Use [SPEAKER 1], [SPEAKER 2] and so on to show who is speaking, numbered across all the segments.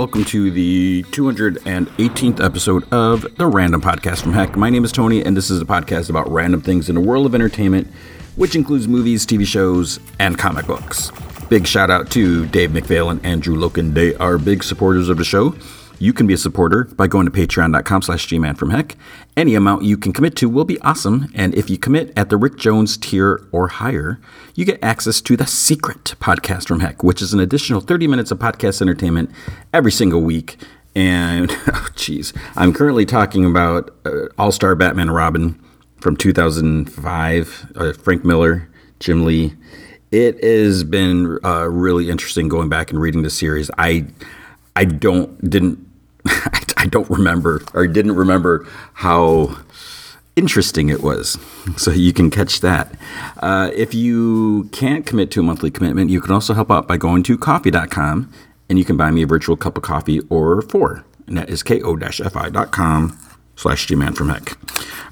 [SPEAKER 1] welcome to the 218th episode of the Random Podcast from Heck. My name is Tony, and this is a podcast about random things in the world of entertainment, which includes movies, TV shows, and comic books. Big shout out to Dave McPhail and Andrew Loken. They are big supporters of the show. You can be a supporter by going to patreon.com slash gmanfromheck. Any amount you can commit to will be awesome, and if you commit at the Rick Jones tier or higher, you get access to the Secret Podcast from Heck, which is an additional 30 minutes of podcast entertainment every single week. And, oh, jeez, I'm currently talking about uh, All Star Batman and Robin from 2005, uh, Frank Miller, Jim Lee. It has been uh, really interesting going back and reading the series. I I don't didn't I don't remember or didn't remember how interesting it was. So you can catch that. Uh, if you can't commit to a monthly commitment, you can also help out by going to ko-fi.com and you can buy me a virtual cup of coffee or four. And that is ko-fi.com slash gman from heck.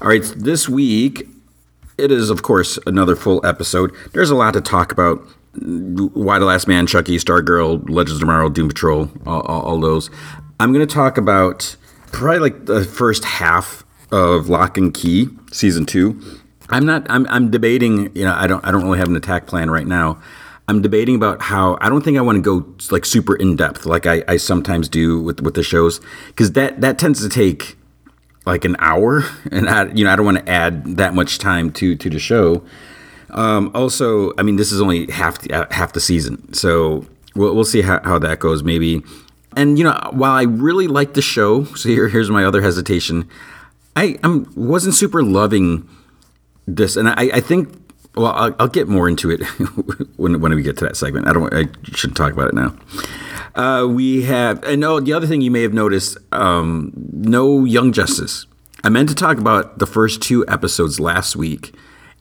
[SPEAKER 1] All right, this week it is, of course, another full episode. There's a lot to talk about. Y: The Last Man, Chucky, Stargirl, Legends of Tomorrow, Doom Patrol, all, all, all those. I'm going to talk about probably like the first half of Locke and Key season two. I'm not. I'm. I'm debating. You know, I don't. I don't really have an attack plan right now. I'm debating about how I don't think I want to go like super in depth like I, I sometimes do with with the shows because that that tends to take like an hour and I you know I don't want to add that much time to to the show. Um, also, I mean this is only half the, uh, half the season, so we'll we'll see how, how that goes. Maybe and you know, while I really like the show, so here here's my other hesitation. I I'm, wasn't super loving this, and I, I think. Well, I'll, I'll, get more into it when when we get to that segment. I don't. I shouldn't talk about it now. Uh, we have, and oh, the other thing you may have noticed, um, no Young Justice. I meant to talk about the first two episodes last week,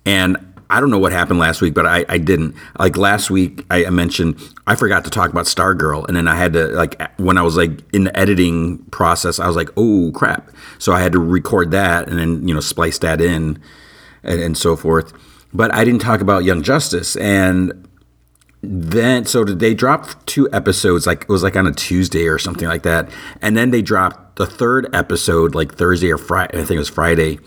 [SPEAKER 1] and I don't know what happened last week, but I, I didn't. Like last week, I mentioned I forgot to talk about Stargirl, and then I had to like when I was like in the editing process, I was like, oh crap! So I had to record that and then you know splice that in and, and so forth. But I didn't talk about Young Justice, and then so they dropped two episodes like it was like on a Tuesday or something like that, and then they dropped the third episode like Thursday or Friday. I think it was Friday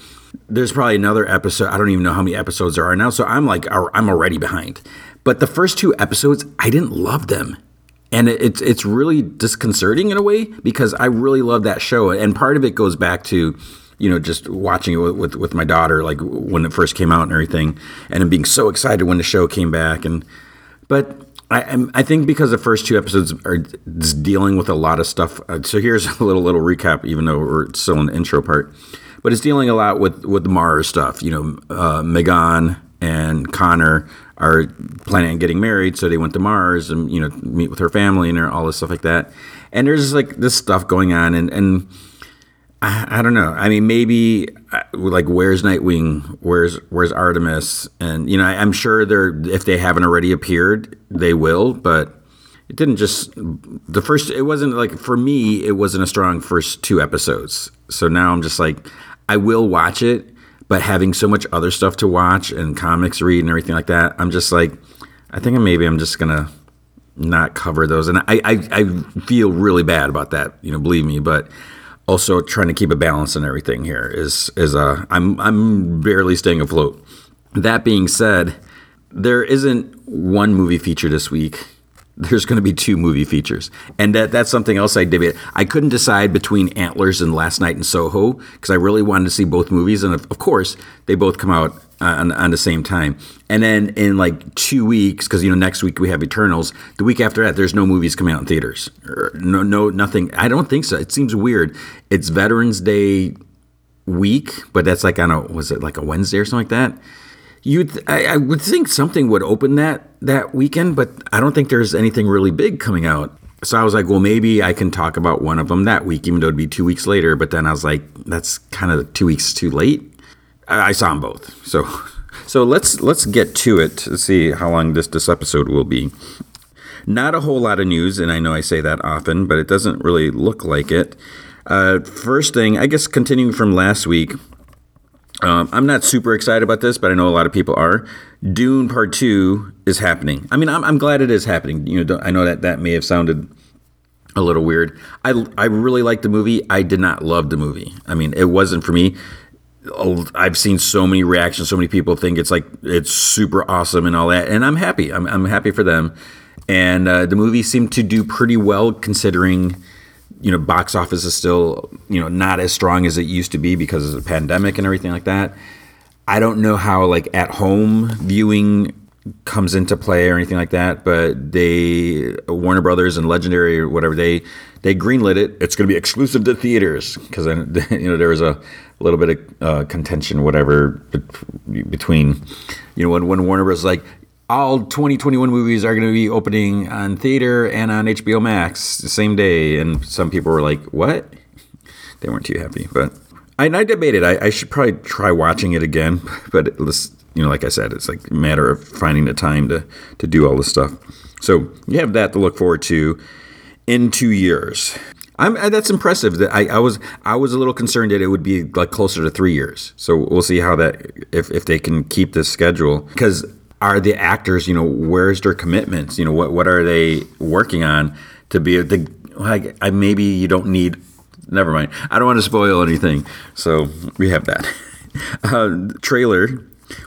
[SPEAKER 1] there's probably another episode. I don't even know how many episodes there are now. So I'm like, I'm already behind. But the first two episodes, I didn't love them. And it's it's really disconcerting in a way because I really love that show, and part of it goes back to, you know, just watching it with, with, with my daughter, like when it first came out and everything, and being so excited when the show came back. And but I, I think because the first two episodes are dealing with a lot of stuff. Uh, so here's a little little recap, even though we're still in the intro part but it's dealing a lot with with the Mars stuff. You know, uh, M'gann and Conner are planning on getting married, so they went to Mars and you know meet with her family and all this stuff like that. And there's like this stuff going on, and and I, I don't know. I mean, maybe uh, like where's Nightwing? Where's where's Artemis? And you know, I, I'm sure they're if they haven't already appeared, they will, but it didn't just the first it wasn't like for me it wasn't a strong first two episodes so now i'm just like I will watch it, but having so much other stuff to watch and comics read and everything like that, I'm just like, I think maybe I'm just gonna not cover those, and I, I, I feel really bad about that. You know, believe me, but also trying to keep a balance and everything here is is uh I'm I'm barely staying afloat. That being said, there isn't one movie feature this week there's going to be two movie features, and that that's something else I did. I couldn't decide between Antlers and Last Night in Soho because I really wanted to see both movies, and of, of course they both come out on, on, the same time. And then in like two weeks, because you know next week we have Eternals. The week after that, there's no movies coming out in theaters. Er, no, no, nothing. I don't think so. It seems weird. It's Veterans Day week, but that's like on a was it like a Wednesday or something like that you I, I, would think something would open that that weekend, but I don't think there's anything really big coming out. So I was like, well, maybe I can talk about one of them that week, even though it'd be two weeks later. But then I was like, that's kind of two weeks too late. I, I saw them both, so so let's let's get to it to see how long this this episode will be. Not a whole lot of news, and I know I say that often, but it doesn't really look like it. Uh, first thing, I guess, continuing from last week, um, I'm not super excited about this, but I know a lot of people are. Dune Part Two is happening. I mean, I'm, I'm glad it is happening. You know, I know that that may have sounded a little weird. I I really liked the movie. I did not love the movie. I mean, it wasn't for me. I've seen so many reactions. So many people think it's like it's super awesome and all that, and I'm happy. I'm I'm happy for them. And uh, the movie seemed to do pretty well considering, you know, box office is still you know not as strong as it used to be because of the pandemic and everything like that. I don't know how like at home viewing comes into play or anything like that, but they Warner Brothers and Legendary or whatever they they greenlit it. It's going to be exclusive to theaters because you know there was a little bit of uh, contention, whatever, between you know when when Warner Bros. like all 2021 movies are going to be opening on theater and on HBO Max the same day, and some people were like, "What?" They weren't too happy, but I, I debated. I, I should probably try watching it again, but it you know, like I said, it's like a matter of finding the time to to do all this stuff. So you have that to look forward to in two years. I'm, uh, that's impressive. That I, I, was I was a little concerned that it would be like closer to three years. So we'll see how that if if they can keep this schedule because are the actors you know where's their commitments you know what what are they working on to be the like I, maybe you don't need never mind I don't want to spoil anything so we have that uh, trailer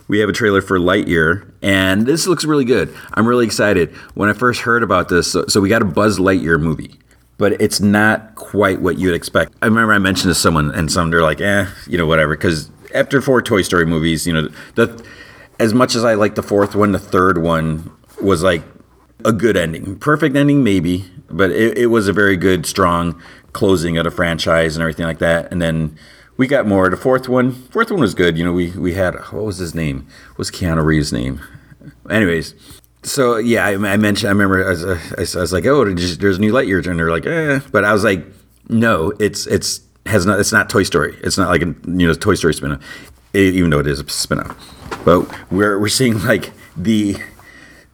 [SPEAKER 1] we have a trailer for Lightyear, and this looks really good. I'm really excited. When I first heard about this, so, so we got a Buzz Lightyear movie but it's not quite what you'd expect. I remember I mentioned to someone, and some they're like, "eh, you know, whatever." Because after four Toy Story movies, you know, the as much as I like the fourth one, the third one was like a good ending, perfect ending maybe, but it, it was a very good, strong closing of the franchise and everything like that. And then we got more. The fourth one, fourth one was good. You know, we we had what was his name? Was Keanu Reeves' name? Anyways, so yeah, I, I, mentioned. I remember I was, I was like, "Oh, there's a new Lightyear," and they're like, "Eh," but I was like, "No, it's it's has not. It's not Toy Story. It's not like a you know Toy Story spinoff, even though it is a spinoff. But we're we're seeing like the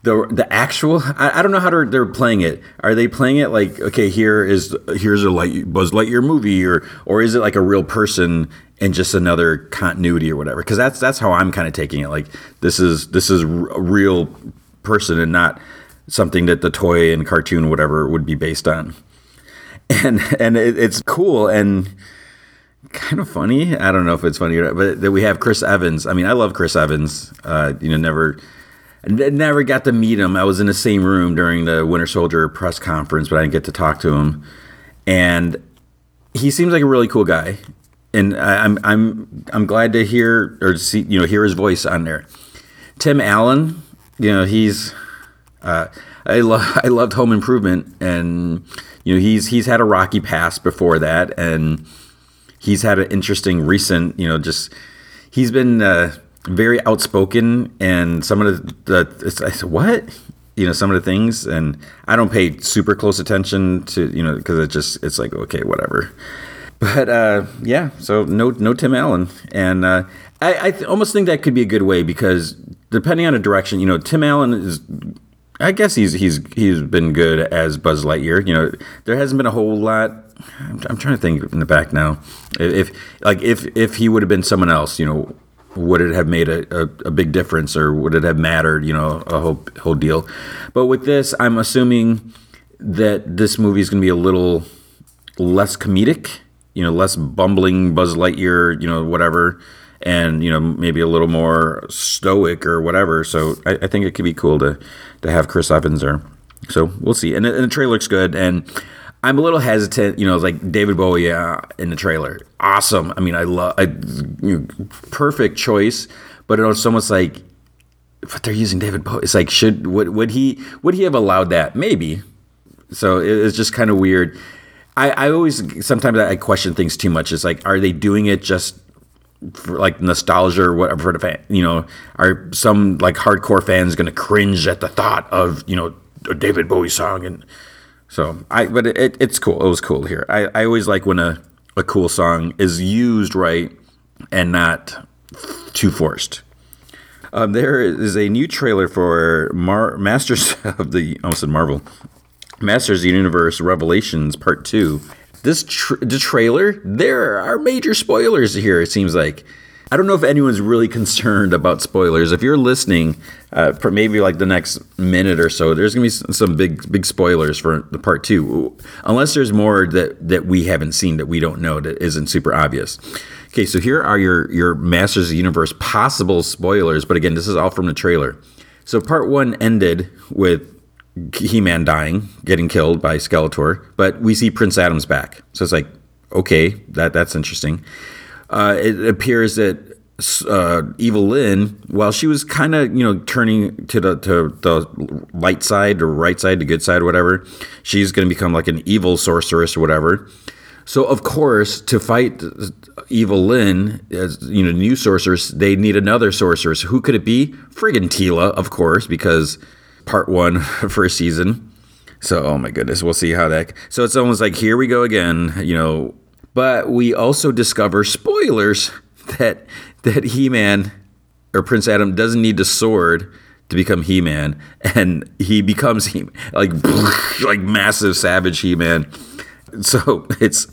[SPEAKER 1] the the actual. I, I don't know how they're, they're playing it. Are they playing it like okay, here is here's a Light Buzz Lightyear movie, or or is it like a real person and just another continuity or whatever? Because that's that's how I'm kind of taking it. Like this is this is a real person and not something that the toy and cartoon whatever would be based on. And and it, it's cool and kind of funny. I don't know if it's funny or not, but that we have Chris Evans. I mean, I love Chris Evans. Uh, you know, never never got to meet him. I was in the same room during the Winter Soldier press conference, but I didn't get to talk to him. And he seems like a really cool guy, and I, I'm I'm I'm glad to hear or see you know hear his voice on there. Tim Allen, you know, he's uh, I love I loved Home Improvement, and you know he's he's had a rocky past before that, and he's had an interesting recent. You know, just he's been uh, very outspoken, and some of the, the I said what you know some of the things, and I don't pay super close attention to you know because it just it's like okay whatever. But uh, yeah, so no no Tim Allen, and uh, I, I th- almost think that could be a good way because depending on a direction, you know, Tim Allen is. I guess he's he's he's been good as Buzz Lightyear. You know, there hasn't been a whole lot. I'm, I'm trying to think in the back now. If like if if he would have been someone else, you know, would it have made a, a, a, big difference or would it have mattered? You know, a whole whole deal. But with this, I'm assuming that this movie is going to be a little less comedic. You know, less bumbling Buzz Lightyear. You know, whatever and you know maybe a little more stoic or whatever. So I, I think it could be cool to to have Chris Evans there. So we'll see. And, and the trailer looks good. And I'm a little hesitant. You know, like David Bowie uh, in the trailer, awesome. I mean, I love, you know, perfect choice. But it's almost like, but they're using David Bowie. It's like, should would would he would he have allowed that? Maybe. So it's just kind of weird. I, I always sometimes I question things too much. It's like, are they doing it just for like nostalgia or whatever for the fan, you know, are some like hardcore fans going to cringe at the thought of you know a David Bowie song and so I but it, it's cool. It was cool here. I, I always like when a a cool song is used right and not too forced. Um, there is a new trailer for Mar- Masters of the I almost said Marvel Masters of the Universe Revelations Part Two this the trailer, there are major spoilers here. It seems like I don't know if anyone's really concerned about spoilers. If you're listening, uh, for maybe like the next minute or so, there's gonna be some big big spoilers for the part two, unless there's more that that we haven't seen that we don't know that isn't super obvious. Okay, so here are your your Masters of the Universe possible spoilers, but again, this is all from the trailer. So part one ended with He-Man dying, getting killed by Skeletor, but we see Prince Adam's back. So it's like, okay, that that's interesting. Uh, it appears that uh, Evil Lynn, while she was kind of you know turning to the to the light side or right side, the good side, or whatever, she's going to become like an evil sorceress or whatever. So of course, to fight Evil Lynn, as you know, new sorceress, they need another sorceress. Who could it be? Friggin' Teela, of course, because part one, first season. So, oh my goodness, we'll see how that. So it's almost like here we go again, you know. But we also discover spoilers that that He Man or Prince Adam doesn't need the sword to become He Man, and he becomes he like like massive savage He Man. So it's,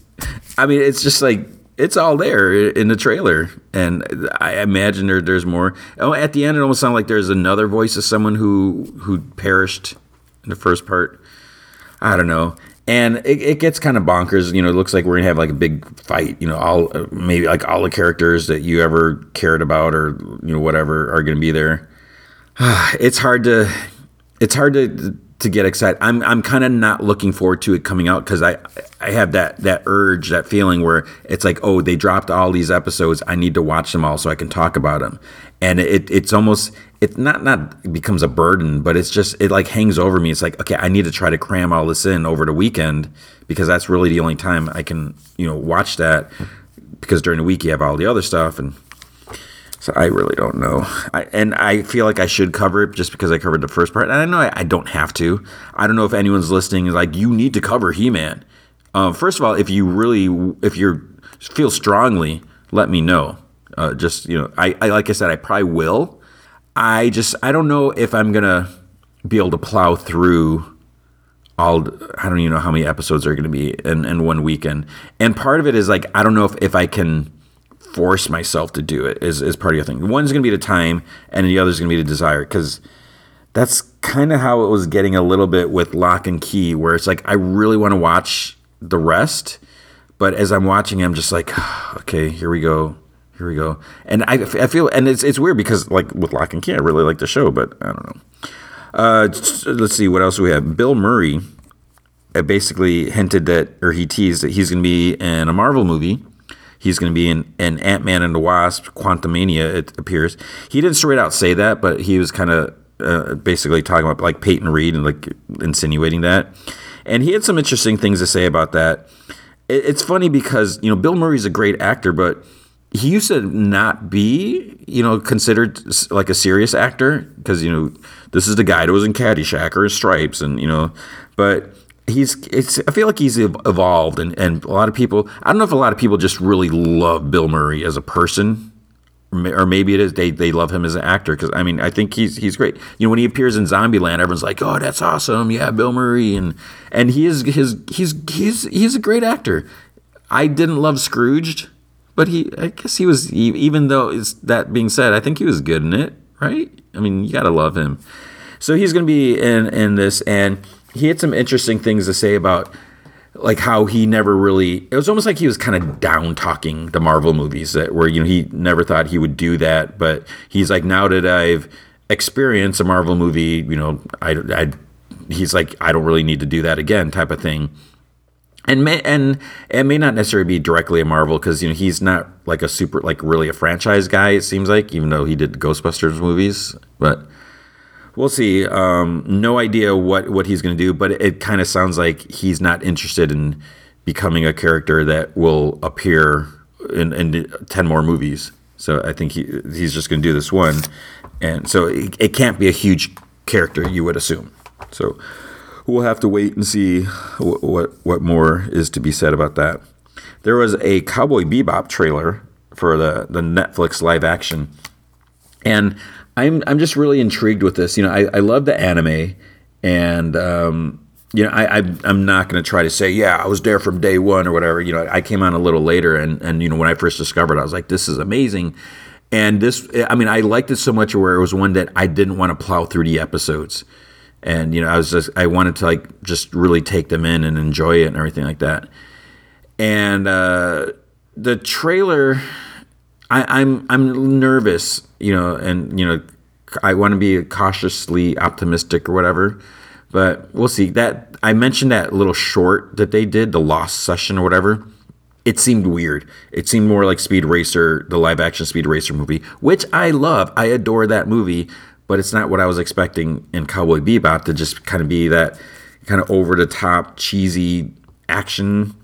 [SPEAKER 1] I mean, it's just like it's all there in the trailer, and I imagine there, there's more. Oh, at the end, it almost sounds like there's another voice of someone who who perished in the first part. I don't know, and it, it gets kind of bonkers. You know, it looks like we're gonna have like a big fight. You know, all maybe like all the characters that you ever cared about or you know whatever are gonna be there. It's hard to, it's hard to to get excited. I'm I'm kind of not looking forward to it coming out because I I have that that urge, that feeling where it's like, oh, they dropped all these episodes. I need to watch them all so I can talk about them. And it it's almost it's not not becomes a burden, but it's just it like hangs over me. It's like, okay, I need to try to cram all this in over the weekend because that's really the only time I can you know watch that because during the week you have all the other stuff and so I really don't know. I, and I feel like I should cover it just because I covered the first part. And I know I, I don't have to. I don't know if anyone's listening is like, you need to cover He Man. Uh, first of all, if you really, if you feel strongly, let me know. Uh, just, you know, I, I, like I said, I probably will. I just, I don't know if I'm going to be able to plow through all, I don't even know how many episodes are going to be in, in one weekend. And part of it is like, I don't know if, if I can force myself to do it is, is part of your thing. One's going to be the time, and the other's going to be the desire. Because that's kind of how it was getting a little bit with Locke and Key, where it's like I really want to watch the rest, but as I'm watching, I'm just like, okay, here we go, here we go. And I, I feel, and it's it's weird because like with Locke and Key, I really like the show, but I don't know. Uh, let's see what else we have. Bill Murray uh, basically hinted that, or he teased that he's going to be in a Marvel movie he's going to be in, in Ant Man and the Wasp, Quantumania, it appears. He didn't straight out say that, but he was kind of uh, basically talking about like Peyton Reed and like insinuating that. And he had some interesting things to say about that. It, it's funny because, you know, Bill Murray's a great actor, but he used to not be, you know, considered like a serious actor because, you know, this is the guy that was in Caddyshack or Stripes and, you know, but he's it's I feel like he's evolved and and a lot of people I don't know if a lot of people just really love Bill Murray as a person or maybe it is they, they love him as an actor because I mean I think he's he's great. You know when he appears in Zombieland, everyone's like, "Oh, that's awesome! Yeah, Bill Murray," and and he is his he's he's he's a great actor. I didn't love Scrooged, but he I guess he was even though it's that being said, I think he was good in it, right? I mean, you gotta love him. So he's gonna be in in this and he had some interesting things to say about like how he never really it was almost like he was kind of down talking the Marvel movies that where you know he never thought he would do that but he's like now that I've experienced a Marvel movie you know I, I he's like I don't really need to do that again type of thing. And may and it may not necessarily be directly a Marvel because you know he's not like a super like really a franchise guy it seems like even though he did Ghostbusters movies but we'll see. Um, no idea what what he's going to do, but it, kind of sounds like he's not interested in becoming a character that will appear in, in ten more movies. So I think he he's just going to do this one, and so it, it can't be a huge character, you would assume. So we'll have to wait and see what, what, what more is to be said about that. There was a Cowboy Bebop trailer for the the Netflix live action, and I'm I'm just really intrigued with this. You know, I, I love the anime, and um, you know, I, I am not going to try to say yeah I was there from day one or whatever. You know, I came on a little later, and and you know when I first discovered, it, I was like, this is amazing. And this, I mean, I liked it so much where it was one that I didn't want to plow through the episodes. And, you know, I was just, I wanted to like just really take them in and enjoy it and everything like that. And uh, the trailer, I, I'm, I'm nervous, you know, and, you know, I want to be cautiously optimistic or whatever, but we'll see. That I mentioned that little short that they did, the Lost Session or whatever it seemed weird. It seemed more like Speed Racer, the live action Speed Racer movie, which I love. I adore that movie, but it's not what I was expecting in Cowboy Bebop to just kind of be that kind of over the top, cheesy action.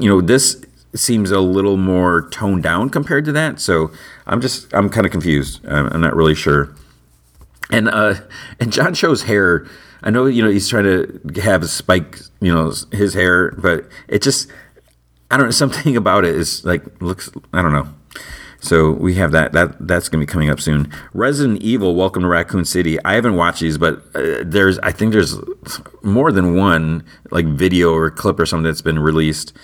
[SPEAKER 1] You know, this seems a little more toned down compared to that. So I'm just, I'm kind of confused. I'm, I'm not really sure. And, uh, and John Cho's hair, I know, you know, he's trying to have a spike, you know, his hair, but it just, I don't know. Something about it is like looks. I don't know. So we have that. That that's going to be coming up soon. Resident Evil: Welcome to Raccoon City. I haven't watched these, but uh, there's I think there's more than one like video or clip or something that's been released.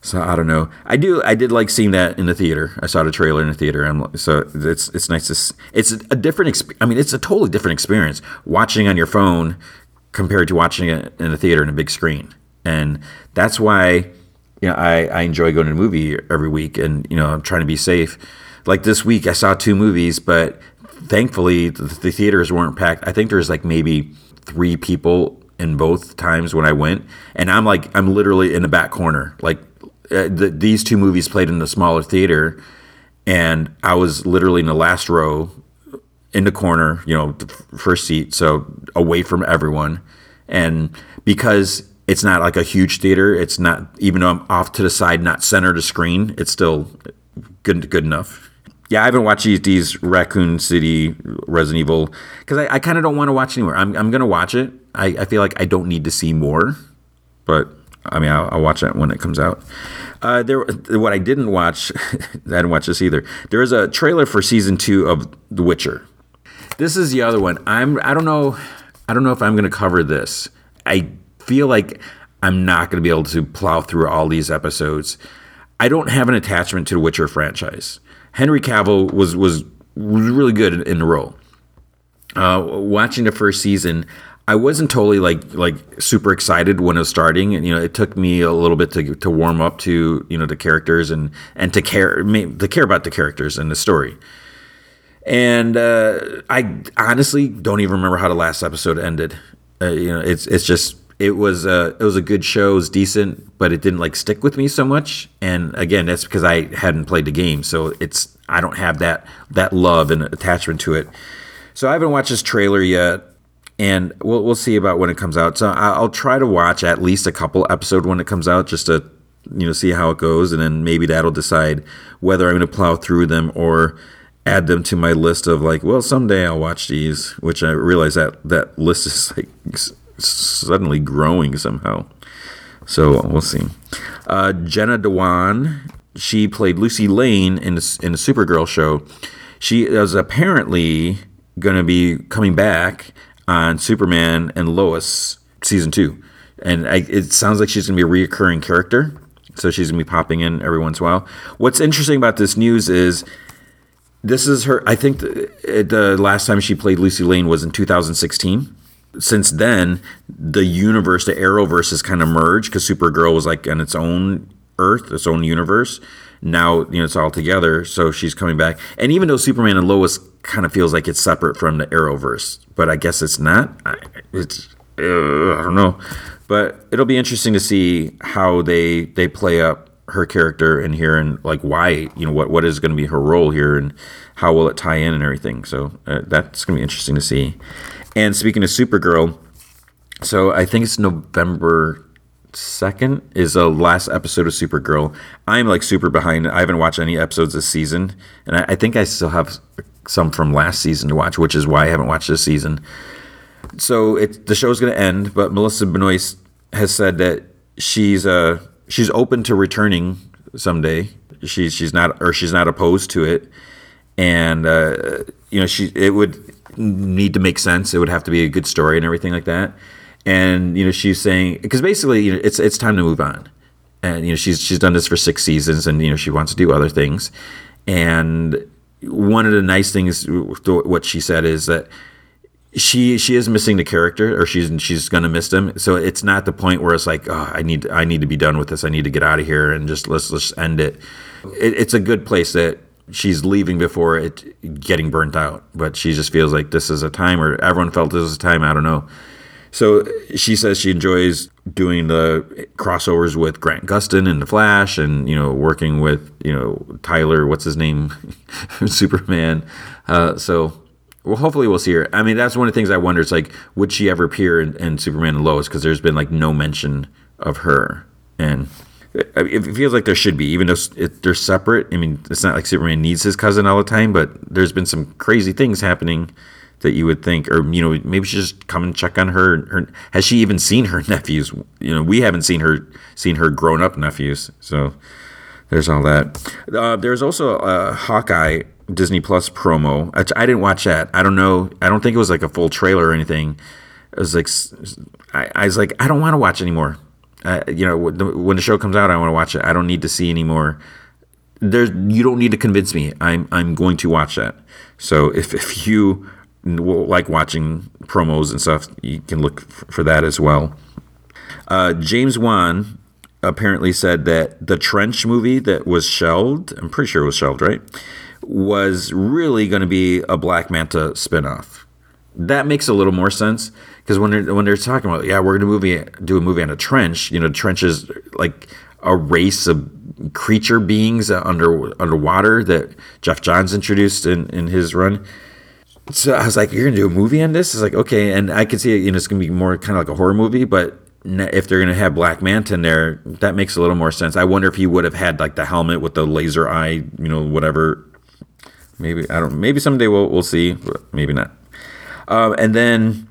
[SPEAKER 1] So I don't know. I do. I did like seeing that in the theater. I saw the trailer in the theater. I'm, so it's it's nice to. It's a different. Exp- I mean, it's a totally different experience watching on your phone compared to watching it in the theater in a big screen, and that's why you know, I, I enjoy going to a movie every week and, you know, I'm trying to be safe. Like this week, I saw two movies, but thankfully the, the theaters weren't packed. I think there's like maybe three people in both times when I went. And I'm like, I'm literally in the back corner. Like uh, the, these two movies played in the smaller theater. And I was literally in the last row in the corner, you know, the first seat. So away from everyone. And because it's not like a huge theater. It's not even though I'm off to the side, not center to screen. It's still good good enough. Yeah, I haven't watched these, these Raccoon City Resident Evil because I, I kind of don't want to watch anymore. I'm, I'm gonna watch it. I, I feel like I don't need to see more, but I mean I'll, I'll watch it when it comes out. Uh, there, what I didn't watch, I didn't watch this either. There is a trailer for season two of The Witcher. This is the other one. I'm I don't know I don't know if I'm gonna cover this. I feel like I'm not going to be able to plow through all these episodes. I don't have an attachment to the Witcher franchise. Henry Cavill was was really good in the role. Uh, watching the first season, I wasn't totally like like super excited when it was starting, and you know it took me a little bit to to warm up to you know the characters and and to care to care about the characters and the story. And uh, I honestly don't even remember how the last episode ended. Uh, you know, it's it's just it was a it was a good show. It was decent, but it didn't like stick with me so much. And again, that's because I hadn't played the game, so it's I don't have that that love and attachment to it. So I haven't watched this trailer yet, and we'll we'll see about when it comes out. So I'll try to watch at least a couple episode when it comes out, just to you know see how it goes, and then maybe that'll decide whether I'm going to plow through them or add them to my list of like, well, someday I'll watch these. Which I realize that that list is like suddenly growing somehow. So we'll see. Uh, Jenna Dewan, she played Lucy Lane in in the Supergirl show. She is apparently going to be coming back on Superman and Lois season two, and I, it sounds like she's going to be a reoccurring character. So she's going to be popping in every once in a while. What's interesting about this news is this is her. I think the, the last time she played Lucy Lane was in 2016 since then, the universe, the Arrowverse, has kind of merged because Supergirl was like on its own Earth, its own universe. Now, you know, it's all together. So she's coming back. And even though Superman and Lois kind of feels like it's separate from the Arrowverse, but I guess it's not. I, it's uh, I don't know, but it'll be interesting to see how they they play up her character in here and like why you know what what is going to be her role here and how will it tie in and everything. So uh, that's going to be interesting to see. And speaking of Supergirl, so I think it's November second is the last episode of Supergirl. I'm like super behind. I haven't watched any episodes this season, and I, I, think I still have some from last season to watch, which is why I haven't watched this season. So it, the show's going to end, but Melissa Benoist has said that she's uh she's open to returning someday. She's she's not or she's not opposed to it, and uh, you know she it would need to make sense. It would have to be a good story and everything like that. And you know, she's saying because basically, you know, it's it's time to move on. And you know, she's she's done this for six seasons, and you know, she wants to do other things. And one of the nice things, what she said is that she she is missing the character or she's she's gonna miss them. So it's not the point where it's like oh i need i need to be done with this. I need to get out of here and just let's let's end it, it it's a good place that she's leaving before it getting burnt out. But she just feels like this is a time or everyone felt this is a time i don't know so she says she enjoys doing the crossovers with Grant Gustin and the Flash, and you know working with you know Tyler, what's his name, Superman. Uh, so well, hopefully we'll see her. I mean, that's one of the things I wonder. It's like, would she ever appear in, in Superman and Lois? Because there's been like no mention of her, and it feels like there should be, even though it, they're separate. I mean, it's not like Superman needs his cousin all the time, but there's been some crazy things happening that you would think, or you know, maybe she just come and check on her. Her has she even seen her nephews? You know, we haven't seen her seen her grown up nephews. So there's all that. Uh, there's also a Hawkeye Disney Plus promo. I, didn't watch that. I don't know. I don't think it was like a full trailer or anything. It was like I, I was like I don't want to watch anymore. Uh, you know, when the show comes out, I want to watch it. I don't need to see anymore. There's you don't need to convince me. I'm I'm going to watch that. So if if you like watching promos and stuff, you can look for that as well. Uh, James Wan apparently said that the Trench movie that was shelved, I'm pretty sure it was shelved, right? was really going to be a Black Manta spinoff. That makes a little more sense because when they're when they're talking about yeah we're going to movie do a movie on a trench, you know, trench is like a race of creature beings under underwater that Geoff Johns introduced in in his run. So I was like, you're gonna do a movie on this? It's like okay, and I can see it. You know, it's gonna be more kind of like a horror movie, but if they're to have Black Manta in there, that makes a little more sense. I wonder if he would have had like the helmet with the laser eye, you know, whatever Maybe I don't. Maybe someday we'll we'll see. Maybe not. Um, and then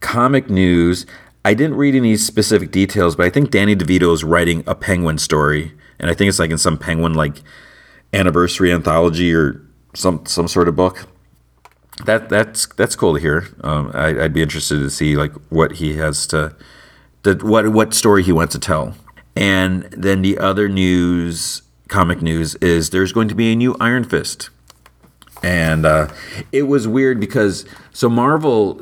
[SPEAKER 1] comic news. I didn't read any specific details, but I think Danny DeVito is writing a Penguin story, and I think it's like in some Penguin like anniversary anthology or some some sort of book. That that's that's cool to hear. Um, I, would be interested to see like what he has to, the, what what story he wants to tell. And then the other news, comic news, is there's going to be a new Iron Fist and uh, it was weird because so Marvel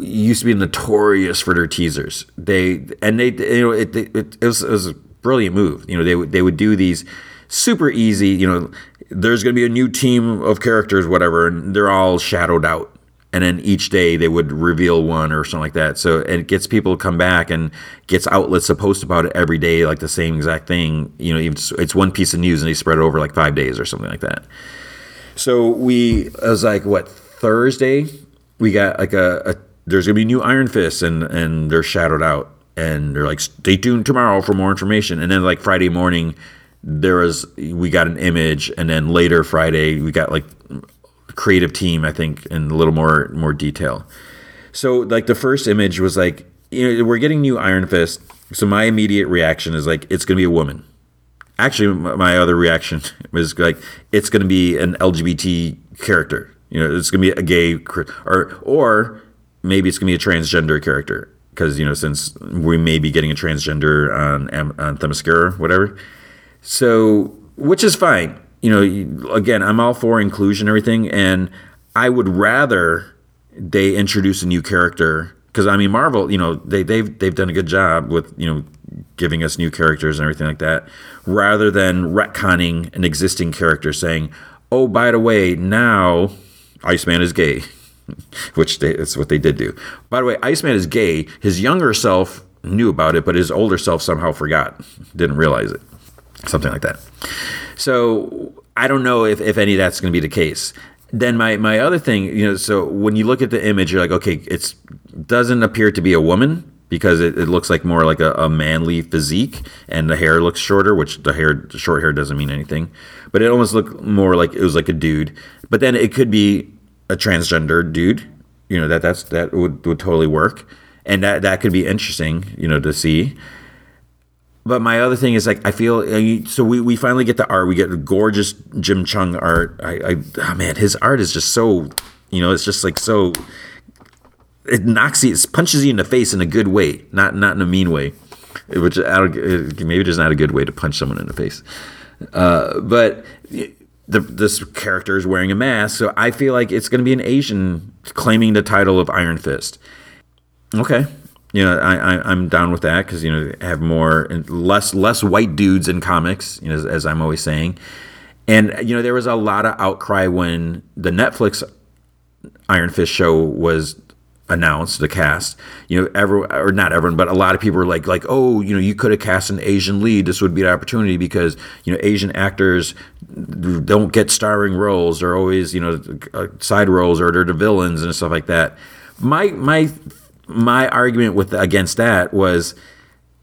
[SPEAKER 1] used to be notorious for their teasers. They and they you know it, it, it, was, it was a brilliant move. You know they would they would do these super easy. You know there's going to be a new team of characters, whatever, and they're all shadowed out. And then each day they would reveal one or something like that. So it gets people to come back and gets outlets to post about it every day, like the same exact thing. You know, it's one piece of news and they spread it over like five days or something like that. So we, it was like what Thursday, we got like a, a there's gonna be new Iron Fists and and they're shadowed out and they're like stay tuned tomorrow for more information. And then like Friday morning, there was we got an image, and then later Friday we got like creative team I think in a little more more detail. So like the first image was like you know we're getting new Iron Fist. So my immediate reaction is like it's gonna be a woman actually my other reaction was like it's going to be an lgbt character you know it's going to be a gay or or maybe it's going to be a transgender character because you know since we may be getting a transgender on on Themyscira whatever so which is fine you know again i'm all for inclusion and everything and i would rather they introduce a new character because i mean marvel you know they, they've they've done a good job with you know giving us new characters and everything like that, rather than retconning an existing character saying, oh, by the way, now Iceman is gay, which they, that's what they did do. By the way, Iceman is gay. His younger self knew about it, but his older self somehow forgot, didn't realize it, something like that. So I don't know if, if any of that's going to be the case. Then my, my other thing, you know, so when you look at the image, you're like, okay, it doesn't appear to be a woman because it, it looks like more like a, a, manly physique and the hair looks shorter which the hair the short hair doesn't mean anything but it almost looked more like it was like a dude but then it could be a transgender dude you know that that's that would, would totally work and that that could be interesting you know to see but my other thing is like I feel uh, so we, we finally get the art we get gorgeous Jim Cheung art I, I oh man his art is just so you know it's just like so it knocks you, it punches you in the face in a good way, not not in a mean way, which I don't, maybe just not a good way to punch someone in the face. Uh, but the, this character is wearing a mask, so I feel like it's going to be an Asian claiming the title of Iron Fist. Okay, you know I, I am down with that because you know have more less less white dudes in comics, you know as, as I'm always saying, and you know there was a lot of outcry when the Netflix Iron Fist show was announced the cast. You know everyone or not everyone but a lot of people were like like oh you know you could have cast an asian lead. This would be an opportunity because you know asian actors don't get starring roles. They're always you know uh, side roles or they're the villains and stuff like that. My my my argument with against that was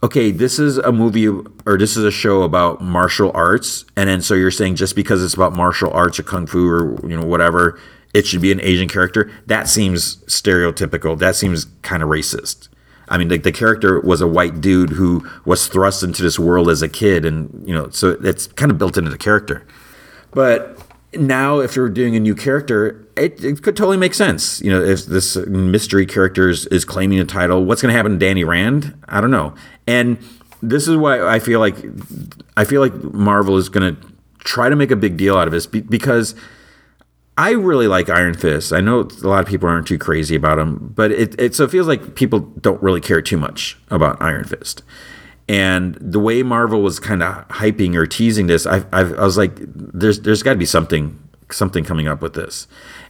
[SPEAKER 1] okay this is a movie or this is a show about martial arts and then so you're saying just because it's about martial arts or kung fu or you know whatever it should be an Asian character. That seems stereotypical. That seems kind of racist. I mean, like the character was a white dude who was thrust into this world as a kid, and you know, so it's kind of built into the character. But now, if you're doing a new character, it, it could totally make sense. You know, if this mystery character is, is claiming a title, what's going to happen to Danny Rand? I don't know. And this is why I feel like I feel like Marvel is going to try to make a big deal out of this because I really like Iron Fist. I know a lot of people aren't too crazy about him, but it, it so it feels like people don't really care too much about Iron Fist. And the way Marvel was kind of hyping or teasing this, I, I, I was like, there's there's got to be something something coming up with this,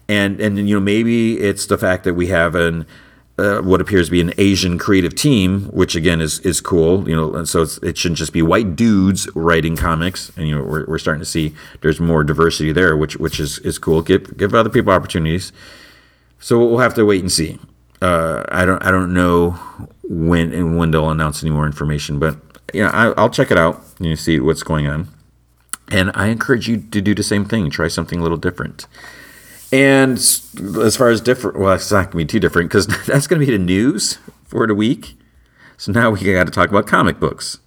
[SPEAKER 1] and and you know maybe it's the fact that we have an uh, what appears to be an Asian creative team, which again is is cool. You know, and so it shouldn't just be white dudes writing comics, and you know we're, we're starting to see there's more diversity there, which which is is cool. Give give other people opportunities. So we'll have to wait and see. Uh, I don't I don't know when and when they'll announce any more information, but yeah, I, will check it out. And you see what's going on, and I encourage you to do the same thing. Try something a little different. And as far as different, well, it's not going to be too different because that's going to be the news for the week. So now we got to talk about comic books.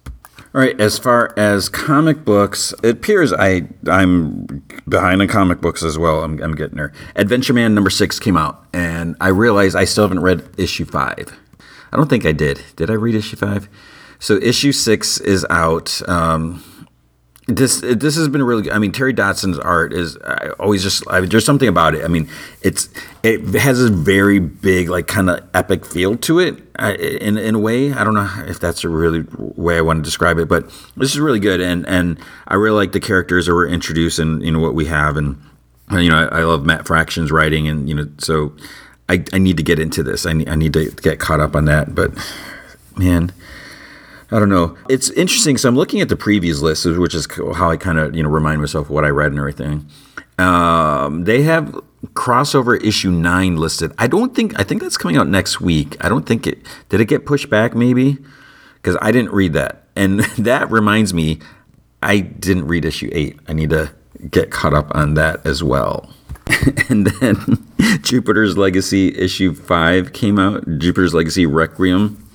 [SPEAKER 1] All right, as far as comic books, it appears I I'm behind on comic books as well. I'm, I'm getting there. Adventureman number six came out, and I realized I still haven't read issue five. I don't think I did. Did I read issue five? So issue six is out. Um, this this has been really good. I mean, Terry Dodson's art is I always just I there's something about it. I mean, it's it has a very big like kind of epic feel to it in in a way. I don't know if that's a really way I want to describe it, but this is really good and and I really like the characters that were introduced and you know what we have and, and you know I, I, love Matt Fraction's writing and you know so I I need to get into this. I need, I need to get caught up on that, but man I don't know. It's interesting. So I'm looking at the previews list, which is how I kind of you know remind myself what I read and everything. Um, they have crossover issue nine listed. I don't think. I think that's coming out next week. I don't think it did. It get pushed back maybe because I didn't read that. And that reminds me, I didn't read issue eight. I need to get caught up on that as well. and then Jupiter's Legacy issue five came out. Jupiter's Legacy Requiem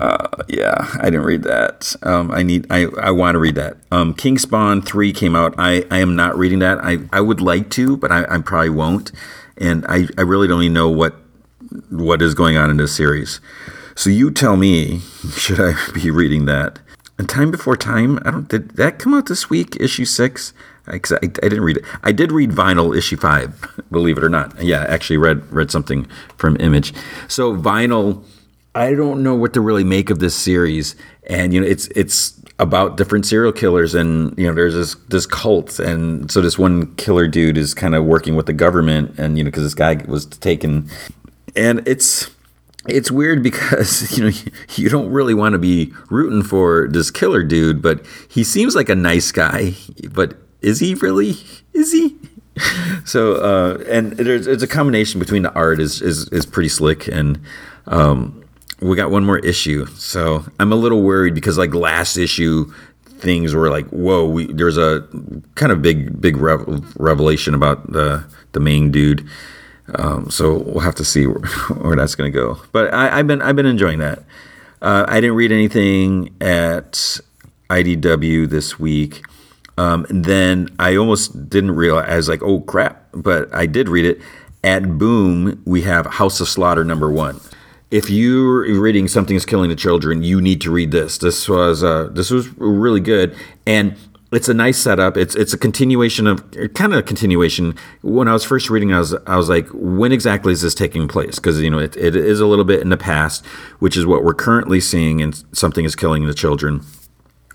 [SPEAKER 1] uh, yeah, I didn't read that. Um, I need. I, I want to read that. Um, King Spawn three came out. I, I am not reading that. I, I would like to, but I, I probably won't. And I, I really don't even know what what is going on in this series. So you tell me, should I be reading that? And Time Before Time. I don't. Did that come out this week? Issue six. I, I, didn't read it. I did read Vinyl issue five. Believe it or not. Yeah, I actually read read something from Image. So Vinyl I don't know what to really make of this series. And you know, it's it's about different serial killers, and you know, there's this this cult, and so this one killer dude is kind of working with the government, and you know, because this guy was taken, and it's it's weird because you know you don't really want to be rooting for this killer dude, but he seems like a nice guy, but is he really? Is he? So uh, and there's, there's a combination between the art is is is pretty slick and um, we got one more issue. So I'm a little worried because like last issue things were like, whoa, we, there's a kind of big, big revelation about the, the main dude. Um, so we'll have to see where, where that's going to go. But I, have been, I've been enjoying that. Uh, I didn't read anything at IDW this week. Um, and then I almost didn't realize, like, oh crap, but I did read it. At Boom, we have House of Slaughter number one if you're reading something is killing the children, you need to read this. This was uh, this was really good, and it's a nice setup. It's it's a continuation of kind of a continuation. When I was first reading, I was I was like, when exactly is this taking place? Because you know it, it is a little bit in the past, which is what we're currently seeing, and something is killing the children.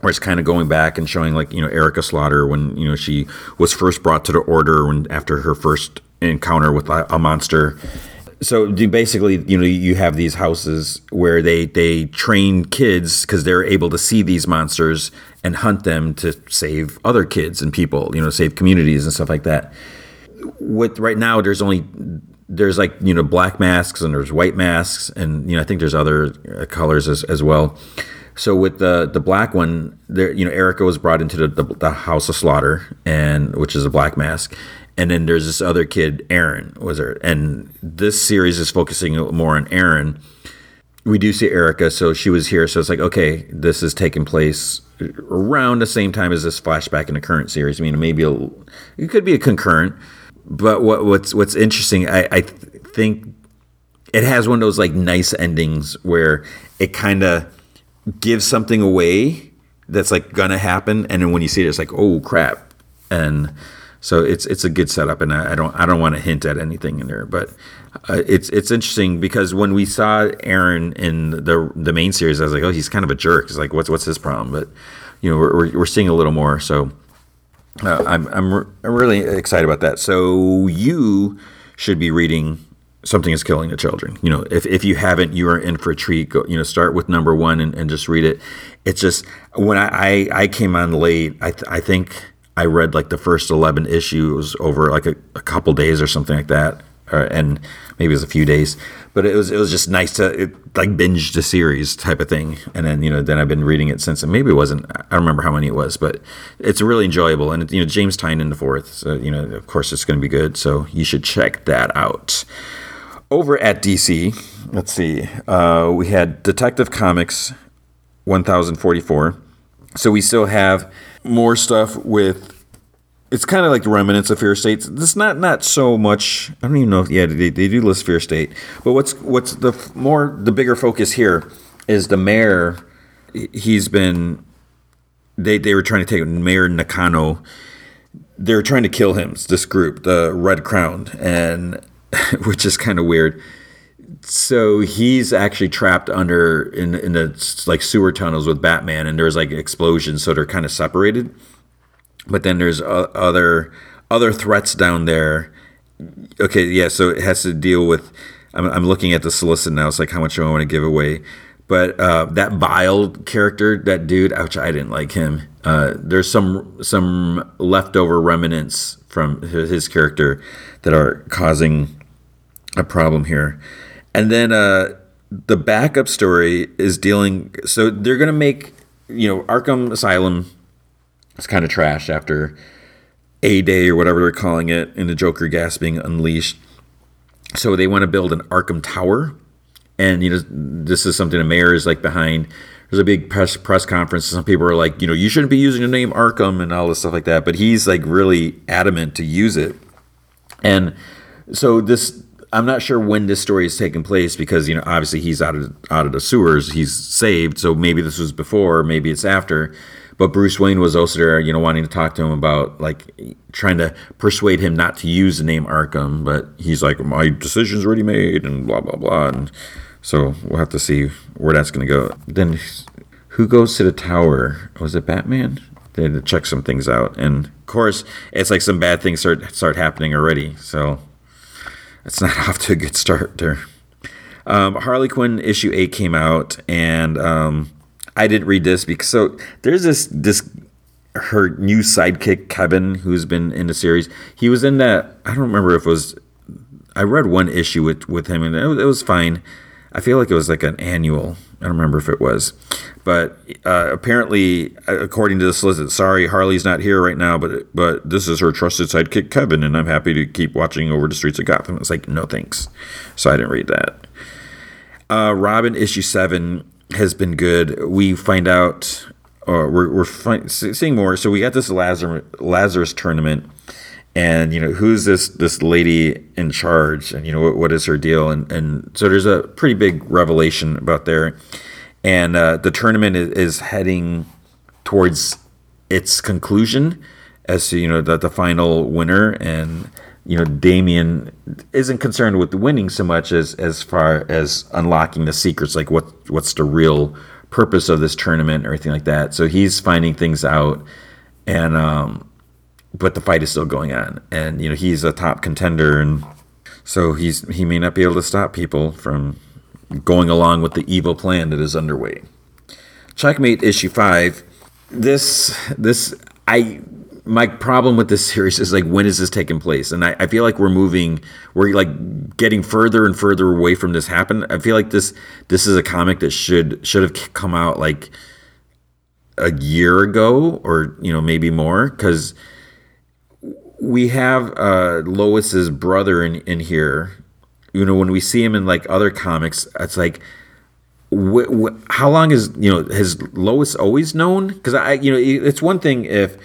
[SPEAKER 1] Where it's kind of going back and showing like you know Erica Slaughter when you know she was first brought to the order when after her first encounter with a, monster. So basically you know you have these houses where they they train kids because they're able to see these monsters and hunt them to save other kids and people you know save communities and stuff like that. With right now there's only there's like you know black masks and there's white masks and you know i think there's other uh, colors as, as well so with the the black one there you know erica was brought into the, the, the house of slaughter and which is a black mask and then there's this other kid, Aaron, was there? And this series is focusing more on Aaron. We do see Erica, so she was here. So it's like, okay, this is taking place around the same time as this flashback in the current series. I mean, maybe a, it could be a concurrent, but what, what's what's interesting, I, I think it has one of those like nice endings where it kind of gives something away that's like gonna happen, and then when you see it, it's like, oh crap, and so it's it's a good setup, and I, I don't I don't want to hint at anything in there, but uh, it's it's interesting because when we saw Aaron in the the main series, I was like, oh, he's kind of a jerk. It's like, what's what's his problem? But you know, we're we're seeing a little more. So uh, I'm I'm re- I'm really excited about that. So you should be reading something is killing the children you know if, if you haven't you are in for a treat go you know start with number one and, and just read it it's just when i i, I came on late i th- i think I read like the first 11 issues over like a, a couple days or something like that. Uh, and maybe it was a few days, but it was it was just nice to it, like binge the series type of thing. And then you know then I've been reading it since. And maybe it wasn't. I don't remember how many it was, but it's really enjoyable. And you know James Tynion the fourth, so you know of course it's going to be good. So you should check that out. Over at DC, let's see, uh, we had Detective Comics 1044. So we still have more stuff with. It's kind of like the remnants of Fear State. This not not so much. I don't even know if yeah they, they do list Fear State, but what's what's the more the bigger focus here is the mayor. He's been they they were trying to take Mayor Nakano. They're trying to kill him. This group, the Red Crown, and which is kind of weird so he's actually trapped under in in the like sewer tunnels with Batman, and there's like explosions, so they're kind of separated. But then there's uh, other other threats down there. Okay, yeah, so it has to deal with. I'm, I'm looking at the solicit now. It's like how much do I want to give away? But uh, that Bile character, that dude, ouch, I didn't like him. Uh, there's some some leftover remnants from his character that are causing a problem here. And then uh, the backup story is dealing. So they're going to make, you know, Arkham Asylum is kind of trash after A Day or whatever they're calling it, and the Joker gas being unleashed. So they want to build an Arkham Tower. And, you know, this is something the mayor is like behind. There's a big press press conference. Some people are like, you know, you shouldn't be using the name Arkham and all this stuff like that. But he's like really adamant to use it. And so this I'm not sure when this story is taking place because you know obviously he's out of out of the sewers. He's saved, so maybe this was before, maybe it's after. But Bruce Wayne was also there, you know, wanting to talk to him about like trying to persuade him not to use the name Arkham. But he's like, my decision's already made, and blah blah blah. And so we'll have to see where that's going to go. Then who goes to the tower? Was it Batman? They had to check some things out, and of course, it's like some bad things start start happening already. So it's not off to a good start there. Um, Harley Quinn issue eight came out, and um, I didn't read this because so there's this this her new sidekick Kevin who's been in the series. He was in that. I don't remember if it was. I read one issue with with him, and it was, it was fine. I feel like it was like an annual. I don't remember if it was, but uh, apparently, according to the solicit, sorry, Harley's not here right now, but but this is her trusted sidekick Kevin, and I'm happy to keep watching over the streets of Gotham. It's like no thanks, so I didn't read that. Uh, Robin issue seven has been good. We find out, or we're we're seeing more. So we got this Lazarus Lazarus tournament and you know who's this this lady in charge? And you know what, what is her deal? And and so there's a pretty big revelation about there. And uh, the tournament is, is, heading towards its conclusion as to you know the, the final winner. And you know Damian isn't concerned with winning so much as as far as unlocking the secrets like what what's the real purpose of this tournament or anything like that. So he's finding things out. And um but the fight is still going on. And you know he's a top contender and so he's he may not be able to stop people from going along with the evil plan that is underway. Checkmate issue 5 this this I my problem with this series is like when is this taking place? And I, I feel like we're moving we're like getting further and further away from this happen. I feel like this this is a comic that should should have come out like a year ago or you know maybe more because we have uh lois's brother in in here you know when we see him in like other comics it's like wh- wh- how long is you know has lois always known because i you know it's one thing if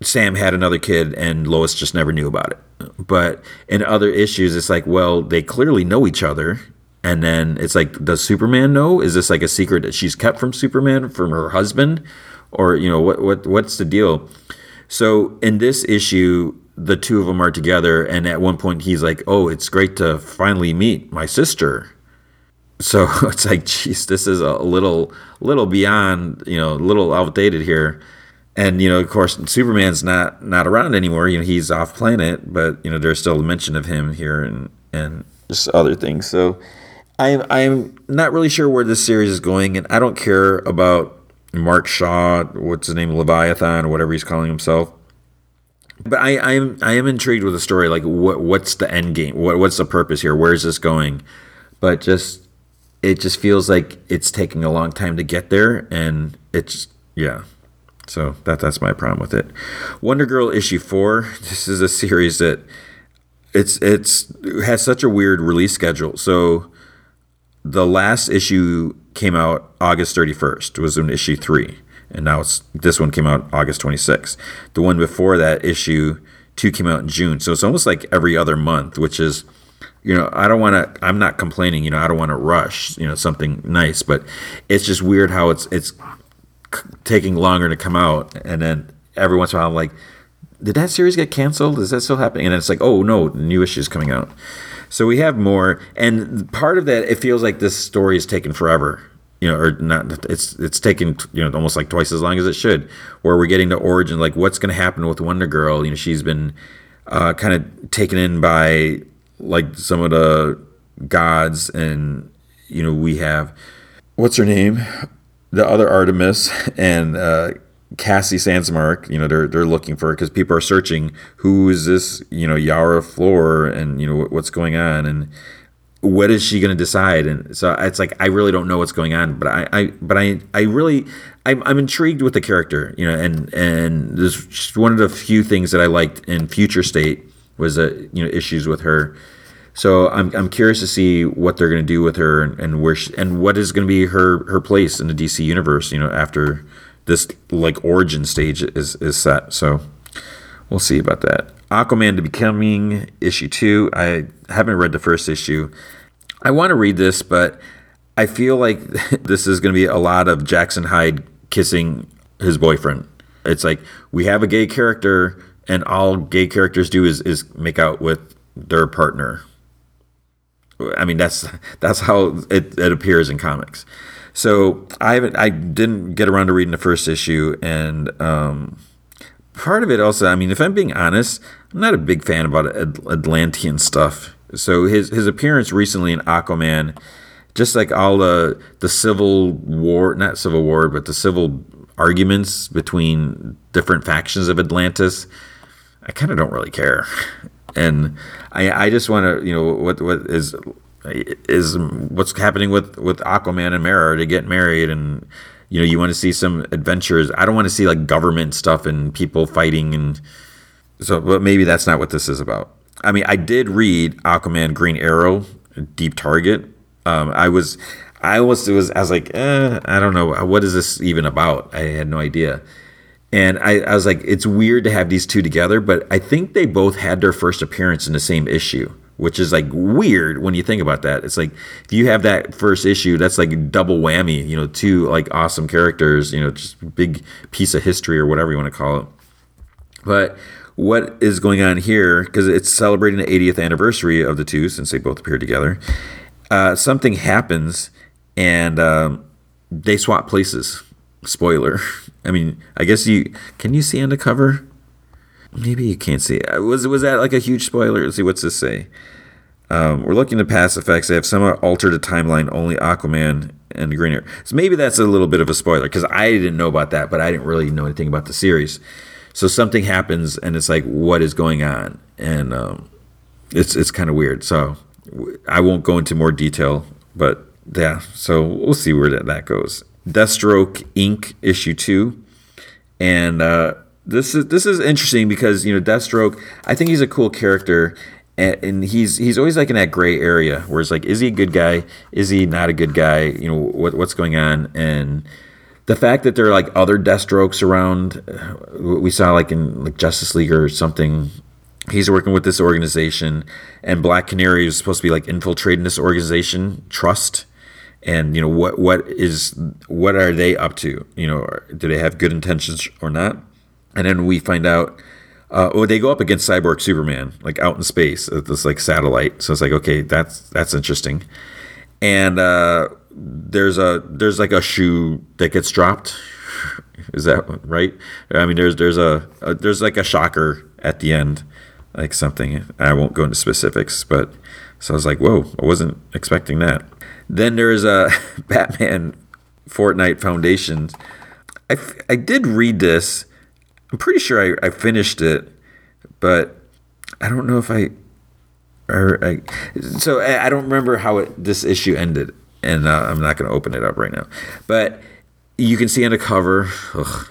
[SPEAKER 1] Sam had another kid and Lois just never knew about it. But in other issues, it's like, well, they clearly know each other. And then it's like, does Superman know? Is this like a secret that she's kept from Superman, from her husband? Or, you know, what, what what's the deal? So in this issue, the two of them are together. And at one point, he's like, oh, it's great to finally meet my sister. So it's like, geez, this is a little, little beyond, you know, a little outdated here and you know, of course, Superman's not not around anymore. You know, he's off planet, but you know, there's still a mention of him here and and just other things. So, I'm I'm not really sure where this series is going, and I don't care about Mark Shaw, what's his name, Leviathan, or whatever he's calling himself. But I I am I am intrigued with the story. Like, what what's the end game? What what's the purpose here? Where is this going? But just it just feels like it's taking a long time to get there, and it's yeah. So that that's my problem with it. Wonder Girl issue four. This is a series that it's it's it has such a weird release schedule. So the last issue came out August 31st. It was in issue three, and now it's this one came out August 26th. The one before that issue two came out in June. So it's almost like every other month, which is you know, I don't want to. I'm not complaining. You know, I don't want to rush. You know, something nice, but it's just weird how it's it's taking longer to come out, and then every once in a while, I'm like, did that series get canceled? Is that still happening? And it's like, oh no, new issues coming out. So we have more, and part of that, it feels like this story is taking forever. You know, or not? It's it's taking you know almost like twice as long as it should. Where we're getting to origin, like what's going to happen with Wonder Girl? You know, she's been uh, kind of taken in by like some of the gods, and you know we have what's her name? the other Artemis and uh, Cassie Sandsmark, you know, they're they're looking for because people are searching who is this, you know, Yara Flor, and you know what's going on, and what is she going to decide? And so it's like I really don't know what's going on, but I, I but I I really I'm, I'm intrigued with the character, you know, and and this just one of the few things that I liked in Future State was uh, you know issues with her so I'm, I'm curious to see what they're going to do with her and, and where she, and what is going to be her her place in the DC universe. You know, after this like origin stage is is set. So we'll see about that. Aquaman The Becoming issue two. I haven't read the first issue. I want to read this, but I feel like this is going to be a lot of Jackson Hyde kissing his boyfriend. It's like we have a gay character, and all gay characters do is, is make out with their partner I mean, that's that's how it, it appears in comics. So I haven't, I didn't get around to reading the first issue, and um, part of it also, I mean, if I'm being honest, I'm not a big fan about Atlantean stuff. So his his appearance recently in Aquaman, just like all the the civil war, not civil war, but the civil arguments between different factions of Atlantis, I kind of don't really care and I, I just want to you know what what is is what's happening with with Aquaman and Mera to get married and you know you want to see some adventures. I don't want to see like government stuff and people fighting and so but maybe that's not what this is about. I mean I did read Aquaman Green Arrow Deep Target. Um, I was I was it was I was like eh, I don't know what is this even about? I had no idea. And I, I, was like, it's weird to have these two together, but I think they both had their first appearance in the same issue. Which is like weird when you think about that. It's like if you have that first issue, that's like double whammy. You know, two like awesome characters. You know, just big piece of history or whatever you want to call it. But what is going on here? Because it's celebrating the 80th anniversary of the two since they both appeared together. Uh, something happens and um, they swap places. Spoiler. I mean, I guess you can you see on the cover? Maybe you can't see. It. Was was that like a huge spoiler? Let's see what's this say. Um, we're looking at past effects. They have somewhat altered the timeline. Only Aquaman and Green Arrow. So maybe that's a little bit of a spoiler because I didn't know about that, but I didn't really know anything about the series. So something happens, and it's like, what is going on? And um, it's it's kind of weird. So I won't go into more detail, but yeah. So we'll see where that, that goes. Deathstroke Inc. issue two, and uh, this is this is interesting because you know Deathstroke. I think he's a cool character, and, and, he's he's always like in that gray area where it's like, is he a good guy? Is he not a good guy? You know what what's going on and. The fact that there are like other Deathstrokes around, uh, we saw like in like Justice League or something he's working with this organization and black canary is supposed to be like infiltrating this organization trust and you know what what is what are they up to you know do they have good intentions or not and then we find out uh, oh they go up against cyborg superman like out in space at this like satellite. So it's like okay that's that's interesting. And uh, there's a there's like a shoe that gets dropped. Is that right? I mean there's there's a, a there's like a shocker at the end like something. I won't go into specifics but so i was like whoa i wasn't expecting that. Then there's a Batman Fortnite Foundation. I, I did read this. I'm pretty sure I, I finished it, but I don't know if I. Or I so I, I don't remember how it, this issue ended, and uh, I'm not going to open it up right now. But you can see on the cover, ugh,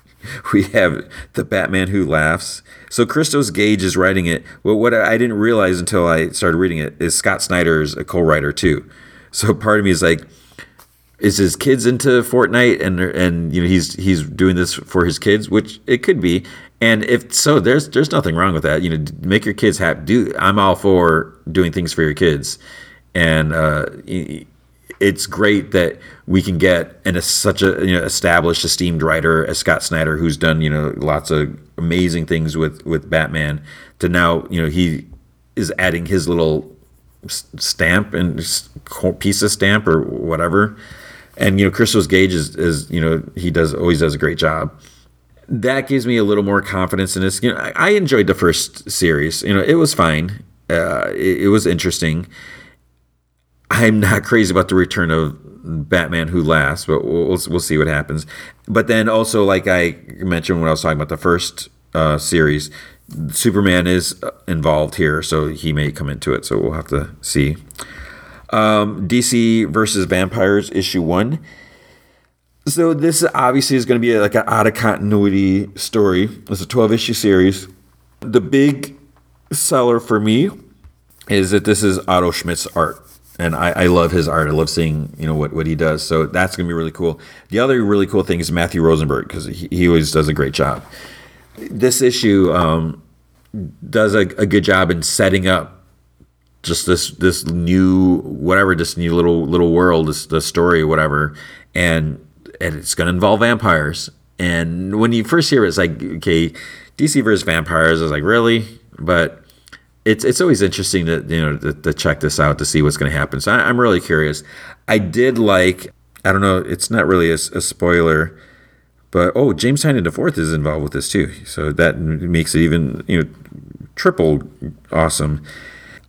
[SPEAKER 1] we have the Batman who laughs. So Christos Gage is writing it. Well, what I didn't realize until I started reading it is Scott Snyder is a co-writer too. So part of me is like, is his kids into Fortnite and and you know he's he's doing this for his kids, which it could be. And if so, there's there's nothing wrong with that. You know, make your kids happy. Do I'm all for doing things for your kids, and uh, it's great that we can get and such a you know established, esteemed writer as Scott Snyder, who's done you know lots of amazing things with with Batman, to now you know he is adding his little stamp and piece of stamp or whatever. And you know, Christos Gage is, is you know he does always does a great job. That gives me a little more confidence in this. You know, I, I enjoyed the first series. You know, it was fine. Uh, it, it was interesting. I'm not crazy about the return of Batman Who Laughs, but we'll, we'll see what happens. But then also, like I mentioned when I was talking about the first uh, series, Superman is involved here, so he may come into it. So we'll have to see. Um, DC versus Vampires issue one. So this obviously is going to be like an out of continuity story. It's a twelve issue series. The big seller for me is that this is Otto Schmidt's art. And I, I love his art. I love seeing you know what, what he does. So that's gonna be really cool. The other really cool thing is Matthew Rosenberg because he, he always does a great job this issue um, does a, a, good job in setting up just this this new whatever this new little little world this the story whatever. And and it's going to involve vampires. And when you first hear it it's like okay DC versus vampires. I was like really? But it's it's always interesting to you know to, to check this out to see what's going to happen. So I, am really curious. I did like I don't know it's not really a, a spoiler but oh, James the fourth is involved with this too, so that makes it even you know triple awesome.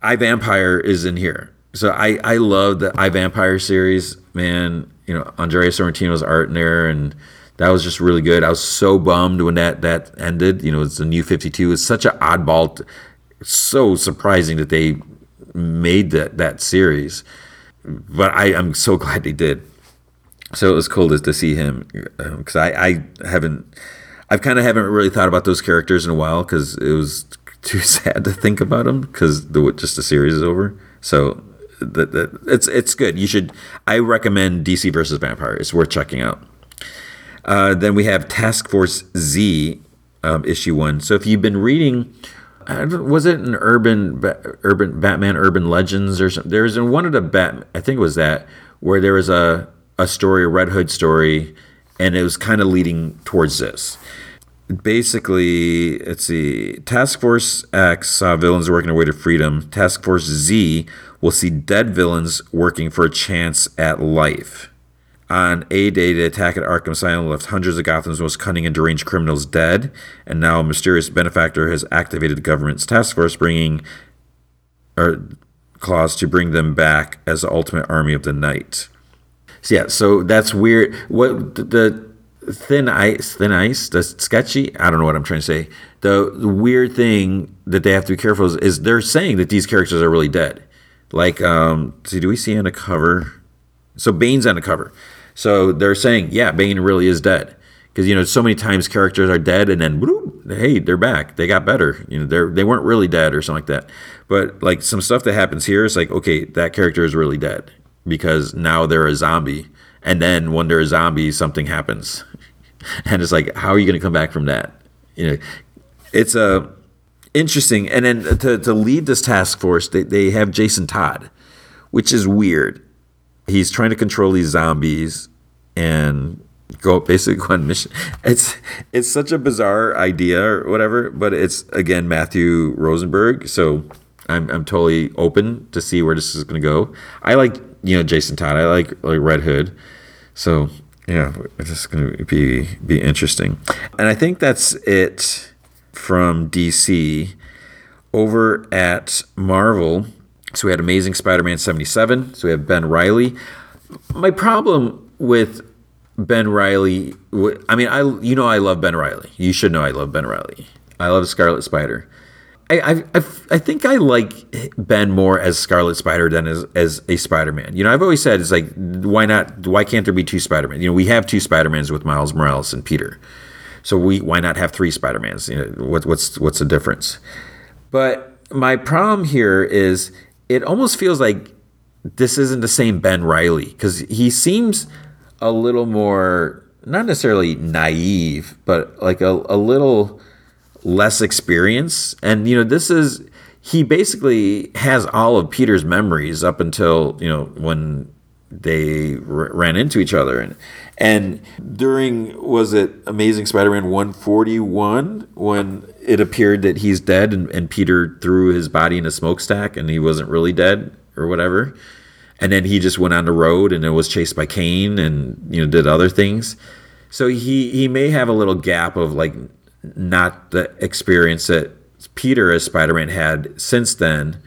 [SPEAKER 1] I Vampire is in here, so I I love the I Vampire series, man. You know Andrea Sorrentino's art in there, and that was just really good. I was so bummed when that that ended. You know, it's the new Fifty Two. It's such an oddball, so surprising that they made that that series, but I I'm so glad they did so it was cool to, to see him because um, I, I haven't I've kind of haven't really thought about those characters in a while because it was too sad to think about them because the just the series is over. So that it's it's good. You should. I recommend DC versus Vampire. It's worth checking out. Uh, then we have Task Force Z um, issue one. So if you've been reading
[SPEAKER 2] was it an urban urban Batman Urban Legends or something? There was one of the Bat I think it was that where there was a a story, a Red Hood story, and it was kind of leading towards this. Basically, let's see. Task Force X saw villains working their way to freedom. Task Force Z will see dead villains working for a chance at life. On A Day, the attack at Arkham Asylum left hundreds of Gotham's most cunning and deranged criminals dead, and now a mysterious benefactor has activated the government's task force, bringing or clause to bring them back as the ultimate army of the night. So yeah, so that's weird. What the thin ice, thin ice, that's sketchy. I don't know what I'm trying to say. The, the weird thing that they have to be careful is, is, they're saying that these characters are really dead. Like, um, see, do we see on the cover? So Bane's on the cover. So they're saying, yeah, Bane really is dead. Because you know, so many times characters are dead, and then whoop, hey, they're back. They got better. You know, they're they weren't really dead or something like that. But like some stuff that happens here is like, okay, that character is really dead because now they're a zombie, and then when they're a zombie, something happens, and it's like, how are you going to come back from that? You know, it's a uh, interesting. And then to to lead this task force, they they have Jason Todd, which is weird. He's trying to control these zombies and go basically go on mission. It's it's such a bizarre idea or whatever, but it's again Matthew Rosenberg, so I'm I'm totally open to see where this is going to go. I like you know Jason Todd. I like like Red Hood, so yeah, it's just going to be be interesting. And I think that's it from DC. Over at Marvel, so we had Amazing Spider-Man 77. So we have Ben Reilly. My problem with Ben Reilly, I mean, I you know I love Ben Reilly. You should know I love Ben Reilly. I love Scarlet Spider. I, I, I think I like Ben more as Scarlet Spider than as, as a Spider Man. You know, I've always said it's like, why not? Why can't there be two Spider Man? You know, we have two Spider Mans with Miles Morales and Peter, so we why not have three Spider Mans? You know, what, what's what's the difference? But my problem here is it almost feels like this isn't the same Ben Reilly because he seems a little more not necessarily naive, but like a, a little less experience. And you know, this is he basically has all of Peter's memories up until you know when they r- ran into each other and and during was it Amazing Spider-Man 141 when it appeared that he's dead and, and Peter threw his body in a smokestack and he wasn't really dead or whatever and then he just went on the road and it was chased by Kaine and you know did other things. So he he may have a little gap of like not the experience that Peter as Spider-Man had since then,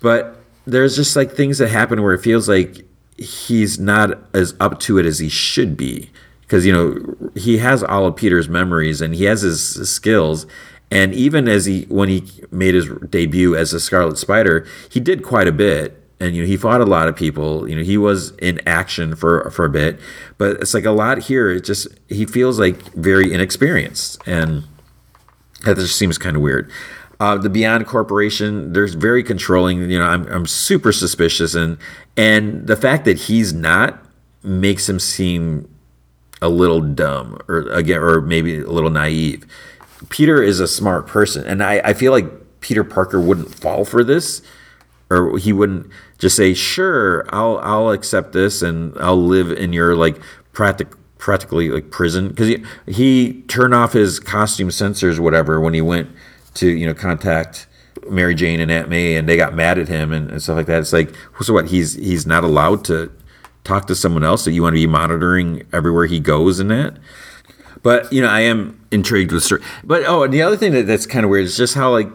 [SPEAKER 2] but there's just like things that happen where it feels like he's not as up to it as he should be. Because you know he has all of Peter's memories and he has his, his skills. And even as he when he made his debut as a Scarlet Spider, he did quite a bit and you know he fought a lot of people you know he was in action for for a bit but it's like a lot here it just he feels like very inexperienced and that just seems kind of weird uh, the Beyond Corporation, they're very controlling. You know, I'm, I'm super suspicious, and and the fact that he's not makes him seem a little dumb, or again, or maybe a little naive. Peter is a smart person, and I, I feel like Peter Parker wouldn't fall for this or he wouldn't just say, "Sure, I'll I'll accept this and I'll live in your like practic practically like prison." Because he he turned off his costume sensors, whatever, when he went to you know contact Mary Jane and Aunt May, and they got mad at him and, and stuff like that. It's like, so what? He's he's not allowed to talk to someone else that you want to be monitoring everywhere he goes and that. But you know, I am intrigued with. But oh, and the other thing that, that's kind of weird is just how like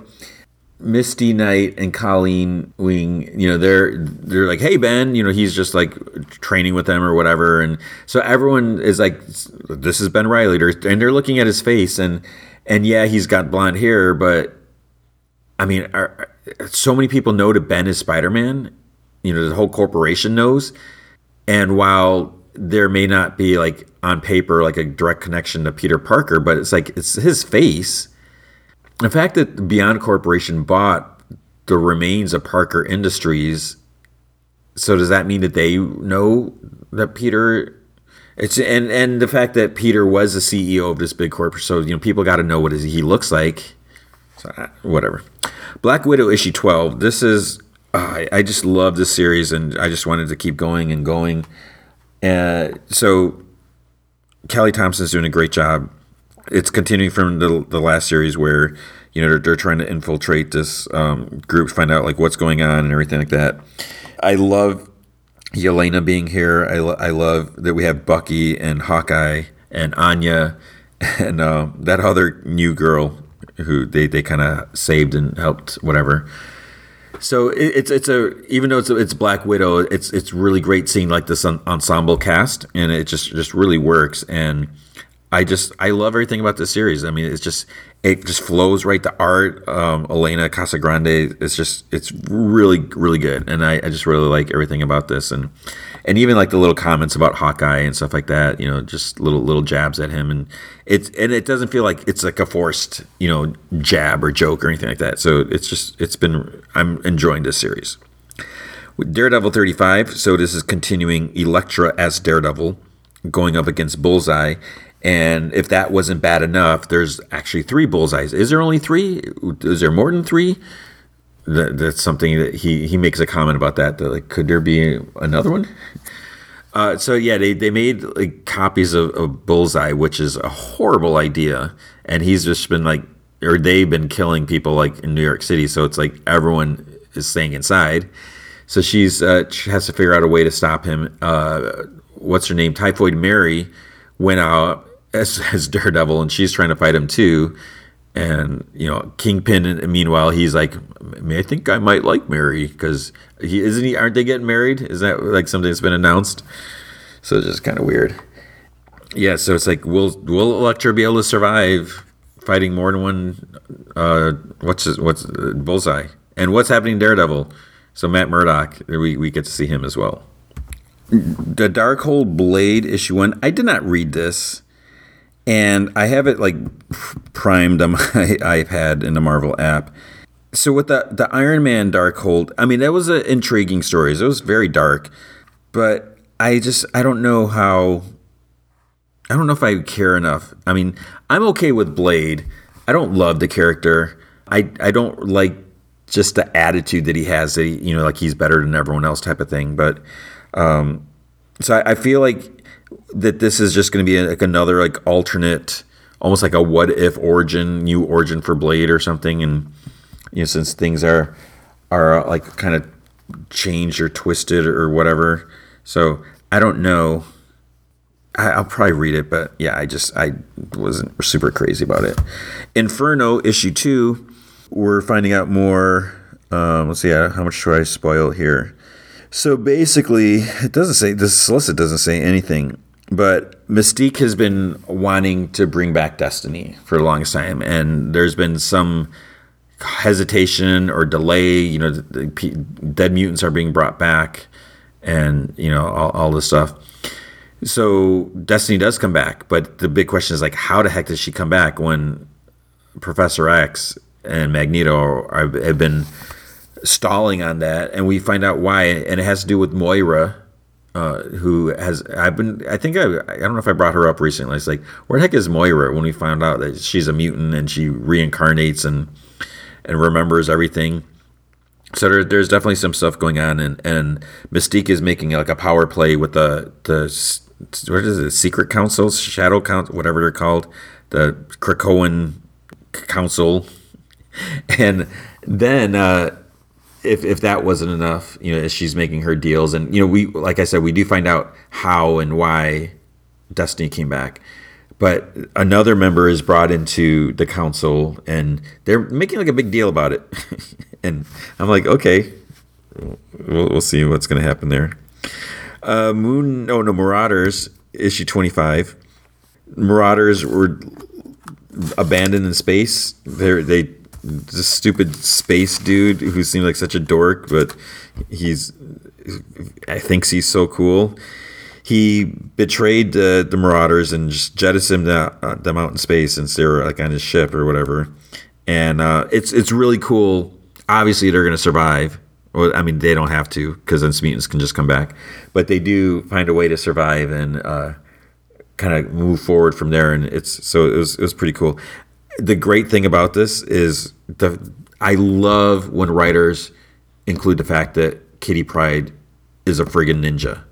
[SPEAKER 2] Misty Knight and Colleen Wing, you know, they're they're like, "Hey Ben," you know, he's just like training with them or whatever, and so everyone is like, "This is Ben Reilly," and they're looking at his face, and and yeah, he's got blonde hair, but I mean, are, so many people know that Ben is Spider Man, you know, the whole corporation knows, and while there may not be like on paper like a direct connection to Peter Parker, but it's like it's his face the fact that Beyond Corporation bought the remains of Parker Industries, so does that mean that they know that Peter? It's and and the fact that Peter was the CEO of this big corporation, so you know people got to know what he looks like. So, uh, whatever. Black Widow issue 12. This is uh, I, I just love this series and I just wanted to keep going and going. Uh, so Kelly Thompson's doing a great job. It's continuing from the, the last series where you know they're, they're trying to infiltrate this um, group, to find out like what's going on and everything like that. I love Yelena being here. I, lo- I love that we have Bucky and Hawkeye and Anya and uh, that other new girl who they, they kind of saved and helped whatever. So it, it's it's a even though it's it's Black Widow, it's it's really great seeing like this ensemble cast, and it just just really works. And I just I love everything about this series. I mean, it's just it just flows right. The art, um, Elena Casagrande, it's just it's really really good, and I, I just really like everything about this, and and even like the little comments about Hawkeye and stuff like that. You know, just little little jabs at him, and it's and it doesn't feel like it's like a forced you know jab or joke or anything like that. So it's just it's been I'm enjoying this series. With Daredevil 35, so this is continuing Elektra as Daredevil going up against Bullseye and if that wasn't bad enough, there's actually three bullseyes. Is there only three? Is there more than three? That, that's something that he he makes a comment about that. that like, could there be another one? Uh, so yeah, they, they made like copies of, of Bullseye, which is a horrible idea, and he's just been like, or they've been killing people like in New York City. So it's like everyone is staying inside. So she's uh, she has to figure out a way to stop him. Uh, what's her name? Typhoid Mary went out as, as Daredevil, and she's trying to fight him too. And you know, Kingpin. Meanwhile, he's like, I think I might like Mary because he isn't he. Aren't they getting married? Is that like something that's been announced? So it's just kind of weird. Yeah. So it's like, will will Elektra be able to survive fighting more than one? Uh, what's his, what's uh, Bullseye? And what's happening Daredevil? So Matt Murdock, we we get to see him as well. The Darkhold Blade issue one. I did not read this and I have it like primed on my iPad in the Marvel app. So with the the Iron Man Darkhold, I mean that was an intriguing story. It was very dark, but I just I don't know how. I don't know if I care enough. I mean, I'm okay with Blade. I don't love the character. I I don't like just the attitude that he has. That he, you know, like he's better than everyone else type of thing. But um, so I, I feel like that this is just going to be like another like alternate, almost like a what if origin, new origin for Blade or something. And you know, since things are are like kind of changed or twisted or whatever, so I don't know. I, will probably read it, but yeah, I just I wasn't super crazy about it. Inferno issue two, we're finding out more. Um, let's see, how much should I spoil here? So basically, it doesn't say this solicit doesn't say anything, but Mystique has been wanting to bring back Destiny for the longest time, and there's been some hesitation or delay. You know, the, the dead mutants are being brought back, and you know all, all this stuff. So Destiny does come back, but the big question is like, how the heck does she come back when Professor X and Magneto are, have been stalling on that, and we find out why, and it has to do with Moira, uh, who has I've been I think I I don't know if I brought her up recently. It's like where the heck is Moira when we found out that she's a mutant and she reincarnates and and remembers everything. So there, there's definitely some stuff going on, and and Mystique is making like a power play with the the what is it Secret Council, Shadow Council, whatever they're called, the Krakoan Council, and then. uh if if that wasn't enough, you know, she's making her deals, and you know, we like I said, we do find out how and why Destiny came back. But another member is brought into the council, and they're making like a big deal about it. and I'm like, okay, we'll, we'll see what's going to happen there. Uh, Moon, oh no, Marauders issue 25. Marauders were abandoned in space. They they this stupid space dude who seems like such a dork, but he's I thinks he's so cool. He betrayed uh, the Marauders and just jettisoned them, uh, them out in space since they were like on his ship or whatever. And uh, it's it's really cool. Obviously, they're to survive. Well, I mean, they don't have to because then mutants can just come back, but they do find a way to survive and uh, kind of move forward from there. And it's so it was it was pretty cool. The great thing about this is the I love when writers include the fact that Kitty Pryde is a friggin' ninja.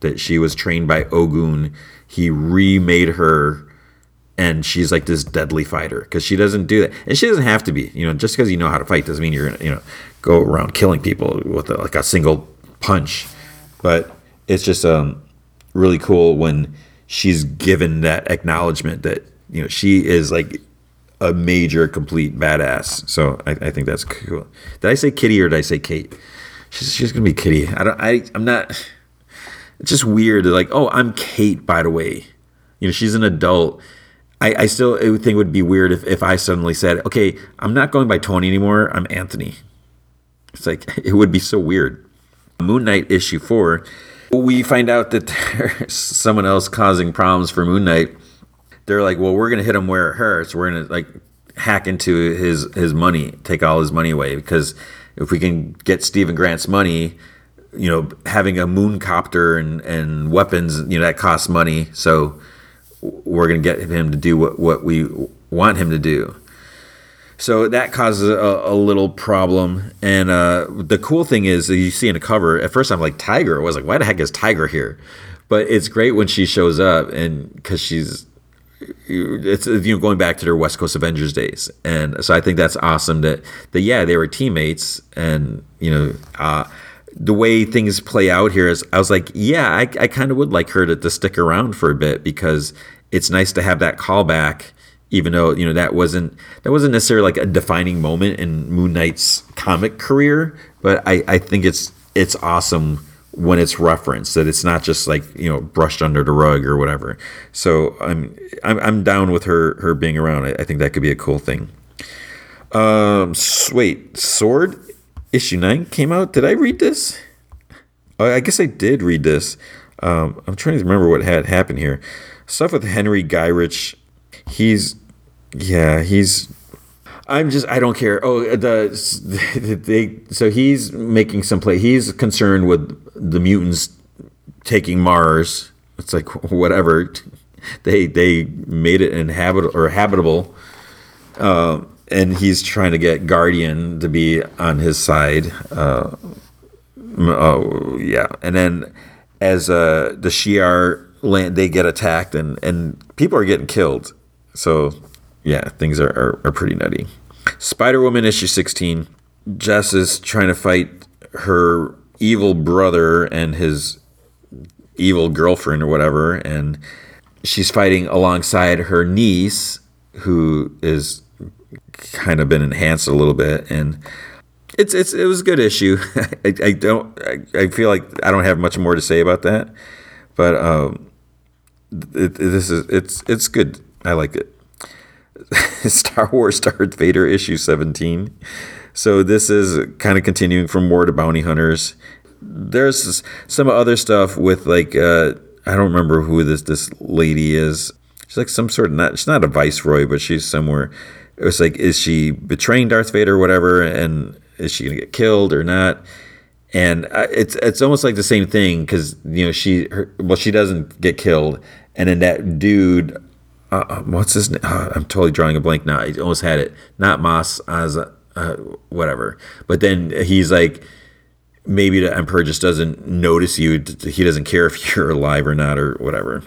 [SPEAKER 2] That she was trained by Ogun. He remade her and she's like this deadly fighter because she doesn't do that and she doesn't have to be you know just because you know how to fight doesn't mean you're gonna you know go around killing people with a, like a single punch but it's just um really cool when she's given that acknowledgement that you know she is like a major complete badass so i, I think that's cool did i say kitty or did i say kate she's, she's gonna be kitty i don't i i'm not it's just weird like oh i'm kate by the way you know she's an adult I, I still think it would be weird if, if I suddenly said, okay, I'm not going by Tony anymore. I'm Anthony. It's like, it would be so weird. Moon Knight issue four, we find out that there's someone else causing problems for Moon Knight. They're like, well, we're to hit him where it hurts. We're to like hack into his, his money, take all his money away. Because if we can get Steven Grant's money, you know, having a moon copter and, and weapons, you know, that costs money. So, we're to get him to do what, what we want him to do. So that causes a, a little problem. And uh, the cool thing is, you see in the cover, at first I'm like, Tiger. I was like, why the heck is Tiger here? But it's great when she shows up, and because she's, it's you know going back to their West Coast Avengers days, and so I think that's awesome that that yeah they were teammates, and you know uh, the way things play out here is I was like, yeah, I, I kind of would like her to, to stick around for a bit because it's nice to have that callback even though you know that wasn't that wasn't necessarily like a defining moment in Moon Knight's comic career, but I, I think it's it's awesome when it's referenced that it's not just like you know brushed under the rug or whatever. So I'm I'm, I'm down with her her being around. I, I think that could be a cool thing. Um, wait, Sword issue nine came out. Did I read this? I guess I did read this. Um, I'm trying to remember what had happened here stuff with Henry Gyrich. He's yeah, he's I'm just I don't care. Oh, the they so he's making some play. He's concerned with the mutants taking Mars. It's like whatever. They they made it inhabitable or habitable. Uh, and he's trying to get Guardian to be on his side. Uh, oh yeah, and then as uh, the Shi'ar land they get attacked and and people are getting killed. So yeah, things are, are, are pretty nutty. Spider Woman issue sixteen. Jess is trying to fight her evil brother and his evil girlfriend or whatever, and she's fighting alongside her niece, who is kind of been enhanced a little bit, and it's it's it was a good issue. I, I don't I, I feel like I don't have much more to say about that, but um, it, this is it's it's good. I like it. Star Wars Darth Vader issue 17. So this is kind of continuing from War to Bounty Hunters. There's some other stuff with like uh, I don't remember who this this lady is. She's like some sort of not she's not a viceroy, but she's somewhere. It was like is she betraying Darth Vader or whatever, and is she gonna get killed or not? and uh, it's it's almost like the same thing because you know she her, well she doesn't get killed and then that dude uh, what's his name uh, i'm totally drawing a blank now i almost had it not moss as uh, whatever but then he's like maybe the emperor just doesn't notice you he doesn't care if you're alive or not or whatever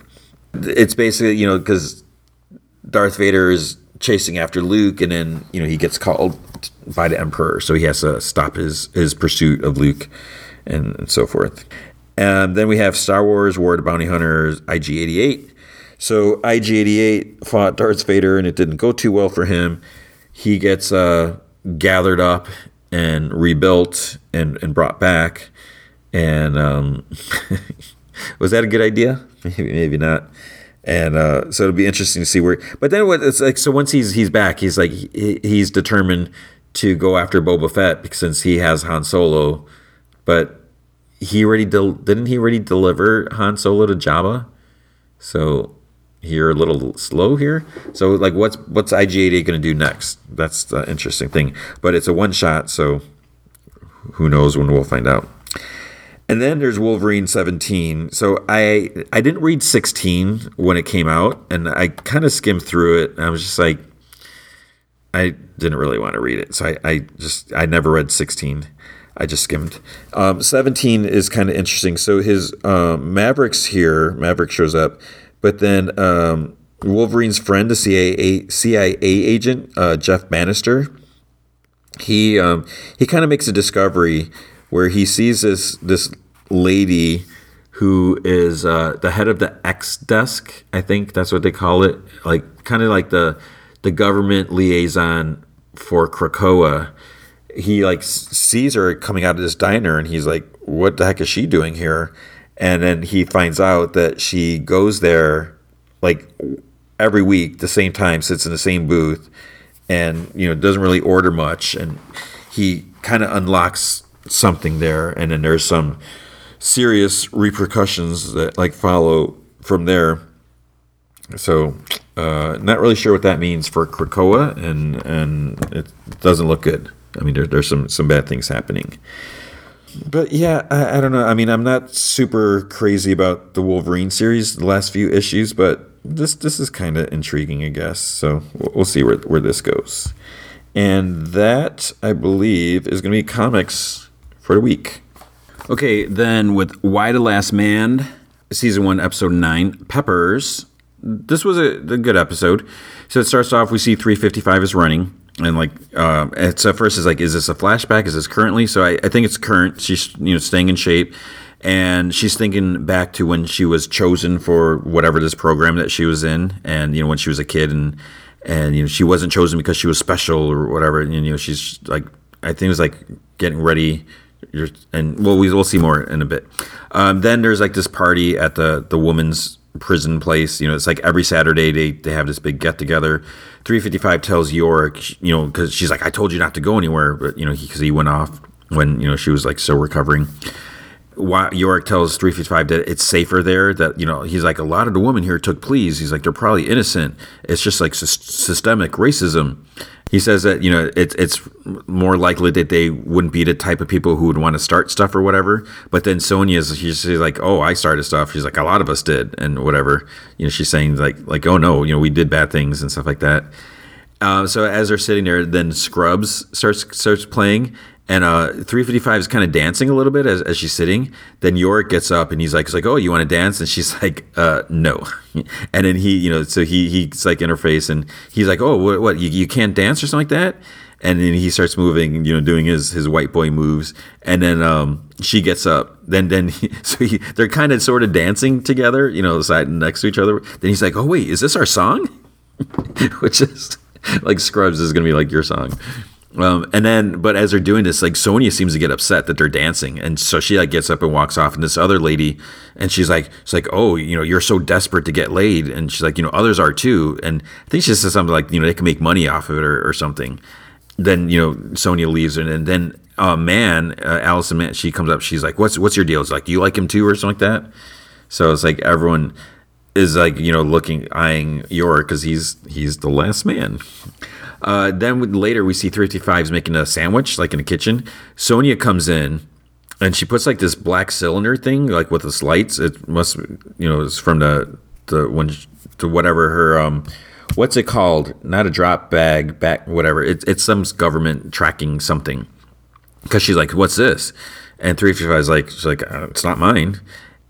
[SPEAKER 2] it's basically you know because darth vader is chasing after luke and then you know he gets called by the emperor, so he has to stop his his pursuit of Luke and, and so forth. And then we have Star Wars War of Bounty Hunters IG88. So IG88 fought Darth Vader, and it didn't go too well for him. He gets uh, gathered up and rebuilt and, and brought back. And um, was that a good idea? Maybe, maybe not and uh, so it'll be interesting to see where. But then what it's like. So once he's he's back, he's like he, he's determined to go after Boba Fett since he has Han Solo, but he already del- didn't he already deliver Han Solo to Jabba, so you're a little slow here. So like, what's what's IG88 going to do next? That's the interesting thing. But it's a one shot, so who knows when we'll find out. And then there's Wolverine 17. So I I didn't read 16 when it came out, and I kind of skimmed through it. I was just like, I didn't really want to read it, so I, I just I never read 16. I just skimmed. Um, 17 is kind of interesting. So his um, Mavericks here, Maverick shows up, but then um, Wolverine's friend, the CIA CIA agent uh, Jeff Bannister, he um, he kind of makes a discovery where he sees this this lady who is uh, the head of the X desk. I think that's what they call it, like kind of like the the government liaison for Krakoa. He like sees her coming out of this diner, and he's like, "What the heck is she doing here?" And then he finds out that she goes there like every week, the same time, sits in the same booth, and you know doesn't really order much. And he kind of unlocks something there, and then there's some serious repercussions that like follow from there. So, uh, not really sure what that means for Krakoa, and and it doesn't look good. I mean, there, there's some some bad things happening. But yeah, I, I don't know. I mean, I'm not super crazy about the Wolverine series, the last few issues, but this this is kind of intriguing, I guess. So we'll, we'll see where where this goes. And that I believe is going to be comics for the week.
[SPEAKER 1] Okay, then with Y: The Last Man, season one, episode nine, Peppers. This was a, a good episode. So it starts off, we see 355 is running. And like, uh, it's at first, it's like, is this a flashback? Is this currently? So I, I think it's current. She's, you know, staying in shape. And she's thinking back to when she was chosen for whatever this program that she was in. And, you know, when she was a kid and, and, you know, she wasn't chosen because she was special or whatever. And, you know, she's like, I think it was like getting ready and well, we will see more in a bit. Um, then there's like this party at the the woman's prison place. You know, it's like every Saturday they they have this big get together. 355 tells Yorick, you know, because she's like, I told you not to go anywhere, but you know, because he, he, went off when you know she was like so recovering. Why, Yorick tells 355 that it's safer there. That you know, he's like, a lot of the women here took pleas. He's like, they're probably innocent. It's just like sy- systemic racism he says that you know it's it's more likely that they wouldn't be the type of people who would want to start stuff or whatever. But then Sonia's she's like, oh, I started stuff. She's like, a lot of us did, and whatever. You know, she's saying like like, oh no, you know, we did bad things and stuff like that. Uh, so as they're sitting there, then Scrubs starts starts playing, and uh, 355 is kind of dancing a little bit as, as she's sitting. Then Yorick gets up and he's like, he's like, oh, you want to dance? And she's like, uh, no. and then he, you know, so he he's like in her face and he's like, oh, what, what you, you can't dance or something like that? And then he starts moving, you know, doing his his white boy moves. And then um, she gets up. Then then he, so he, they're kind of sort of dancing together, you know, side next to each other. Then he's like, oh wait, is this our song? Which is like Scrubs is gonna be like your song. Um, and then, but as they're doing this, like Sonia seems to get upset that they're dancing, and so she like gets up and walks off. And this other lady, and she's like, she's like, oh, you know, you're so desperate to get laid, and she's like, you know, others are too. And I think she says something like, you know, they can make money off of it or, or something. Then you know, Sonia leaves, and, and then uh, man, uh, Allison, man, she comes up, she's like, what's what's your deal? It's like, you like him too, or something like that. So it's like everyone is like, you know, looking eyeing Yor because he's he's the last man. Uh, then later we see 355's making a sandwich, like in a kitchen. Sonia comes in and she puts like this black cylinder thing, like with this lights. It must, you know, it's from the the when to whatever her um, what's it called? Not a drop bag, back whatever. It's it's some government tracking something. Because she's like, what's this? And 355 is like, she's like, uh, it's not mine.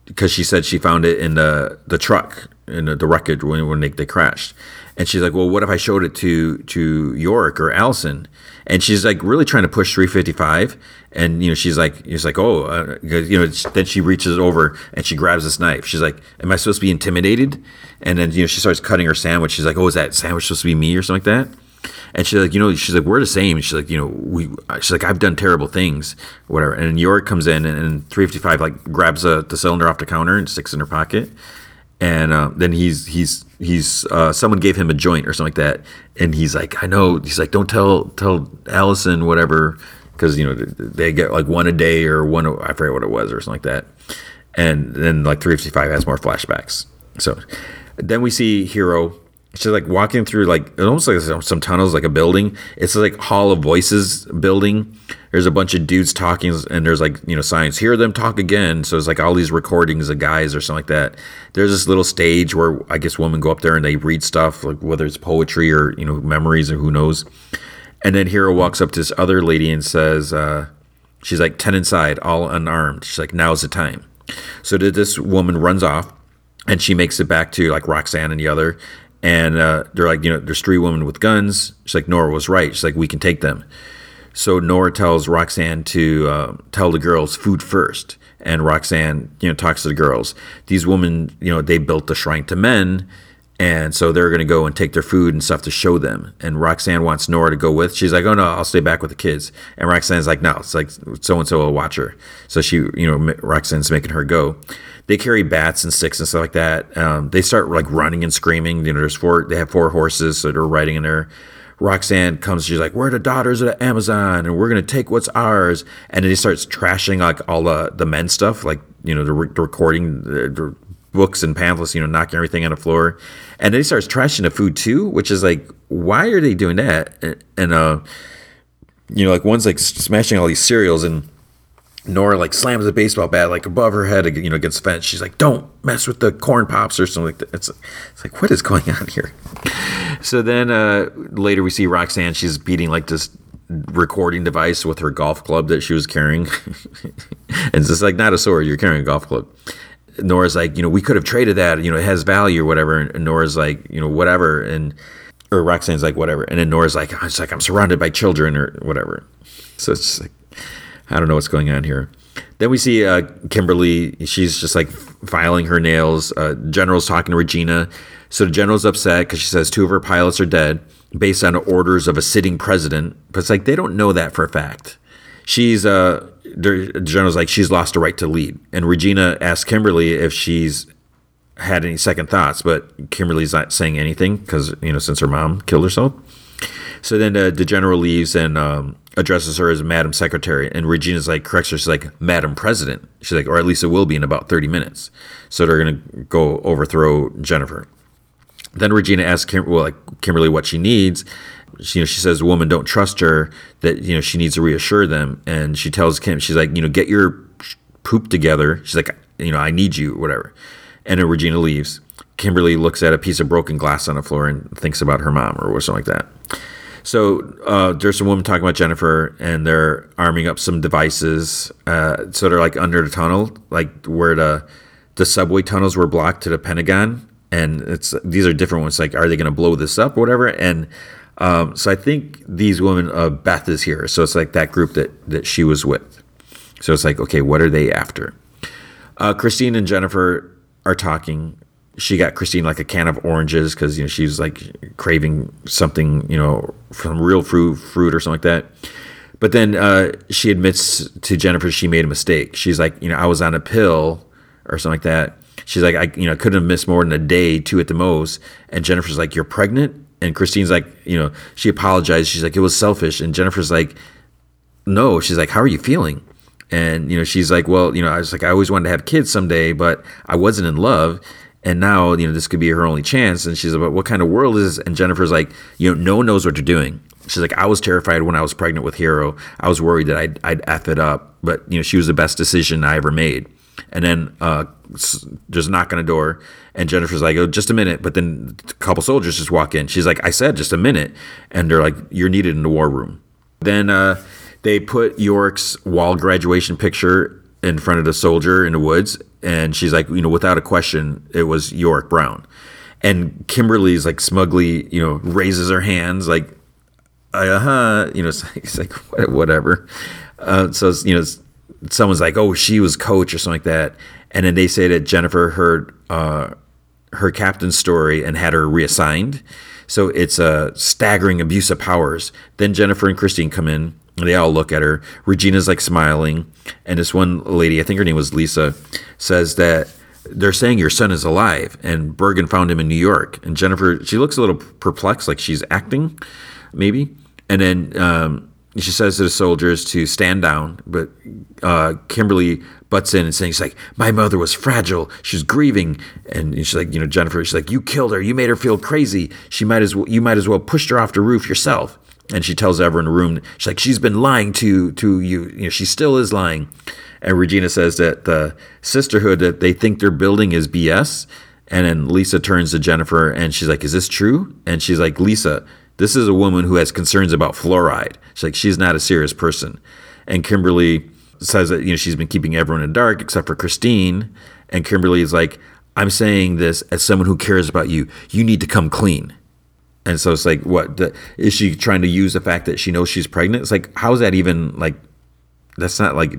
[SPEAKER 1] Because she said she found it in the the truck in the, the wreckage when when they, they crashed. And she's like, well, what if I showed it to to Yorick or Allison? And she's like really trying to push 355. And you know, she's like, she's like, oh, uh, you know. Then she reaches over and she grabs this knife. She's like, am I supposed to be intimidated? And then you know, she starts cutting her sandwich. She's like, oh, is that sandwich supposed to be me or something like that? And she's like, you know, she's like, we're the same. And she's like, you know, we. She's like, I've done terrible things, whatever. And York comes in and, and 355 like grabs a, the cylinder off the counter and sticks in her pocket and uh, then he's he's he's uh, someone gave him a joint or something like that, and he's like, I know. He's like, don't tell tell Allison whatever, because you know they get like one a day or one I forget what it was or something like that, and then like 355 has more flashbacks. So then we see Hero. She's like walking through like almost like some tunnels, like a building. It's like Hall of Voices building,
[SPEAKER 2] there's a bunch of dudes talking, and there's like you know signs, hear them talk again. So it's like all these recordings of guys or something like that. There's this little stage where I guess women go up there and they read stuff, like whether it's poetry or you know memories or who knows. And then Hero walks up to this other lady and says, uh, she's like ten inside, all unarmed. She's like, now's the time. So this woman runs off, and she makes it back to like Roxanne and the other, and uh, they're like, you know, there's three women with guns. She's like, Nora was right. She's like, we can take them. So Nora tells Roxanne to uh, tell the girls food first, and Roxanne, you know, talks to the girls. These women, you know, they built the shrine to men, and so they're going to go and take their food and stuff to show them. And Roxanne wants Nora to go with. She's like, "Oh no, I'll stay back with the kids." And Roxanne's like, "No, it's like so and so will watch her." So she, you know, Roxanne's making her go. They carry bats and sticks and stuff like that. Um, they start like running and screaming. You know, there's four. They have four horses, so they're riding in there. Roxanne comes, she's like, We're the daughters of the Amazon and we're going to take what's ours. And then he starts trashing like all the, the men stuff, like, you know, the, re- the recording, the, the, books and pamphlets, you know, knocking everything on the floor. And then he starts trashing the food too, which is like, why are they doing that? And, and uh, you know, like one's like smashing all these cereals and Nora like slams a baseball bat like above her head, you know, against the fence. She's like, "Don't mess with the corn pops or something like that." It's, it's like, what is going on here? So then uh, later we see Roxanne. She's beating like this recording device with her golf club that she was carrying, and it's just like not a sword. You're carrying a golf club. Nora's like, you know, we could have traded that. You know, it has value or whatever. And Nora's like, you know, whatever. And or Roxanne's like, whatever. And then Nora's like, it's like I'm surrounded by children or whatever. So it's just like I don't know what's going on here. Then we see uh, Kimberly. She's just like filing her nails. Uh, General's talking to Regina. So the general's upset because she says two of her pilots are dead based on orders of a sitting president. But it's like they don't know that for a fact. She's uh, the general's like she's lost the right to lead, and Regina asks Kimberly if she's had any second thoughts, but Kimberly's not saying anything because you know since her mom killed herself. So then uh, the general leaves and um, addresses her as Madam Secretary, and Regina's like corrects her. She's like Madam President. She's like, or at least it will be in about thirty minutes. So they're gonna go overthrow Jennifer. Then Regina asks Kim, well, like Kimberly what she needs. She, you know, she says, the "Woman, don't trust her. That you know she needs to reassure them." And she tells Kim, she's like, "You know, get your poop together." She's like, "You know, I need you, whatever." And then Regina leaves. Kimberly looks at a piece of broken glass on the floor and thinks about her mom or something like that. So uh, there's some woman talking about Jennifer, and they're arming up some devices. Uh, so they're like under the tunnel, like where the the subway tunnels were blocked to the Pentagon, and it's these are different ones. Like, are they going to blow this up or whatever? And um, so I think these women, uh, Beth is here, so it's like that group that that she was with. So it's like, okay, what are they after? Uh, Christine and Jennifer are talking she got Christine like a can of oranges because you know she's like craving something you know from real fruit fruit or something like that. But then uh, she admits to Jennifer she made a mistake. She's like, you know, I was on a pill or something like that. She's like, I you know couldn't have missed more than a day, two at the most. And Jennifer's like, you're pregnant. And Christine's like, you know, she apologized. She's like, it was selfish. And Jennifer's like, no. She's like, how are you feeling? And you know, she's like, well, you know, I was like, I always wanted to have kids someday, but I wasn't in love and now you know this could be her only chance. And she's like what kind of world is this? And jennifer's like you know no one knows what you're doing. She's like i was terrified when i was pregnant with hero. I was worried that i'd, I'd f it up. But you know she was the best decision i ever made. And then uh, just knock on a door. And jennifer's like oh just a minute. But then a couple soldiers just walk in. She's like i said just a minute. And they're like you're needed in the war room. Then uh, they put york's wall graduation picture in front of the soldier in the woods and she's like, you know, without a question, it was York Brown. And Kimberly's like smugly, you know, raises her hands like, uh huh, you know, it's like whatever. Uh, so you know, someone's like, oh, she was coach or something like that, and then they say that Jennifer heard uh, her captain's story and had her reassigned. So it's a staggering abuse of powers. Then Jennifer and Christine come in they all look at her. Regina's like smiling, and this one lady, I think her name was Lisa, says that they're saying your son is alive, and Bergen found him in New York. And Jennifer, she looks a little perplexed, like she's acting, maybe. And then um, she says to the soldiers to stand down, but uh, Kimberly butts in and saying, "She's like, my mother was fragile. She's grieving." And she's like, "You know, Jennifer." She's like, "You killed her. You made her feel crazy. She might as well. You might as well pushed her off the roof yourself." And she tells everyone in the room, she's like, she's been lying to to you. You know, she still is lying. And Regina says that the sisterhood that they think they're building is BS. And then Lisa turns to Jennifer and she's like, Is this true? And she's like, Lisa, this is a woman who has concerns about fluoride. She's like, She's not a serious person. And Kimberly says that, you know, she's been keeping everyone in the dark except for Christine. And Kimberly is like, I'm saying this as someone who cares about you. You need to come clean. And so it's like, what the, is she trying to use the fact that she knows she's pregnant? It's like, how is that even like? That's not like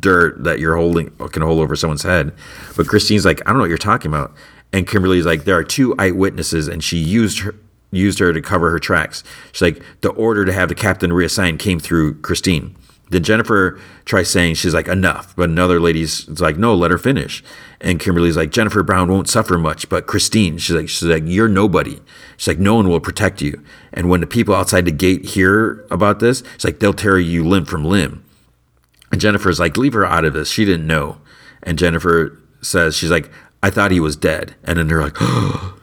[SPEAKER 2] dirt that you're holding can hold over someone's head. But Christine's like, I don't know what you're talking about. And Kimberly's like, there are two eyewitnesses, and she used her used her to cover her tracks. She's like, the order to have the captain reassigned came through Christine. Then Jennifer tries saying she's like enough, but another lady's like, no, let her finish. And Kimberly's like, Jennifer Brown won't suffer much, but Christine, she's like, she's like, you're nobody. She's like, no one will protect you. And when the people outside the gate hear about this, it's like they'll tear you limb from limb. And Jennifer's like, leave her out of this. She didn't know. And Jennifer says, she's like, I thought he was dead. And then they're like, oh.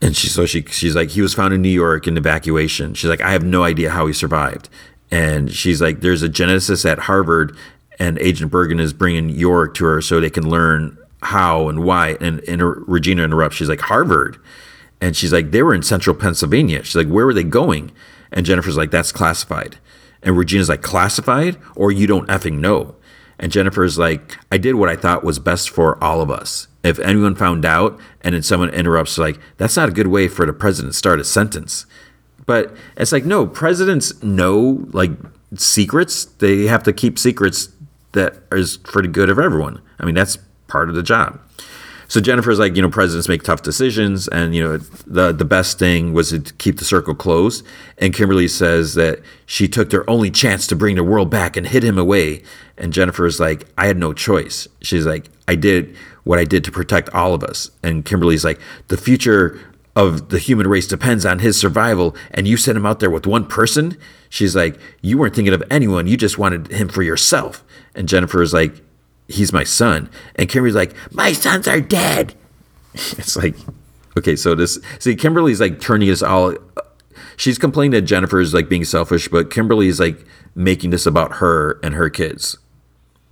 [SPEAKER 2] And she, so she, she's like, he was found in New York in evacuation. She's like, I have no idea how he survived. And she's like, there's a geneticist at Harvard, and Agent Bergen is bringing York to her so they can learn how and why. And, and Regina interrupts. She's like, Harvard. And she's like, they were in central Pennsylvania. She's like, where were they going? And Jennifer's like, that's classified. And Regina's like, classified? Or you don't effing know. And Jennifer's like, I did what I thought was best for all of us. If anyone found out and then someone interrupts, like, that's not a good way for the president to start a sentence. But it's like, no, presidents know like secrets. They have to keep secrets that is for the good of everyone. I mean, that's part of the job. So Jennifer's like, you know, presidents make tough decisions, and you know, the the best thing was to keep the circle closed. And Kimberly says that she took their only chance to bring the world back and hid him away. And Jennifer's like, I had no choice. She's like, I did what I did to protect all of us. And Kimberly's like, the future of the human race depends on his survival, and you sent him out there with one person. She's like, you weren't thinking of anyone. You just wanted him for yourself. And jennifer is like, he's my son. And Kimberly's like, my sons are dead. It's like, okay, so this, see, Kimberly's like turning us all, she's complaining that Jennifer's like being selfish, but Kimberly's like making this about her and her kids.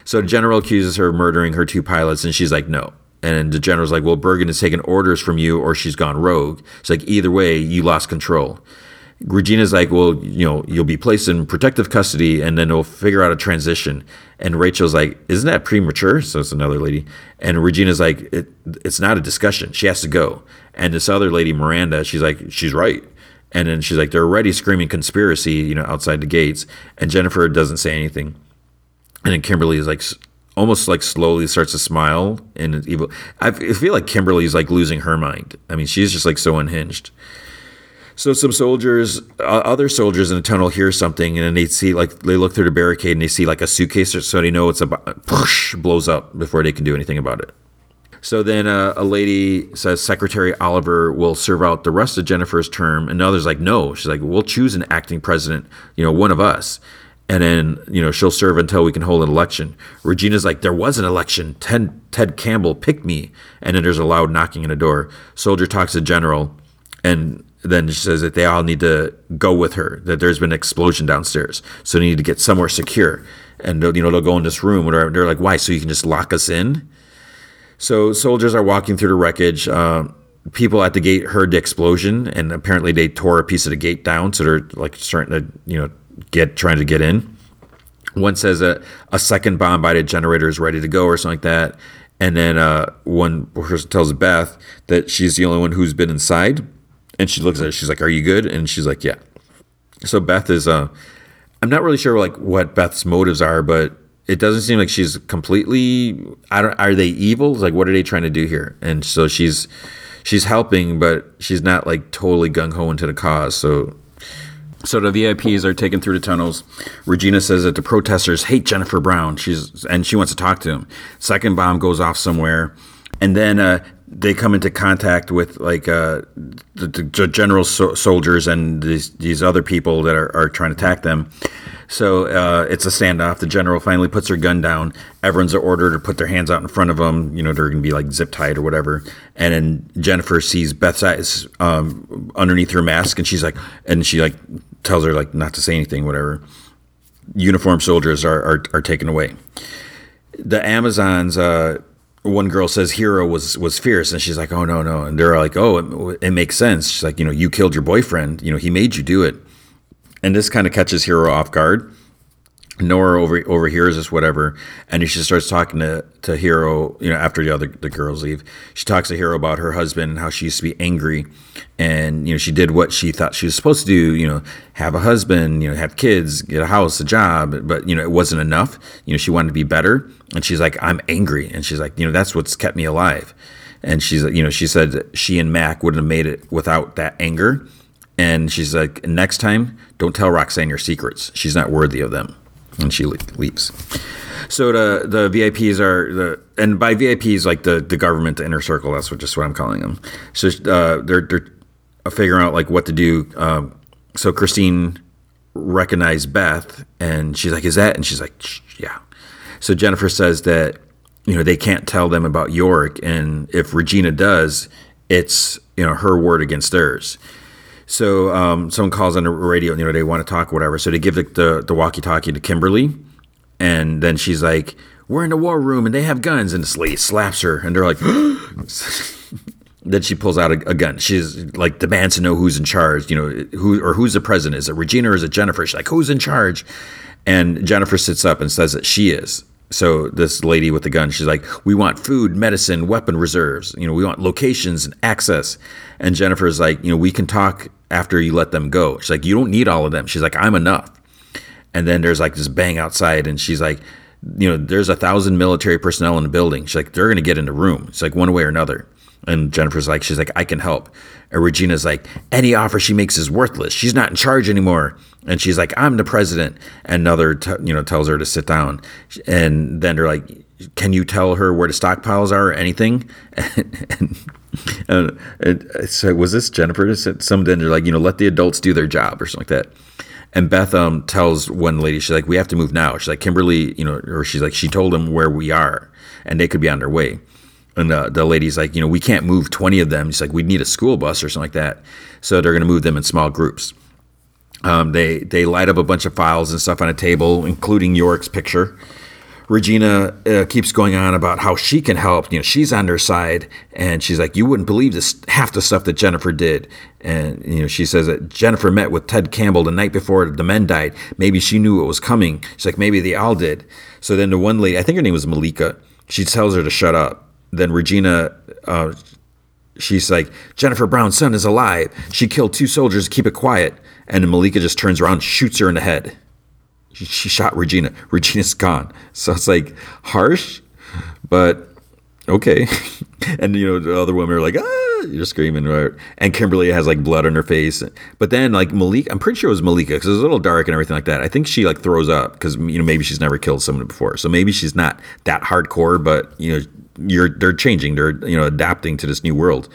[SPEAKER 2] So general accuses her of murdering her two pilots, and she's like, no. And the general's like, well, Bergen has taken orders from you or she's gone rogue. It's like, either way, you lost control. Regina's like, well, you know, you'll be placed in protective custody and then we'll figure out a transition. And Rachel's like, isn't that premature? So it's another lady. And Regina's like, it, it's not a discussion. She has to go. And this other lady, Miranda, she's like, she's right. And then she's like, they're already screaming conspiracy, you know, outside the gates. And Jennifer doesn't say anything. And then Kimberly is like, almost like slowly starts to smile and evil. I feel like Kimberly's like losing her mind. I mean, she's just like so unhinged. So some soldiers, other soldiers in the tunnel hear something, and then they see like they look through the barricade and they see like a suitcase, or so they know it's about push blows up before they can do anything about it. So then uh, a lady says Secretary Oliver will serve out the rest of Jennifer's term, and the other's like, no. She's like, we'll choose an acting president, you know, one of us and then you know she'll serve until we can hold an election. Regina's like, there was an election. Ted, Ted Campbell picked me, and then there's a loud knocking on the door. Soldier talks to general, and then she says that they all need to go with her. That there's been an explosion downstairs, so they need to get somewhere secure. And you know they'll go in this room. Whatever. They're like, why? So you can just lock us in. So soldiers are walking through the wreckage. Uh, people at the gate heard the explosion, and apparently they tore a piece of the gate down. So they're like starting to you know get trying to get in. One says a, a second bomb by the generator is ready to go or something like that. And then uh, one person tells Beth that she's the only one who's been inside. And she looks at it. She's like, "Are you good?" And she's like, "Yeah." So Beth is. Uh, I'm not really sure like what Beth's motives are, but it doesn't seem like she's completely. I don't. Are they evil? Like, what are they trying to do here? And so she's she's helping, but she's not like totally gung ho into the cause. So so the VIPs are taken through the tunnels. Regina says that the protesters hate Jennifer Brown. She's and she wants to talk to him. Second bomb goes off somewhere, and then uh, they come into contact with like uh, the, the, general so- soldiers and these, these other people that are, are trying to attack them. So uh, it's a standoff. The general finally puts her gun down. Everyone's ordered to put their hands out in front of them. You know, they're going to be like zip tied or whatever. And then Jennifer sees Beth's eyes um, underneath her mask, and she's like, and she like
[SPEAKER 1] tells her like not to say anything, whatever. Uniformed soldiers are are, are taken away. The Amazons. Uh, one girl says Hero was was fierce, and she's like, "Oh no, no," and they're like, "Oh, it, it makes sense." She's like, "You know, you killed your boyfriend. You know, he made you do it," and this kind of catches Hero off guard Nora over overhears this, whatever, and she starts talking to, to Hero. You know, after the other the girls leave, she talks to Hero about her husband and how she used to be angry, and you know she did what she thought she was supposed to do. You know, have a husband, you know, have kids, get a house, a job, but you know it wasn't enough. You know, she wanted to be better, and she's like, I'm angry, and she's like, you know, that's what's kept me alive. And she's, you know, she said she and Mac wouldn't have made it without that anger. And she's like, next time, don't tell Roxanne your secrets. She's not worthy of them and she leaves. So the the VIPs are the and by VIPs like the the government the inner circle. That's what just what I'm calling them. So uh, they're they're figuring out like what to do. Um, so Christine recognized Beth and she's like, "Is that?" And she's like, "Yeah." So Jennifer says that you know they can't tell them about York, and if Regina does, it's you know her word against theirs. So um, someone calls on the radio, you know, they want to talk, or whatever. So they give the, the, the walkie-talkie to Kimberly, and then she's like, "We're in the war room, and they have guns." And this slaps her, and they're like, then she pulls out a, a, gun. She's like demands to know who's in charge, you know, who or who's the president? Is it Regina or is it Jennifer? She's like, "Who's in charge?" And Jennifer sits up and says that she is. So this lady with the gun, she's like, "We want food, medicine, weapon reserves. You know, we want locations and access." And Jennifer's like, "You know, we can talk after you let them go." She's like, "You don't need all of them." She's like, "I'm enough." And then there's like this bang outside, and she's like, "You know, there's a thousand military personnel in the building." She's like, "They're gonna get in the room." It's like one way or another. And Jennifer's like, she's like, I can help. And Regina's like, any offer she makes is worthless. She's not in charge anymore. And she's like, I'm the president. And another, t- you know, tells her to sit down. And then they're like, can you tell her where the stockpiles are or anything? and, and, and so was this Jennifer? Some then they're like, you know, let the adults do their job or something like that. And Beth um, tells one lady, she's like, we have to move now. She's like, Kimberly, you know, or she's like, she told them where we are and they could be on their way. And the, the lady's like, you know, we can't move 20 of them. She's like, we need a school bus or something like that. So they're going to move them in small groups. Um, they they light up a bunch of files and stuff on a table, including York's picture. Regina uh, keeps going on about how she can help. You know, she's on their side, and she's like, "You wouldn't believe this half the stuff that Jennifer did." And you know, she says that Jennifer met with Ted Campbell the night before the men died. Maybe she knew it was coming. She's like, maybe they all did. So then the one lady, I think her name was Malika, she tells her to shut up then Regina, uh, she's like, Jennifer Brown's son is alive. She killed two soldiers keep it quiet. And Malika just turns around, shoots her in the head. She, shot Regina. Regina's gone. So it's like harsh, but okay. and you know the other women are like, ah, you're screaming, right? And Kimberly has like blood on her face. But then like Malika, I'm pretty sure it was Malika because it was a little dark and everything like that. I think she like throws up because you know maybe she's never killed someone before, so maybe she's not that hardcore. But you know you're they're changing, they're you know adapting to this new world.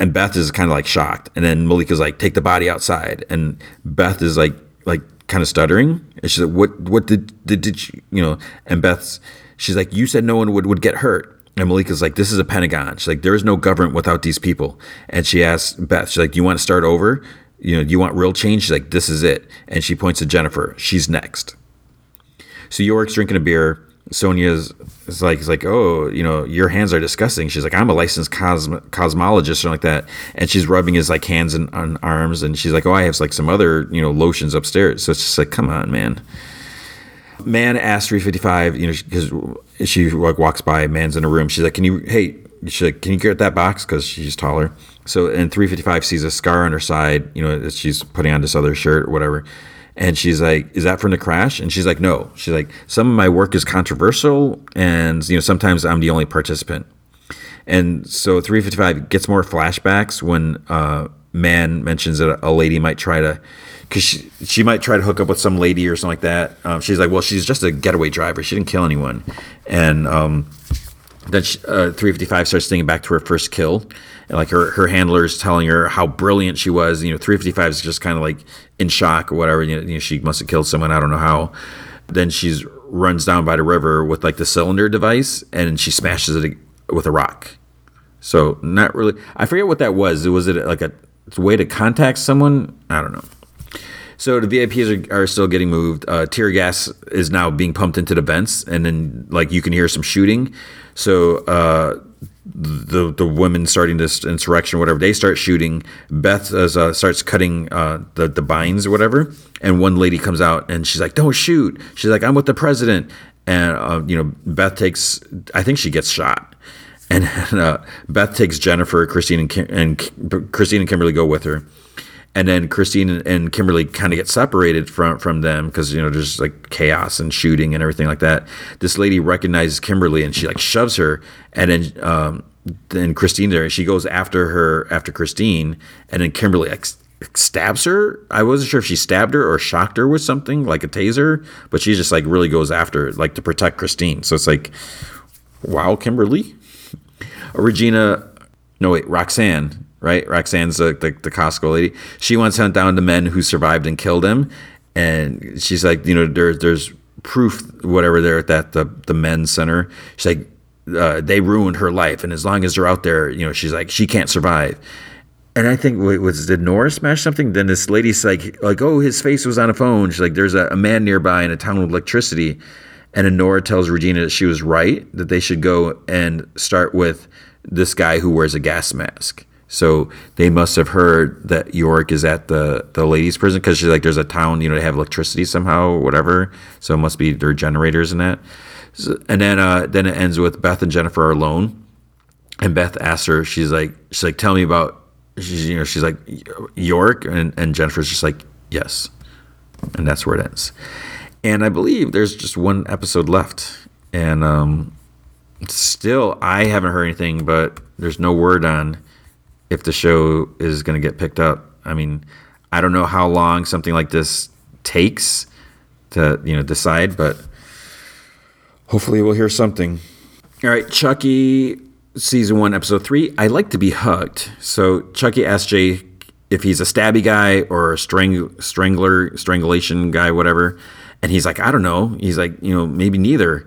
[SPEAKER 1] And Beth is kind of like shocked, and then Malika's like, "Take the body outside," and Beth is like like kind of stuttering, and she's like, "What what did did, did you you know?" And Beth's she's like, "You said no one would would get hurt." And Malika's like, this is a Pentagon. She's like, there is no government without these people. And she asks Beth, she's like, do you want to start over? You know, do you want real change? She's like, this is it. And she points to Jennifer. She's next. So York's drinking a beer. Sonia's is like, is like, oh, you know, your hands are disgusting. She's like, I'm a licensed cosm- cosmologist or like that. And she's rubbing his like hands and, and arms. And she's like, oh, I have like some other, you know, lotions upstairs. So it's just like, come on, man. Man asks 355, you know, because she like walks by, man's in a room. She's like, can you, hey, she's like, can you get that box? Because she's taller. So, and 355 sees a scar on her side, you know, that she's putting on this other shirt or whatever. And she's like, "Is that from the crash?" And she's like, "No." She's like, "Some of my work is controversial, and you know, sometimes I'm the only participant." And so 355 gets more flashbacks when uh, Man mentions that a lady might try to, because she, she might try to hook up with some lady or something like that. Um, she's like, well, she's just a getaway driver. She didn't kill anyone. And um, then she, uh, 355 starts thinking back to her first kill. And like her her handler is telling her how brilliant she was. You know 355 is just kind of like in shock or whatever. You know, she must have killed someone. I don't know how. Then she's runs down by the river with like the cylinder device and she smashes it with a rock. So not really i forget what that was. Was it like a way to contact someone? I don't know.
[SPEAKER 2] So the VIPs are, are still getting moved. Uh, tear gas is now being pumped into the vents, and then like you can hear some shooting. So uh, the the women starting this insurrection, whatever, they start shooting. Beth uh, starts cutting uh, the the binds or whatever, and one lady comes out and she's like, "Don't shoot!" She's like, "I'm with the president," and uh, you know Beth takes, I think she gets shot, and uh, Beth takes Jennifer, Christine, and, Kim, and Christine and Kimberly go with her and then Christine and Kimberly kind of get separated from from them because you know there's like chaos and shooting and everything like that. This lady recognizes Kimberly and she like shoves her, and then um, then Christine there she goes after her after Christine, and then Kimberly like stabs her. I wasn't sure if she stabbed her or shocked her with something like a taser, but she just like really goes after like to protect Christine. So it's like, wow, Kimberly, Regina, no wait, Roxanne right? Roxanne's the, the, the Costco lady. She wants to hunt down the men who survived and killed him. And she's like, you know, there, there's proof, whatever, there at that, the, the men's center. She's like, uh, they ruined her life. And as long as they're out there, you know, she's like, she can't survive. And I think wait, was did Nora smash something? Then this lady's like, like, oh, his face was on a phone. She's like, there's a, a man nearby in a town with electricity. And Nora tells Regina that she was right, that they should go and start with this guy who wears a gas mask. So they must have heard that York is at the, the ladies' prison because she's like, there's a town, you know, they have electricity somehow or whatever. So it must be their generators and that. So, and then uh, then it ends with Beth and Jennifer are alone, and Beth asks her, she's like, she's like, tell me about, she's you know, she's like York, and and Jennifer's just like, yes, and that's where it ends. And I believe there's just one episode left, and um, still I haven't heard anything, but there's no word on if the show is going to get picked up. I mean, I don't know how long something like this takes to you know decide, but hopefully we'll hear something. All right, Chucky season one, episode three. I like to be hugged. So Chucky asks Jay if he's a stabby guy or a strang- strangler, strangulation guy, whatever. And he's like, I don't know. He's like, you know, maybe neither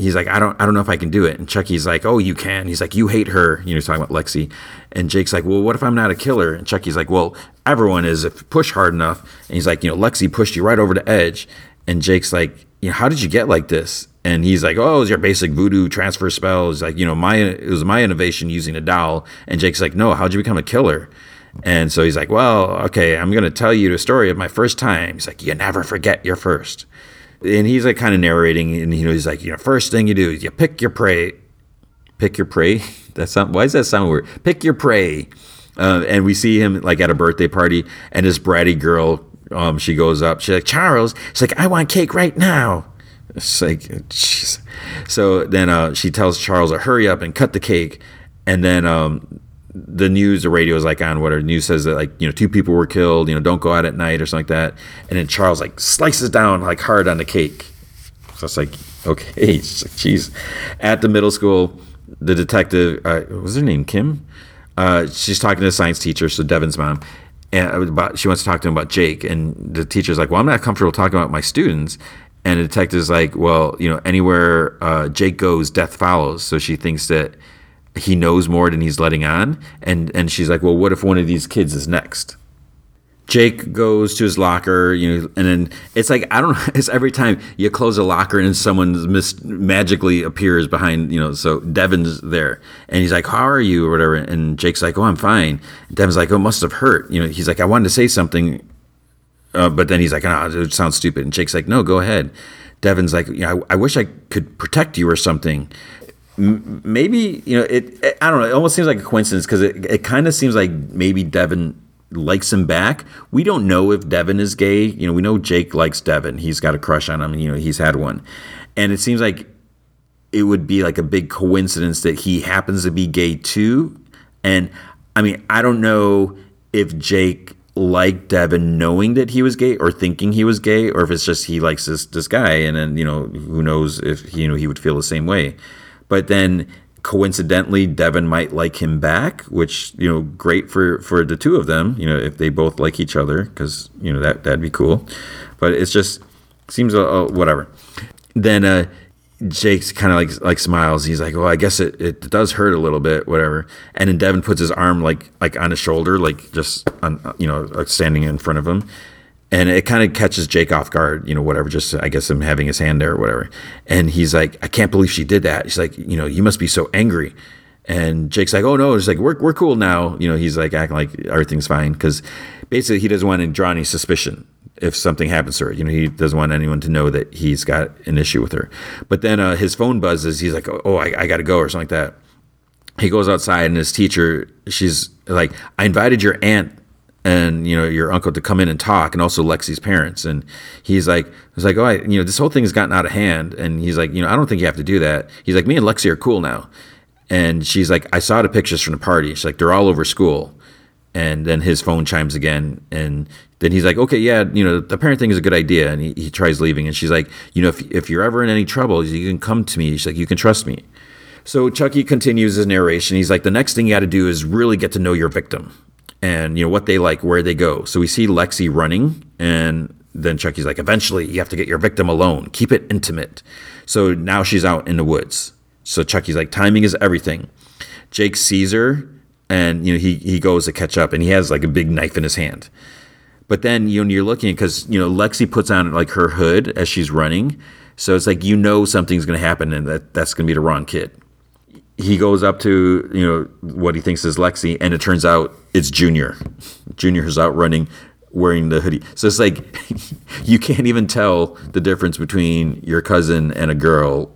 [SPEAKER 2] he's like, I don't, I don't know if I can do it. And Chucky's like, Oh, you can. He's like, You hate her. You know, he's talking about Lexi. And Jake's like, Well, what if I'm not a killer? And Chucky's like, Well, everyone is if you push hard enough. And he's like, You know, Lexi pushed you right over the edge. And Jake's like, You know, how did you get like this? And he's like, Oh, it was your basic voodoo transfer spell. He's like, You know, my it was my innovation using a doll. And Jake's like, No, how'd you become a killer? And so he's like, Well, okay, I'm going to tell you the story of my first time. He's like, You never forget your first and he's like kind of narrating, and you know, he's like, you know, first thing you do is you pick your prey. Pick your prey. That's not. Why does that sound weird? Pick your prey. Uh, and we see him like at a birthday party, and this bratty girl, um, she goes up. She's like, Charles. She's like, I want cake right now. It's like. So then uh, she tells Charles to hurry up and cut the cake, and then um, the news, the radio is like on whatever news says that like you know two people were killed. You know, don't go out at night or something like that. And then Charles like slices down like hard on the cake. So it's like okay, jeez. At the middle school, the detective uh, was her name Kim. Uh, she's talking to the science teacher, so Devin's mom, and about she wants to talk to him about Jake. And the teacher's like, "Well, I'm not comfortable talking about my students." And the detective's like, "Well, you know, anywhere uh, Jake goes, death follows." So she thinks that he knows more than he's letting on. And and she's like, well, what if one of these kids is next? Jake goes to his locker, you know, and then it's like I don't know. It's every time you close a locker and someone mis- magically appears behind, you know. So Devin's there, and he's like, "How are you?" or whatever. And Jake's like, "Oh, I'm fine." Devin's like, "Oh, must have hurt." You know, he's like, "I wanted to say something," uh, but then he's like, "Ah, oh, it sounds stupid." And Jake's like, "No, go ahead." Devin's like, "You know, I, I wish I could protect you or something." Maybe you know it, it, I don't know. It almost seems like a coincidence because it it kind of seems like maybe Devin likes him back. We don't know if Devin is gay. You know, we know Jake likes Devin. He's got a crush on him. You know, he's had one, and it seems like it would be like a big coincidence that he happens to be gay too. And I mean, I don't know if Jake liked Devin knowing that he was gay or thinking he was gay, or if it's just he likes this this guy, and then you know who knows if you know he would feel the same way. But then coincidentally, Devin might like him back, which you know, great for for the two of them. You know, if they both like each other, because you know that that'd be cool. But it's just seems a, a whatever. Then uh, Jake's kind of like like smiles. He's like, "Well, I guess it, it does hurt a little bit, whatever." And then Devin puts his arm like like on his shoulder, like just on you know like standing in front of him. And it kind of catches Jake off guard, you know, whatever, just I guess him having his hand there or whatever. And he's like, I can't believe she did that. He's like, you know, you must be so angry. And Jake's like, oh no, it's like, we're, we're cool now. You know, he's like acting like everything's fine because basically he doesn't want to draw any suspicion if something happens to her. You know, he doesn't want anyone to know that he's got an issue with her. But then uh, his phone buzzes. He's like, oh, I, I got to go or something like that. He goes outside and his teacher, she's like, I invited your aunt and you know your uncle to come in and talk and also lexi's parents. And he's like he's like oh I, you know this whole thing has gotten out of hand. And he's like you know i don't think you have to do that. He's like me and lexi are cool now. And she's like i saw the pictures from the party. She's like they're all over school. And then his phone chimes again. And then he's like okay yeah you know the parent thing is a good idea. And he, he tries leaving. And she's like you know if, if you're ever in any trouble you can come to me. She's like you can trust me. So chucky continues his narration. He's like the next thing you got to do is really get to know your victim and you know what they like, where they go. So we see Lexi running, and then Chucky's like, eventually you have to get your victim alone, keep it intimate. So now she's out in the woods. So Chucky's like, timing is everything. Jake sees her, and you know he he goes to catch up, and he has like a big knife in his hand. But then you know you're looking because you know Lexi puts on like her hood as she's running, so it's like you know something's going to happen, and that that's going to be the wrong kid he goes up to you know what he thinks is Lexi, and it turns out it's Junior. Junior is out running wearing the hoodie. So it's like you can't even tell the difference between your cousin and a girl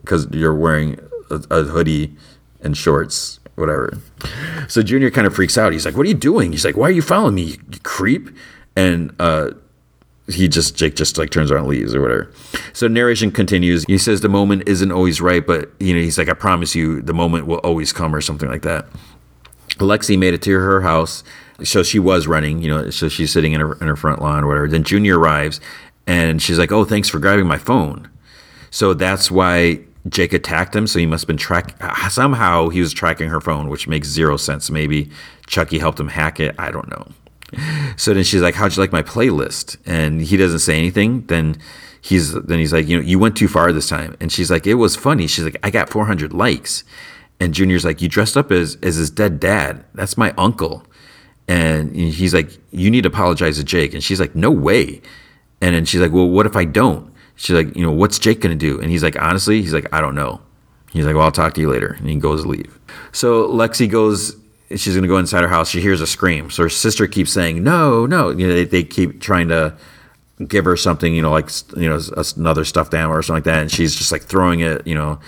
[SPEAKER 2] because you're wearing a, a, hoodie and shorts, whatever. So Junior kind of freaks out. He's like, "What are you doing?" He's like, "Why are you following me, you creep?" And uh, he just Jake just like turns around and leaves or whatever. So narration continues. He says the moment isn't always right, but you know he's like I promise you the moment will always come or something like that. Alexi made it to her house, so she was running. You know, so she's sitting in her in her front lawn or whatever. Then Junior arrives, and she's like, "Oh, thanks for grabbing my phone." So that's why Jake attacked him. So he must have been track uh, somehow he was tracking her phone, which makes zero sense. Maybe Chucky helped him hack it. I don't know. So then she's like, "How'd you like my playlist?" And he doesn't say anything. Then he's then he's like, "You know, you went too far this time." And she's like, "It was funny." She's like, "I got 400 likes." And Junior's like, "You dressed up as as his dead dad. That's my uncle." And he's like, "You need to apologize to Jake." And she's like, "No way." And then she's like, "Well, what if I don't?" She's like, "You know, what's Jake gonna do?" And he's like, "Honestly, he's like, I don't know." He's like, "Well, I'll talk to you later." And he goes to leave. So Lexi goes she's going to go inside her house. She hears a scream. So her sister keeps saying, "No, no." You know, they, they keep trying to give her something, you know, like you know, another stuffed animal or something like that, and she's just like throwing it, you know.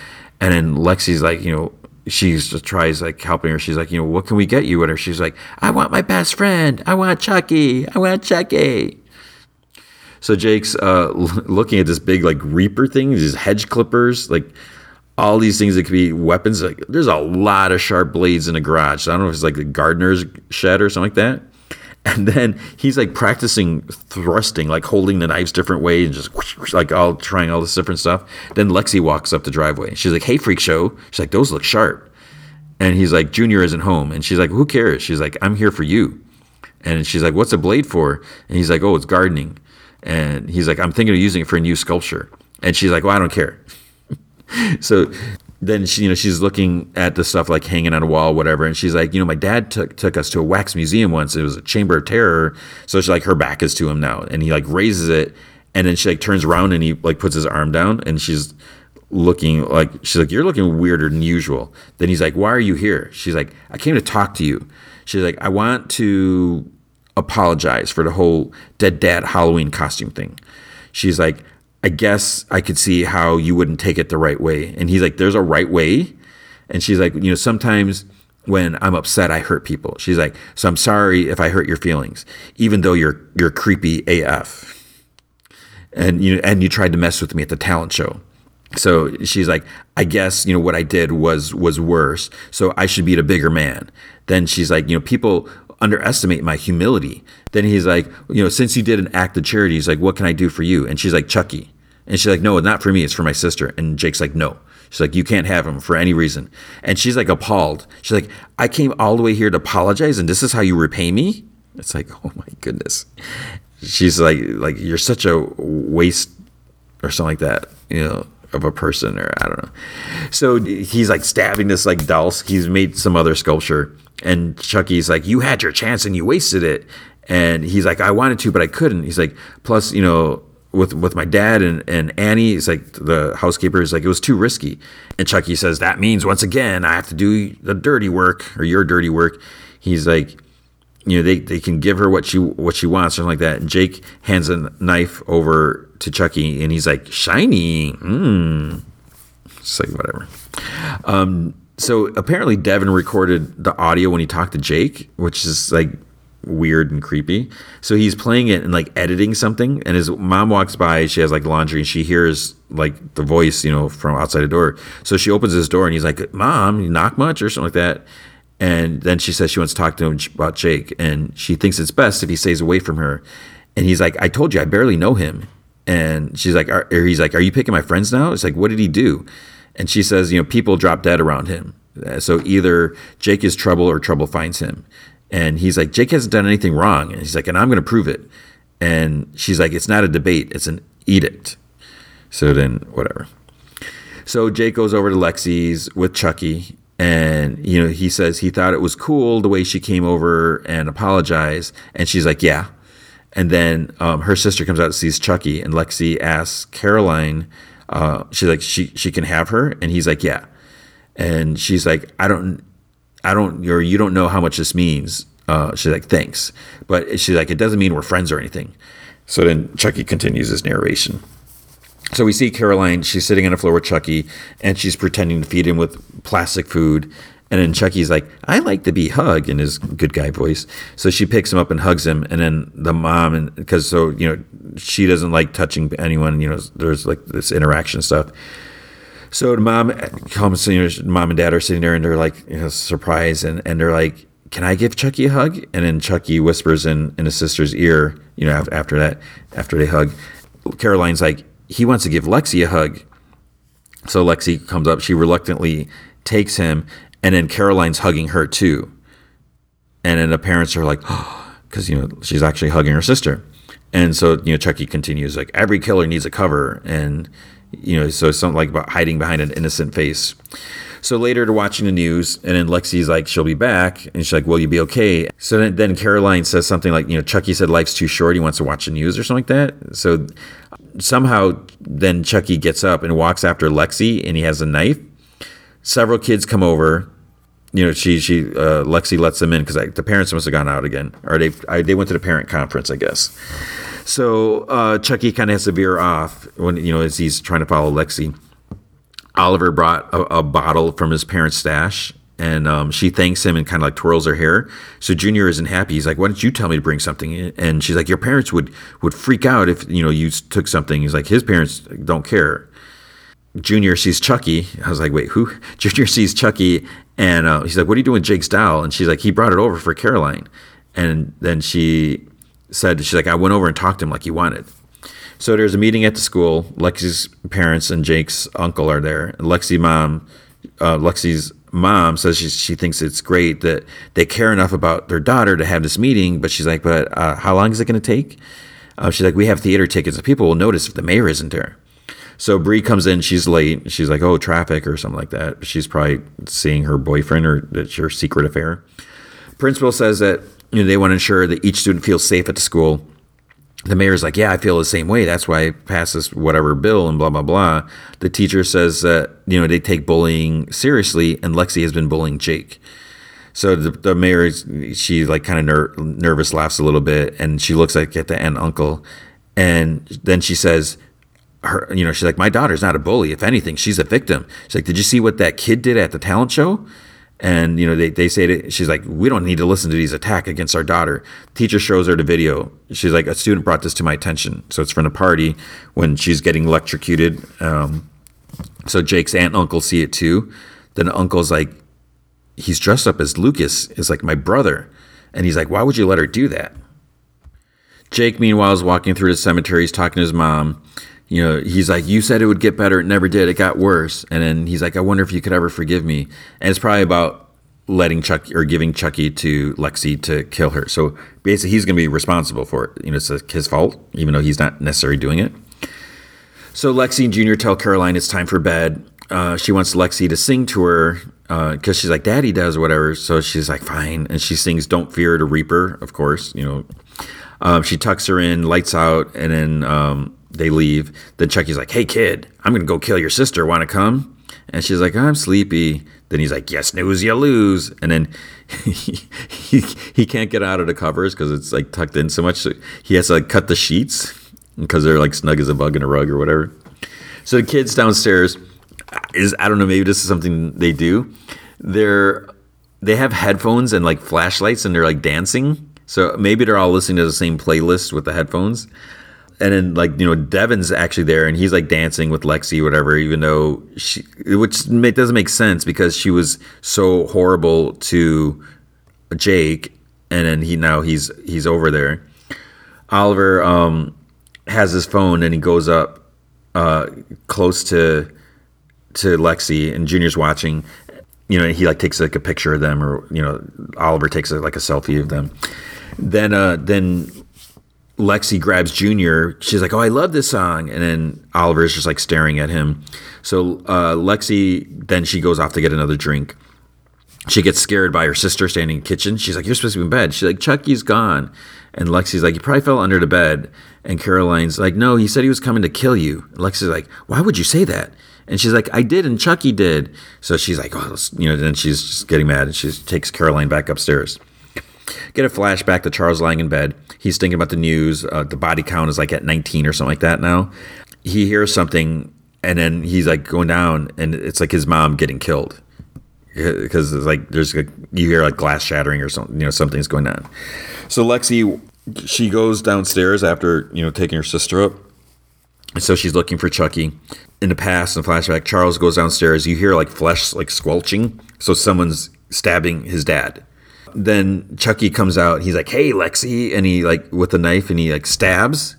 [SPEAKER 2] And then Lexi's like, you know, she's just tries like helping her. She's like, you know, what can we get you? And she's like, I want my best friend. I want Chucky. I want Chucky. So Jake's uh, looking at this big like reaper thing, these hedge clippers, like all these things that could be weapons. Like there's a lot of sharp blades in the garage. So I don't know if it's like the gardener's shed or something like that. And then he's like practicing thrusting, like holding the knives different ways and just whoosh, whoosh, like all trying all this different stuff. Then Lexi walks up the driveway. She's like, "Hey, freak show!" She's like, "Those look sharp." And he's like, "Junior isn't home." And she's like, "Who cares?" She's like, "I'm here for you." And she's like, "What's a blade for?" And he's like, "Oh, it's gardening." And he's like, "I'm thinking of using it for a new sculpture." And she's like, "Well, I don't care." so then she, you know, she's looking at the stuff like hanging on a wall, whatever, and she's like, you know, my dad took took us to a wax museum once. It was a chamber of terror. So she's like, her back is to him now, and he like raises it, and then she like turns around and he like puts his arm down, and she's looking like she's like, you're looking weirder than usual. Then he's like, why are you here? She's like, I came to talk to you. She's like, I want to apologize for the whole dead dad Halloween costume thing. She's like, I guess I could see how you wouldn't take it the right way. And he's like, there's a right way. And she's like, you know, sometimes when I'm upset, I hurt people. She's like, so I'm sorry if I hurt your feelings, even though you're you're creepy AF. And you and you tried to mess with me at the talent show. So she's like, I guess you know what I did was was worse. So I should be a bigger man. Then she's like, you know, people underestimate my humility. Then he's like, you know, since you did an act of charity, he's like, what can I do for you? And she's like, Chucky. And she's like, no, not for me. It's for my sister. And Jake's like, no. She's like, you can't have him for any reason. And she's like appalled. She's like, I came all the way here to apologize, and this is how you repay me. It's like, oh my goodness. She's like, like you're such a waste or something like that, you know, of a person or I don't know. So he's like stabbing this like doll. He's made some other sculpture and Chucky's like, "You had your chance and you wasted it." And he's like, "I wanted to, but I couldn't." He's like, "Plus, you know." With, with my dad and, and Annie, it's like the housekeeper is like, it was too risky. And Chucky says, That means once again, I have to do the dirty work or your dirty work. He's like, you know, they, they can give her what she what she wants, something like that. And Jake hands a knife over to Chucky, and he's like, "Shiny, mmm." It's like whatever. Um, so apparently, Devin recorded the audio when he talked to Jake, which is like weird and creepy. So he's playing it and like editing something, and his mom walks by. She has like laundry, and she hears like the voice, you know, from outside the door. So she opens his door, and he's like, "Mom, you knock much?" or something like that. And then she says she wants to talk to him about Jake, and she thinks it's best if he stays away from her. And he's like, "I told you, I barely know him." And she's like, or he's like, "Are you picking my friends now?" It's like, "What did he do?" And she says, "You know, people drop dead around him, uh, so either Jake is trouble or trouble finds him." And he's like, "Jake hasn't done anything wrong," and he's like, "And I'm going to prove it." And she's like, "It's not a debate; it's an edict." So then, whatever. So Jake goes over to Lexi's with Chucky, and you know he says he thought it was cool the way she came over and apologized and she's like yeah and then um, her sister comes out and sees chucky and lexi asks caroline uh, she's like she she can have her and he's like yeah and she's like i don't i don't or you don't know how much this means uh, she's like thanks but she's like it doesn't mean we're friends or anything so then chucky continues his narration so we see Caroline, she's sitting on the floor with Chucky, and she's pretending to feed him with plastic food. And then Chucky's like, I like to be hugged in his good guy voice. So she picks him up and hugs him. And then the mom, and because so, you know, she doesn't like touching anyone, you know, there's like this interaction stuff. So the mom comes, you know, mom and dad are sitting there and they're like, you know, surprised. And, and they're like, can I give Chucky a hug? And then Chucky whispers in, in his sister's ear, you know, after that, after they hug, Caroline's like, he wants to give Lexi a hug. So Lexi comes up, she reluctantly takes him, and then Caroline's hugging her too. And then the parents are like, because, you know, she's actually hugging her sister. And so, you know, Chucky continues, like, every killer needs a cover. And, you know, so something like about hiding behind an innocent face. So later to watching the news, and then Lexi's like, she'll be back. And she's like, will you be okay? So then, then Caroline says something like, you know, Chucky said life's too short. He wants to watch the news or something like that. So somehow then Chucky gets up and walks after Lexi and he has a knife. Several kids come over. You know, she she uh, Lexi lets them in because the parents must have gone out again, or they I, they went to the parent conference, I guess. So uh, Chucky kind of has to veer off when you know as he's trying to follow Lexi. Oliver brought a, a bottle from his parents' stash, and um, she thanks him and kind of like twirls her hair. So Junior isn't happy. He's like, "Why don't you tell me to bring something?" And she's like, "Your parents would would freak out if you know you took something." He's like, "His parents don't care." Junior sees Chucky. I was like, "Wait, who?" Junior sees Chucky, and uh, he's like, "What are you doing, Jake's doll?" And she's like, "He brought it over for Caroline." And then she said, "She's like, I went over and talked to him like he wanted." So there's a meeting at the school. Lexi's parents and Jake's uncle are there. And Lexi mom, uh, Lexi's mom says she, she thinks it's great that they care enough about their daughter to have this meeting. But she's like, but uh, how long is it going to take? Uh, she's like, we have theater tickets. And people will notice if the mayor isn't there. So Bree comes in. She's late. She's like, oh, traffic or something like that. She's probably seeing her boyfriend or that's her secret affair. Principal says that you know they want to ensure that each student feels safe at the school the mayor's like, yeah, I feel the same way. That's why I pass this whatever bill and blah blah blah. The teacher says that you know they take bullying seriously, and Lexi has been bullying Jake. So the, the mayor, she like kind of ner- nervous, laughs a little bit, and she looks like at the aunt uncle, and then she says, her, you know, she's like, my daughter's not a bully. If anything, she's a victim. She's like, did you see what that kid did at the talent show? And you know they, they say to she's like we don't need to listen to these attack against our daughter. Teacher shows her the video. She's like a student brought this to my attention. So it's from a party when she's getting electrocuted. Um, so Jake's aunt and uncle see it too. Then uncle's like he's dressed up as Lucas is like my brother, and he's like why would you let her do that? Jake meanwhile is walking through the cemetery. He's talking to his mom you know, he's like, You said it would get better. It never did. It got worse. And then he's like, I wonder if you could ever forgive me. And it's probably about letting Chuck or giving Chucky to Lexi to kill her. So basically, he's going to be responsible for it. You know, it's his fault, even though he's not necessarily doing it. So Lexi and Junior tell Caroline it's time for bed. uh, she wants Lexi to sing to her because uh, she's like, Daddy does or whatever. So she's like, fine. And she sings Don't Fear the Reaper, of course, you know. Um, she tucks her in, lights out, and then um, they leave. Then Chucky's like, Hey, kid, I'm to go kill your sister. Want to come? And she's like, I'm sleepy. Then he's like, Yes, snooze, you lose. And then he, he, he can't get out of the covers because it's like tucked in so much. So he has to like cut the sheets because they're like snug as a bug in a rug or whatever. So the kids downstairs uh, is I don't know maybe this is something they do. They're they have headphones and like flashlights and they're like dancing. So maybe they're all listening to the same playlist with the headphones. And then like you know Devin's actually there and he's like dancing with Lexi whatever even though she which doesn't make sense because she was so horrible to Jake and then he now he's he's over there. Oliver um has his phone and he goes up uh, close to to Lexi and Junior's watching. You know, he like takes like a picture of them, or you know, Oliver takes like a selfie of them. Then, uh, then Lexi grabs Junior. She's like, "Oh, I love this song," and then Oliver's just like staring at him. So uh, Lexi then she goes off to get another drink. She gets scared by her sister standing in the kitchen. She's like, "You're supposed to be in bed." She's like, "Chucky's gone," and Lexi's like, "He probably fell under the bed." And Caroline's like, "No, he said he was coming to kill you." And Lexi's like, "Why would you say that?" And she's like, I did, and Chucky did. So she's like, oh, you know, then she's just getting mad and she takes Caroline back upstairs. Get a flashback to Charles lying in bed. He's thinking about the news. Uh, the body count is like at 19 or something like that now. He hears something and then he's like going down and it's like his mom getting killed because it's like there's like you hear like glass shattering or something you know something's going on so lexi she goes downstairs after you know taking her sister up and so she's looking for chucky in the past in the flashback, Charles goes downstairs. You hear like flesh like squelching, so someone's stabbing his dad. Then Chucky comes out. He's like, "Hey, Lexi," and he like with a knife and he like stabs,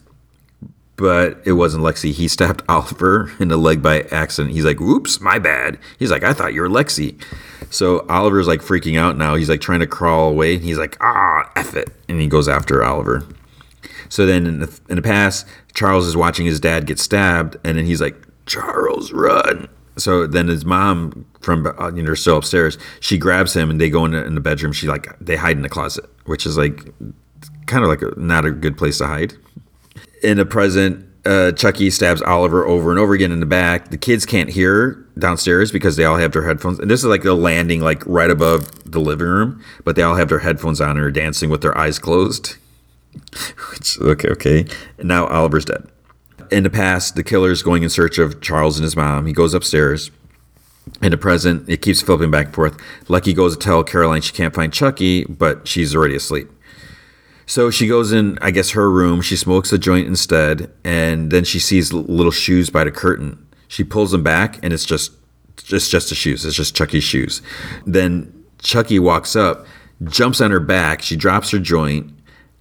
[SPEAKER 2] but it wasn't Lexi. He stabbed Oliver in the leg by accident. He's like, "Whoops, my bad." He's like, "I thought you were Lexi." So Oliver's like freaking out now. He's like trying to crawl away. He's like, "Ah, f it," and he goes after Oliver. So then in the, in the past, Charles is watching his dad get stabbed, and then he's like, Charles, run. So then his mom from uh, you know still upstairs. She grabs him and they go in the, in the bedroom. She like they hide in the closet, which is like kind of like a, not a good place to hide. In the present, uh, Chucky stabs Oliver over and over again in the back. The kids can't hear downstairs because they all have their headphones. And this is like the landing like right above the living room, but they all have their headphones on and are dancing with their eyes closed. Which okay, okay. And now Oliver's dead in the past, the killer is going in search of Charles and his mom. He goes upstairs. In the present, it keeps flipping back and forth. Lucky goes to tell Caroline she can't find Chucky, but she's already asleep. So she goes in, I guess, her room. She smokes a joint instead, and then she sees little shoes by the curtain. She pulls them back, and it's just, just, just the shoes. It's just Chucky's shoes. Then Chucky walks up, jumps on her back. She drops her joint,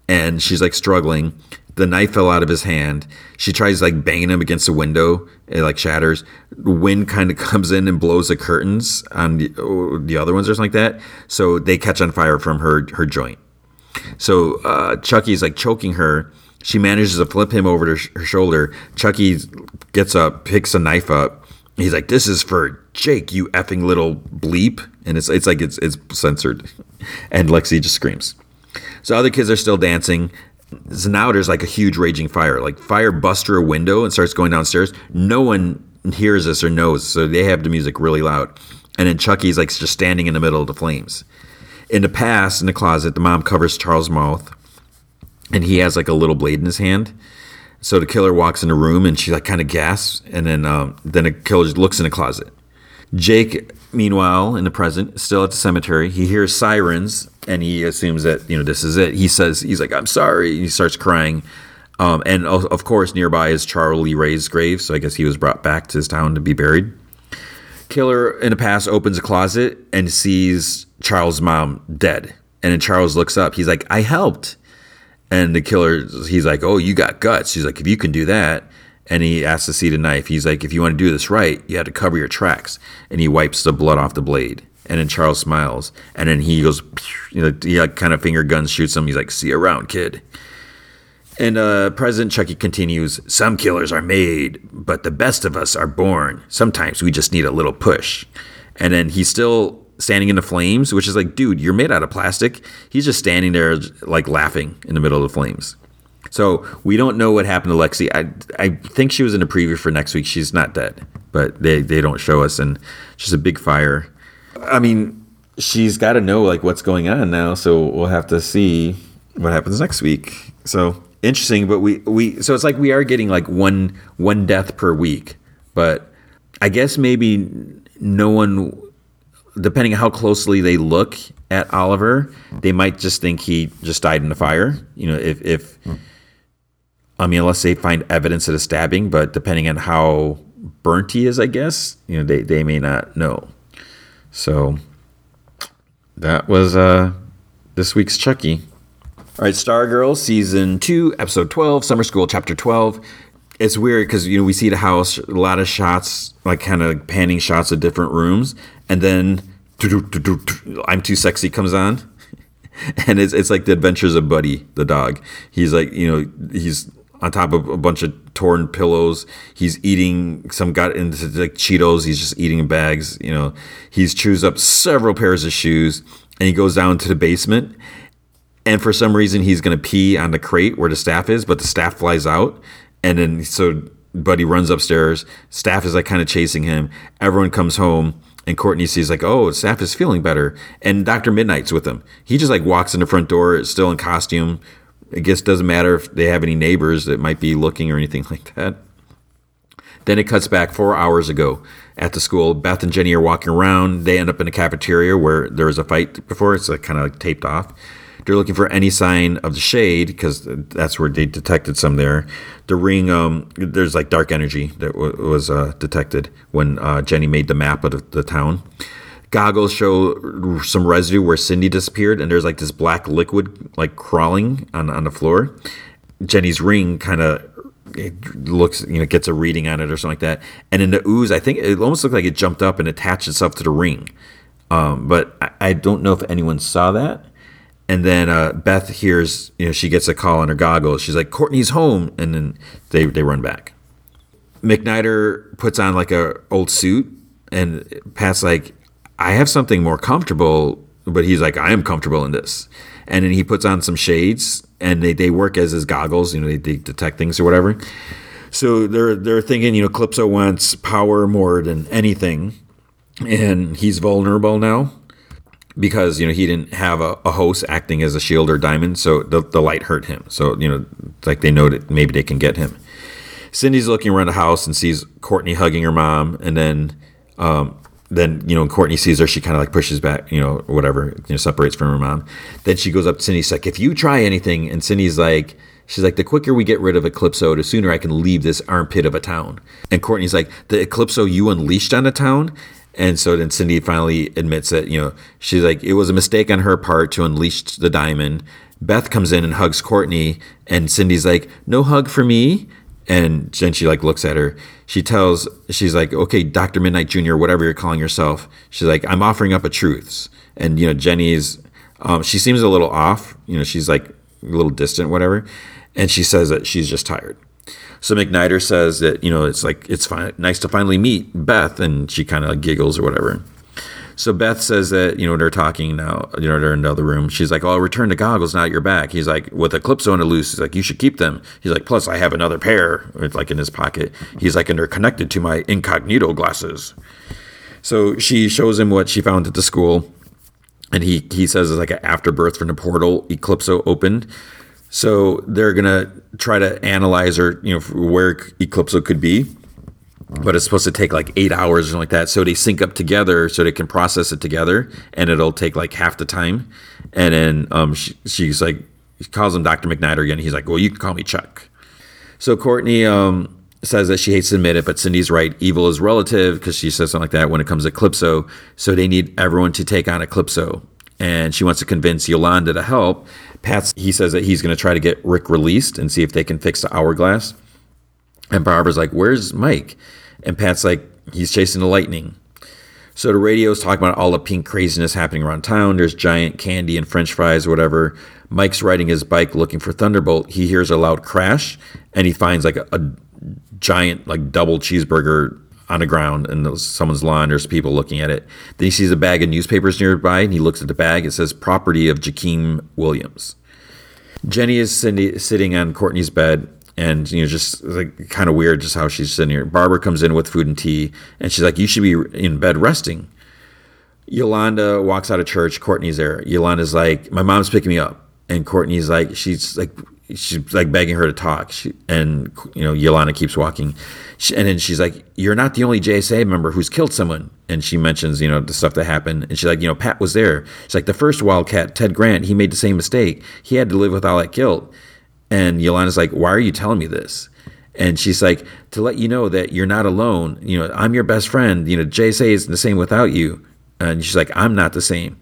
[SPEAKER 2] and she's like struggling. The knife fell out of his hand. She tries like banging him against a window. It like shatters. The wind kind of comes in and blows the curtains on the, oh, the other ones or something like that. So they catch on fire from her her joint. So uh, Chucky's like choking her. She manages to flip him over to sh- her shoulder. Chucky gets up, picks a knife up. He's like, "This is for Jake, you effing little bleep," and it's it's like it's it's censored. And Lexi just screams. So other kids are still dancing. So now there's like a huge raging fire. Like fire busts through a window and starts going downstairs. No one hears this or knows, so they have the music really loud. And then Chucky's like just standing in the middle of the flames. In the past, in the closet, the mom covers Charles' mouth, and he has like a little blade in his hand. So the killer walks in the room, and she like kind of gasps, and then um, then the killer just looks in the closet. Jake, meanwhile, in the present, still at the cemetery, he hears sirens and he assumes that you know this is it. He says he's like I'm sorry. He starts crying, um, and of course nearby is Charles Lee Ray's grave. So I guess he was brought back to his town to be buried. Killer in the past opens a closet and sees Charles' mom dead, and then Charles looks up. He's like I helped, and the killer he's like oh you got guts. He's like if you can do that. And he asks to see the knife. He's like, if you want to do this right, you have to cover your tracks. And he wipes the blood off the blade. And then Charles smiles, and then he goes, you know, he like kind of finger guns shoots him. He's like, "See you around, kid." And uh, President Chucky continues Some killers are made, but the best of us are born. Sometimes we just need a little push. And then he's still standing in the flames, which is like, dude, you're made out of plastic. He's just standing there, like laughing in the middle of the flames. So we don't know what happened to Lexi. I, I think she was in a preview for next week. She's not dead, but they, they don't show us. And just a big fire. I mean, she's got to know like what's going on now. So we'll have to see what happens next week. So interesting, but we we so it's like we are getting like one one death per week, but I guess maybe no one depending on how closely they look at Oliver, they might just think he just died in the fire. You know, if if hmm. I mean, unless they find evidence of a stabbing, but depending on how burnt he is, I guess you know they they may not know. So that was uh this week's Chucky. All right, Stargirl, season two, episode 12, Summer School, chapter 12. It's weird because, you know, we see the house, a lot of shots, like kind of panning shots of different rooms. And then I'm Too Sexy comes on. And it's, it's like the adventures of Buddy, the dog. He's like, you know, he's on top of a bunch of torn pillows. He's eating some got into like Cheetos. He's just eating bags. You know, he's chews up several pairs of shoes and he goes down to the basement and for some reason he's to pee on the crate where the staff is, but the staff flies out, and then so Buddy runs upstairs. Staff is like kind of chasing him. Everyone comes home, and Courtney sees like, oh, Staff is feeling better, and Doctor Midnight's with him. He just like walks in the front door, still in costume. I guess doesn't matter if they have any neighbors that might be looking or anything like that. Then it cuts back four hours ago at the school. Beth and Jenny are walking around. They end up in a cafeteria where there was a fight before. It's like kind of like taped off. They're looking for any sign of the shade because that's where they detected some there. The ring, um, there's like dark energy that w- was uh, detected when uh, Jenny made the map of the, the town. Goggles show some residue where Cindy disappeared, and there's like this black liquid like crawling on on the floor. Jenny's ring kind of looks, you know, gets a reading on it or something like that. And in the ooze, I think it almost looked like it jumped up and attached itself to the ring. Um, but I, I, don't know if anyone saw that. And then uh, Beth hears, you know, she gets a call on her goggles. She's like, Courtney's home. And then they, they run back. McNider puts on like a old suit. And Pat's like, I have something more comfortable. But he's like, I am comfortable in this. And then he puts on some shades and they, they work as his goggles. You know, they, they detect things or whatever. So they're they're thinking, you know, Eclipso wants power more than anything, and he's vulnerable now because you know he didn't have a, a, host acting as a shield or diamond, so the, the light hurt him. So you know, like they know that maybe they can get him. Cindy's looking around the house and sees Courtney hugging her mom, and then um, then you know Courtney sees her, she kind of like pushes back, you know, whatever, you know, separates from her mom. Then she goes up to Cindy, she's like, "If you try anything," and Cindy's like. She's like, the quicker we get rid of Eclipso, the sooner I can leave this armpit of a town. And Courtney's like, the Eclipso you unleashed on the town? And so then Cindy finally admits that, you know, she's like, it was a mistake on her part to unleash the diamond. Beth comes in and hugs Courtney, and Cindy's like, no hug for me. And then she like looks at her. She tells, she's like, okay, Dr. Midnight Jr., whatever you're calling yourself. She's like, I'm offering up a truths. And, you know, Jenny's, um, she seems a little off. You know, she's like a little distant, whatever. And she says that she's just tired. So McNider says that you know it's like it's fine, nice to finally meet Beth, and she kind of giggles or whatever. So Beth says that you know they're talking now. You know they're in the other room. She's like, "Oh, I'll return the goggles now. You're back." He's like, "With Eclipso on the loose." He's like, "You should keep them." He's like, "Plus, I have another pair." It's like in his pocket. He's like, "And they're connected to my incognito glasses." So she shows him what she found at the school, and he he says it's like an afterbirth from the portal Eclipso opened. So they're gonna try to analyze or you know where Eclipso could be, but it's supposed to take like eight hours or something like that. So they sync up together so they can process it together, and it'll take like half the time. And then um, she, she's like, he calls him Doctor McNider again. He's like, well, you can call me Chuck. So Courtney um, says that she hates to admit it, but Cindy's right. Evil is relative because she says something like that when it comes to Eclipso. So they need everyone to take on Eclipso. And she wants to convince Yolanda to help. Pat's he says that he's going to try to get Rick released and see if they can fix the hourglass. And Barbara's like, "Where's Mike?" And Pat's like, "He's chasing the lightning." So the radio's talking about all the pink craziness happening around town. There's giant candy and french fries or whatever. Mike's riding his bike looking for Thunderbolt. He hears a loud crash and he finds like a, a giant like double cheeseburger on the ground in someone's lawn. There's people looking at it. Then he sees a bag of newspapers nearby and he looks at the bag. It says property of Jakeem Williams. Jenny is sitting on Courtney's bed and you know just like kind of weird just how she's sitting here. Barbara comes in with food and tea and she's like, "You should be in bed resting." Yolanda walks out of church. Courtney's there. Yolanda's like, "My mom's picking me up," and Courtney's like, she's like, she's like begging her to talk. She, and you know, Yolanda keeps walking, she, and then she's like, "You're not the only JSA member who's killed someone." And she mentions, you know, the stuff that happened, and she's like, "You know, Pat was there." She's like, "The first Wildcat, Ted Grant, he made the same mistake. He had to live with all that guilt." And Yolanda's like, "Why are you telling me this?" And she's like, "To let you know that you're not alone. You know, I'm your best friend. You know, JSA is the same without you." And she's like, "I'm not the same."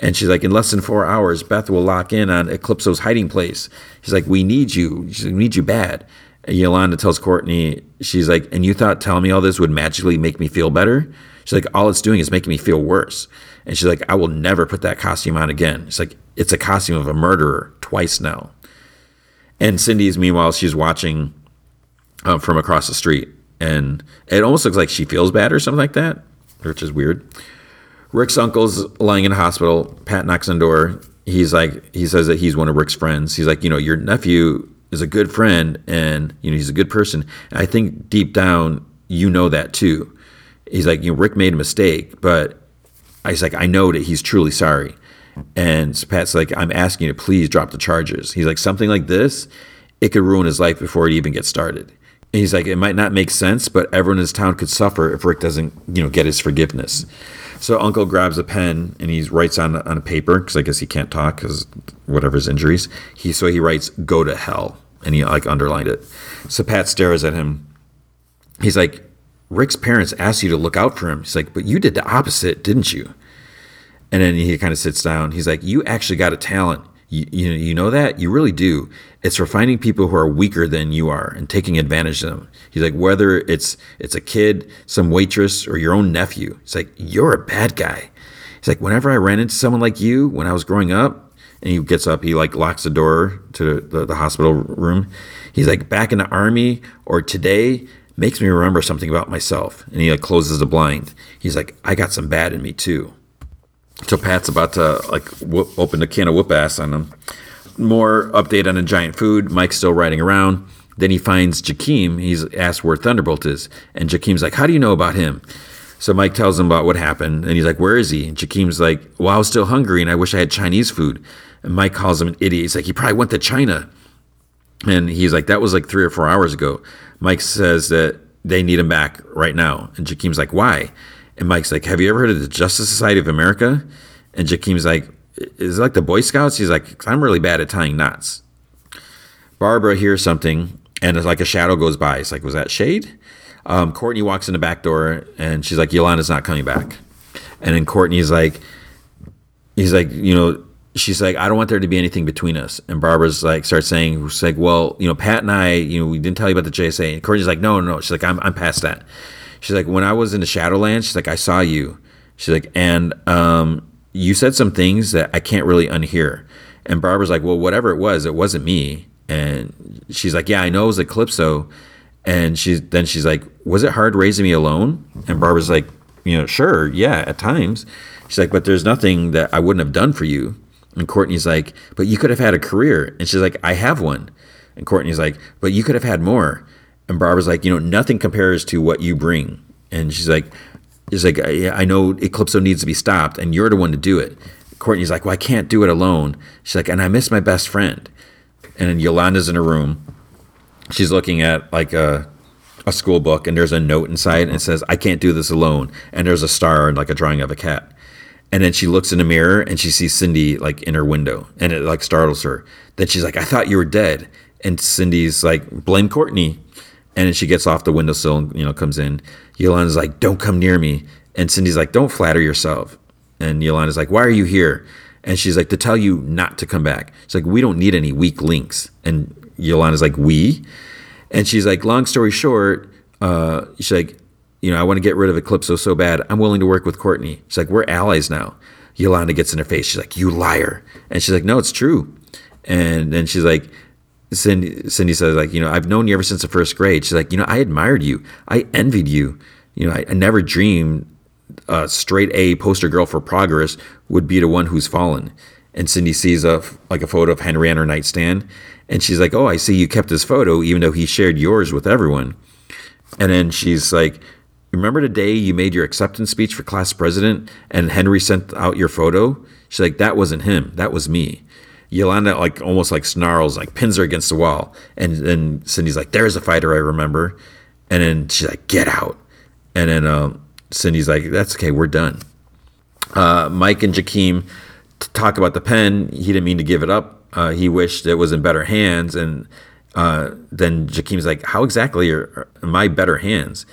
[SPEAKER 2] And she's like, in less than four hours, Beth will lock in on Eclipso's hiding place. She's like, we need you. She's like, we need you bad. And Yolanda tells Courtney, she's like, and you thought telling me all this would magically make me feel better? She's like, all it's doing is making me feel worse. And she's like, I will never put that costume on again. It's like, it's a costume of a murderer twice now. And Cindy's, meanwhile, she's watching uh, from across the street. And it almost looks like she feels bad or something like that, which is weird. Rick's uncle's lying in a hospital. Pat knocks on the door. He's like, he says that he's one of Rick's friends. He's like, you know, your nephew is a good friend and, you know, he's a good person. And I think deep down, you know that too. He's like, you know, Rick made a mistake, but he's like, I know that he's truly sorry. And Pat's like, I'm asking you to please drop the charges. He's like, something like this, it could ruin his life before it even gets started. And he's like, it might not make sense, but everyone in his town could suffer if Rick doesn't, you know, get his forgiveness. So Uncle grabs a pen and he writes on on a paper because I guess he can't talk because whatever his injuries. He so he writes "Go to hell" and he like underlined it. So Pat stares at him. He's like, "Rick's parents asked you to look out for him." He's like, "But you did the opposite, didn't you?" And then he kind of sits down. He's like, "You actually got a talent. You, you, you know that? You really do. It's for finding people who are weaker than you are and taking advantage of them. He's like, whether it's it's a kid, some waitress, or your own nephew. He's like, you're a bad guy. He's like, whenever I ran into someone like you when I was growing up, and he gets up, he like locks the door to the, the hospital room. He's like, back in the army or today makes me remember something about myself. And he like closes the blind. He's like, I got some bad in me too. So Pat's about to like whoop, open a can of whoop ass on him. More update on a giant food. Mike's still riding around. Then he finds Jakeem. He's asked where Thunderbolt is, and Jakeem's like, "How do you know about him?" So Mike tells him about what happened, and he's like, "Where is he?" And Jakeem's like, "Well, I was still hungry, and I wish I had Chinese food." And Mike calls him an idiot. He's like, "He probably went to China." And he's like, "That was like three or four hours ago." Mike says that they need him back right now, and Jakeem's like, "Why?" And Mike's like, Have you ever heard of the Justice Society of America? And Jakeem's like, Is it like the Boy Scouts? He's like, I'm really bad at tying knots. Barbara hears something and it's like a shadow goes by. It's like, Was that Shade? Um, Courtney walks in the back door and she's like, Yolanda's not coming back. And then Courtney's like, He's like, You know, she's like, I don't want there to be anything between us. And Barbara's like, starts saying, she's like, well, you know, Pat and I, you know, we didn't tell you about the JSA. And Courtney's like, no, no, no. She's like, I'm, I'm past that. She's like, when I was in the Shadowlands, she's like, I saw you. She's like, and um, you said some things that I can't really unhear. And Barbara's like, well, whatever it was, it wasn't me. And she's like, yeah, I know it was Eclipso. And she's then she's like, was it hard raising me alone? And Barbara's like, you know, sure, yeah, at times. She's like, but there's nothing that I wouldn't have done for you. And Courtney's like, but you could have had a career. And she's like, I have one. And Courtney's like, but you could have had more. And Barbara's like, you know, nothing compares to what you bring. And she's like, she's like, I, I know Eclipso needs to be stopped, and you're the one to do it. Courtney's like, well, I can't do it alone. She's like, and I miss my best friend. And Yolanda's in her room. She's looking at like a a school book, and there's a note inside, and it says, I can't do this alone. And there's a star and like a drawing of a cat. And then she looks in the mirror and she sees Cindy like in her window, and it like startles her. Then she's like, I thought you were dead. And Cindy's like, blame Courtney. And then she gets off the windowsill and, you know, comes in. Yolanda's like, don't come near me. And Cindy's like, don't flatter yourself. And Yolanda's like, why are you here? And she's like, to tell you not to come back. She's like, we don't need any weak links. And Yolanda's like, we? And she's like, long story short, uh, she's like, you know, I want to get rid of Eclipso so bad. I'm willing to work with Courtney. She's like, we're allies now. Yolanda gets in her face. She's like, you liar. And she's like, no, it's true. And then she's like, Cindy, Cindy says, like, you know, I've known you ever since the first grade. She's like, you know, I admired you. I envied you. You know, I, I never dreamed a straight A poster girl for progress would be the one who's fallen. And Cindy sees a like a photo of Henry on her nightstand, and she's like, "Oh, I see you kept this photo, even though he shared yours with everyone." And then she's like, "Remember the day you made your acceptance speech for class president, and Henry sent out your photo?" She's like, "That wasn't him. That was me." Yolanda like almost like snarls, like pins her against the wall, and then Cindy's like, "There's a fighter I remember," and then she's like, "Get out," and then um, Cindy's like, "That's okay, we're done." Uh, Mike and Jakeem talk about the pen. He didn't mean to give it up. Uh, he wished it was in better hands, and uh, then Jakeem's like, "How exactly are, are my better hands?"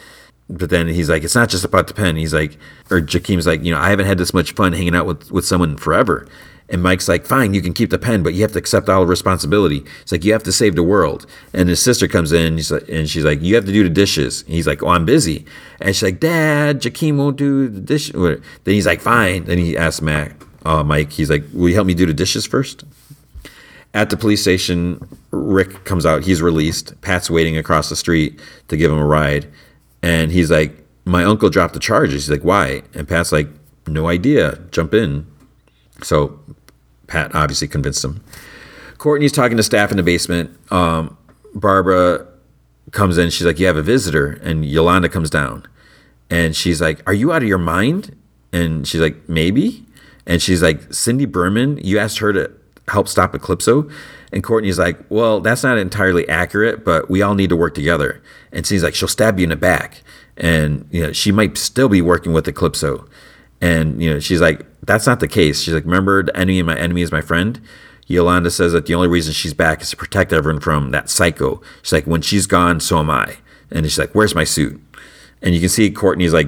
[SPEAKER 2] But then he's like, "It's not just about the pen." He's like, or Jakeem's like, "You know, I haven't had this much fun hanging out with with someone forever." And Mike's like, fine, you can keep the pen, but you have to accept all the responsibility. It's like, you have to save the world. And his sister comes in and she's like, you have to do the dishes. And he's like, oh, I'm busy. And she's like, Dad, Jakeem won't do the dishes. Then he's like, fine. Then he asks Mac, uh, Mike, he's like, will you help me do the dishes first? At the police station, Rick comes out. He's released. Pat's waiting across the street to give him a ride. And he's like, my uncle dropped the charges. He's like, why? And Pat's like, no idea. Jump in. So Pat obviously convinced him. Courtney's talking to staff in the basement. Um, Barbara comes in. She's like, "You have a visitor," and Yolanda comes down, and she's like, "Are you out of your mind?" And she's like, "Maybe." And she's like, "Cindy Berman, you asked her to help stop Eclipso," and Courtney's like, "Well, that's not entirely accurate, but we all need to work together." And she's like, "She'll stab you in the back," and you know, she might still be working with Eclipso. And you know, she's like, that's not the case. She's like, remember, the enemy of my enemy is my friend. Yolanda says that the only reason she's back is to protect everyone from that psycho. She's like, when she's gone, so am I. And she's like, where's my suit? And you can see Courtney's like,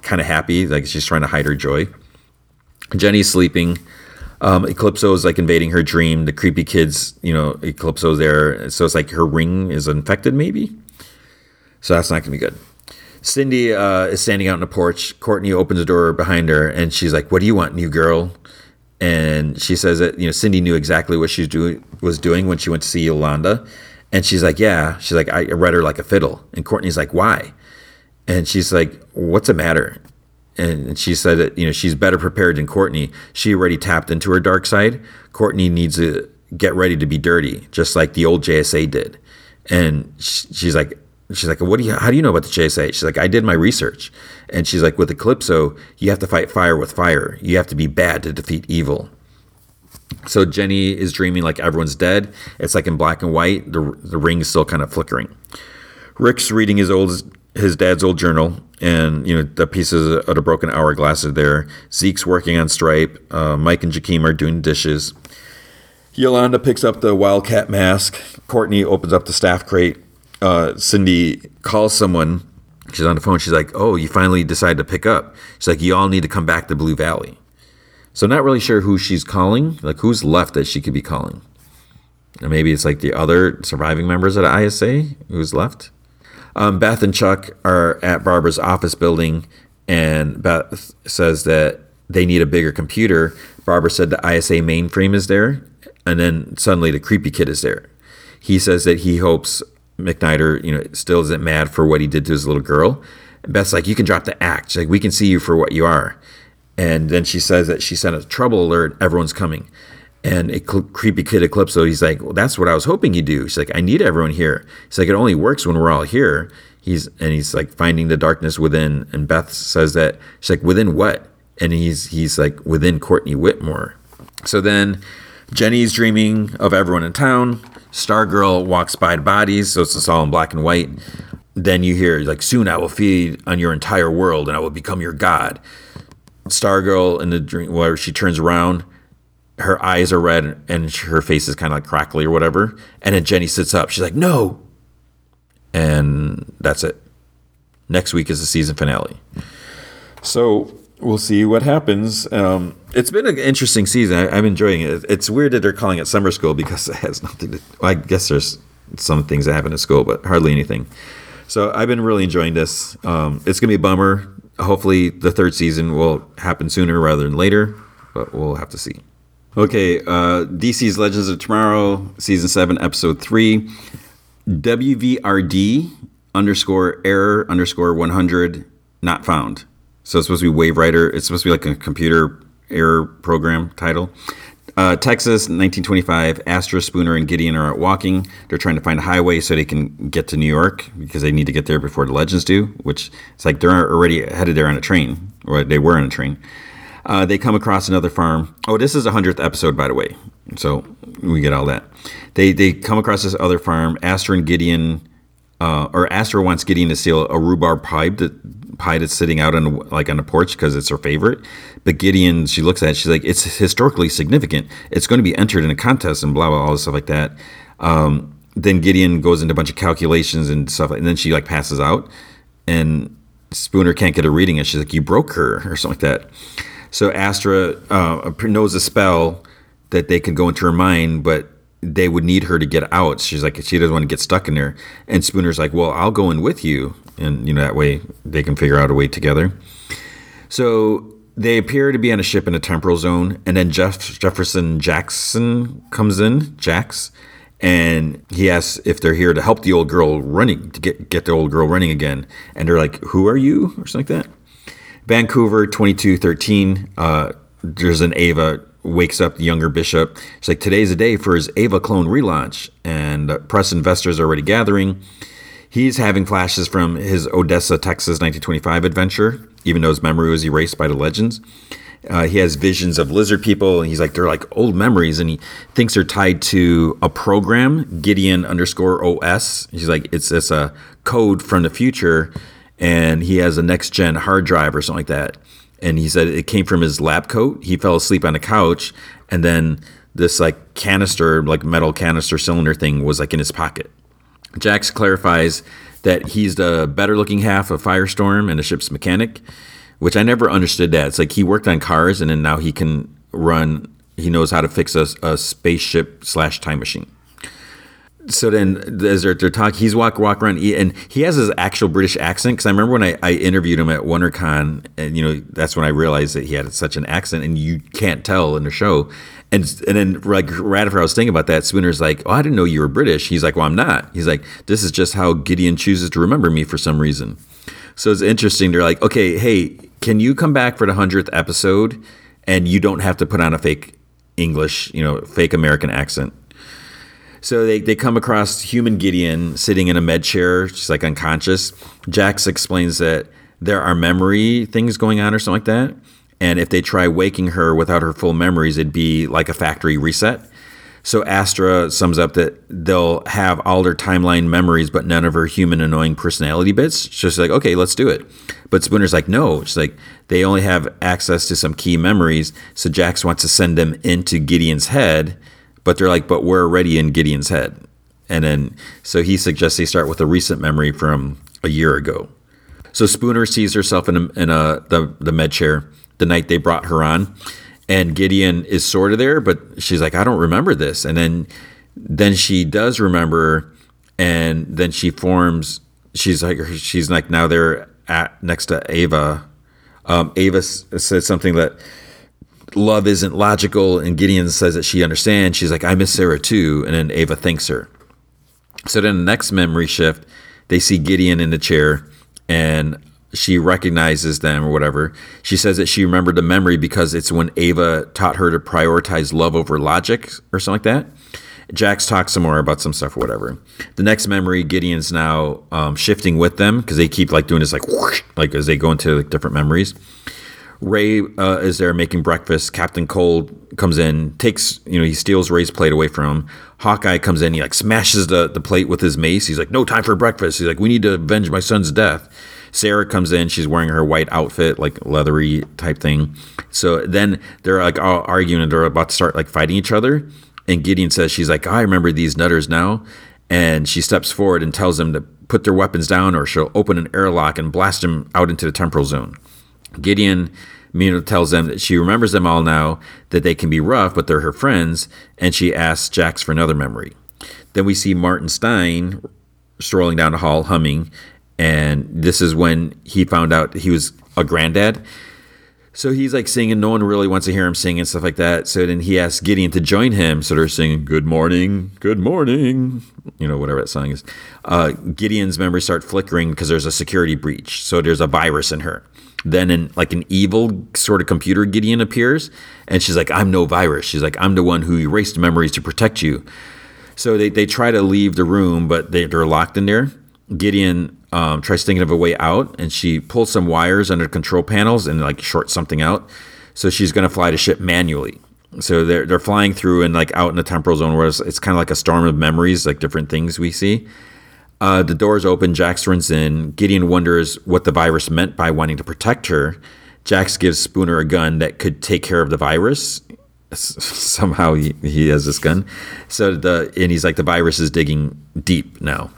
[SPEAKER 2] kind of happy, like she's trying to hide her joy. Jenny's sleeping. Um, Eclipso is like invading her dream. The creepy kids, you know, Eclipso's there. So it's like her ring is infected, maybe. So that's not going to be good. Cindy uh, is standing out on the porch. Courtney opens the door behind her, and she's like, "What do you want, new girl?" And she says that you know Cindy knew exactly what she doing was doing when she went to see Yolanda, and she's like, "Yeah." She's like, "I read her like a fiddle." And Courtney's like, "Why?" And she's like, "What's the matter?" And she said that you know she's better prepared than Courtney. She already tapped into her dark side. Courtney needs to get ready to be dirty, just like the old JSA did. And she's like, she's like, "What do you? How do you know about the JSA?" She's like, "I did my research." And she's like, "With Eclipso, you have to fight fire with fire. You have to be bad to defeat evil." So Jenny is dreaming like everyone's dead. It's like in black and white. The the ring is still kind of flickering. Rick's reading his old his dad's old journal, and you know the pieces of the broken hourglass are there. Zeke's working on Stripe. Uh, Mike and Jakeem are doing dishes. Yolanda picks up the wildcat mask. Courtney opens up the staff crate uh, Cindy calls someone. She's on the phone. She's like, "Oh, you finally decided to pick up." She's like, "You all need to come back to Blue Valley." So not really sure who she's calling. Like who's left that she could be calling. And maybe it's like the other surviving members of the ISA who's left. Um, Beth and Chuck are at Barbara's office building, and Beth says that they need a bigger computer. Barbara said the ISA mainframe is there, and then suddenly the creepy kid is there. He says that he hopes McNider, you know, still isn't mad for what he did to his little girl. And Beth's like, you can drop the act. She's like, we can see you for what you are. And then she says that she sent a trouble alert. Everyone's coming. And a cl- creepy kid Eclipso, he's like, well, that's what I was hoping you'd do. She's like, I need everyone here. He's like, it only works when we're all here. He's and he's like finding the darkness within. And Beth says that she's like, within what? And he's he's like within Courtney Whitmore. So then Jenny's dreaming of everyone in town. Stargirl walks by bodies, so it's all in black and white. Then you hear like, "Soon I will feed on your entire world, and I will become your god." Stargirl in the dream, where she turns around, her eyes are red and her face is kind of like crackly or whatever. And then Jenny sits up. She's like, "No," and that's it. Next week is the season finale. So we'll see what happens. Um, it's been an interesting season. I, am enjoying it. It's weird that they're calling it summer school because it has nothing to. I guess there's some things that happen at school, but hardly anything. So I've been really enjoying this. Um, it's gonna be a bummer. Hopefully, the third season will happen sooner rather than later, but we'll have to see. Okay, uh, DC's Legends of Tomorrow, season seven, episode three. WVRD underscore error underscore 100 not found. So it's supposed to be Waverider. It's supposed to be like a computer error program title. Uh, Texas, 1925. Astra, Spooner, and Gideon are out walking. They're trying to find a highway so they can get to New York because they need to get there before the legends do. Which it's like they're already headed there on a train, or they were on a train. Uh, they come across another farm. Oh, this is a hundredth episode, by the way. So we get all that. They they come across this other farm. Astra and Gideon, uh, or Astra wants Gideon to steal a rhubarb pie that pie that's sitting out on like on the porch because it's her favorite. But Gideon, she looks at it, she's like, it's historically significant. It's going to be entered in a contest and blah blah all this stuff like that. Um, then Gideon goes into a bunch of calculations and stuff, and then she like passes out, and Spooner can't get a reading, and she's like, "You broke her" or something like that. So Astra uh, knows a spell that they can go into her mind, but they would need her to get out. She's like, she doesn't want to get stuck in there. And Spooner's like, well, I'll go in with you, and you know that way they can figure out a way together. So they appear to be on a ship in a temporal zone, and then Jeff Jefferson Jackson comes in, Jax, and he asks if they're here to help the old girl running to get get the old girl running again. And they're like, "Who are you?" or something like that. Vancouver, twenty two thirteen. Uh, there's an Ava wakes up the younger bishop. It's like today's a day for his Ava clone relaunch, and press investors are already gathering. He's having flashes from his Odessa, Texas 1925 adventure, even though his memory was erased by the legends. Uh, he has visions of lizard people, and he's like, they're like old memories, and he thinks they're tied to a program, Gideon underscore OS. He's like, it's, it's a code from the future, and he has a next gen hard drive or something like that. And he said it came from his lab coat. He fell asleep on the couch, and then this like canister, like metal canister cylinder thing was like in his pocket. Jax clarifies that he's the better looking half of Firestorm and the ship's mechanic, which I never understood that. It's like he worked on cars and then now he can run, he knows how to fix a, a spaceship slash time machine. So then, as they're, they're talking, he's walk walk around, and he has his actual British accent. Because I remember when I, I interviewed him at WonderCon, and you know that's when I realized that he had such an accent, and you can't tell in the show. And and then like right after I was thinking about that, Spooner's like, "Oh, I didn't know you were British." He's like, "Well, I'm not." He's like, "This is just how Gideon chooses to remember me for some reason." So it's interesting. They're like, "Okay, hey, can you come back for the hundredth episode, and you don't have to put on a fake English, you know, fake American accent." So they, they come across human Gideon sitting in a med chair, she's like unconscious. Jax explains that there are memory things going on or something like that. And if they try waking her without her full memories, it'd be like a factory reset. So Astra sums up that they'll have all their timeline memories, but none of her human annoying personality bits. She's like, okay, let's do it. But Spooner's like, no. She's like, they only have access to some key memories. So Jax wants to send them into Gideon's head, but they're like, but we're already in Gideon's head. And then, so he suggests they start with a recent memory from a year ago. So Spooner sees herself in, a, in a, the, the med chair the night they brought her on. And Gideon is sort of there, but she's like, I don't remember this. And then then she does remember, and then she forms. She's like, she's like now they're at next to Ava. Um, Ava said something that love isn't logical, and Gideon says that she understands. She's like, I miss Sarah too, and then Ava thanks her. So then the next memory shift, they see Gideon in the chair, and she recognizes them or whatever. She says that she remembered the memory because it's when Ava taught her to prioritize love over logic or something like that. Jax talks some more about some stuff or whatever. The next memory, Gideon's now um, shifting with them because they keep like doing this like whoosh, like as they go into like, different memories. Ray uh, is there making breakfast. Captain Cold comes in, takes you know he steals Ray's plate away from him. Hawkeye comes in, he like smashes the the plate with his mace. He's like, "No time for breakfast." He's like, "We need to avenge my son's death." Sarah comes in. She's wearing her white outfit, like leathery type thing. So then they're like all arguing and they're about to start like fighting each other. And Gideon says, she's like, I remember these nutters now. And she steps forward and tells them to put their weapons down or she'll open an airlock and blast them out into the temporal zone. Gideon Mina tells them that she remembers them all now, that they can be rough, but they're her friends, and she asks Jax for another memory. Then we see Martin Stein strolling down the hall humming, and this is when he found out he was a granddad. So he's like singing. No one really wants to hear him sing and stuff like that. So then he asks Gideon to join him. So they're singing "Good Morning, Good Morning," you know, whatever that song is. Uh, Gideon's memories start flickering because there's a security breach. So there's a virus in her. Then in like an evil sort of computer, Gideon appears, and she's like, "I'm no virus." She's like, "I'm the one who erased memories to protect you." So they, they try to leave the room, but they, they're locked in there. Gideon um, tries thinking of a way out, and she pulls some wires under control panels and like shorts something out. So she's going to fly the ship manually. So they're they're flying through and like out in the temporal zone where it's, it's kind of like a storm of memories, like different things we see. Uh, the doors open. Jax runs in. Gideon wonders what the virus meant by wanting to protect her. Jax gives Spooner a gun that could take care of the virus. Somehow he, he has this gun. So the and he's like the virus is digging deep now.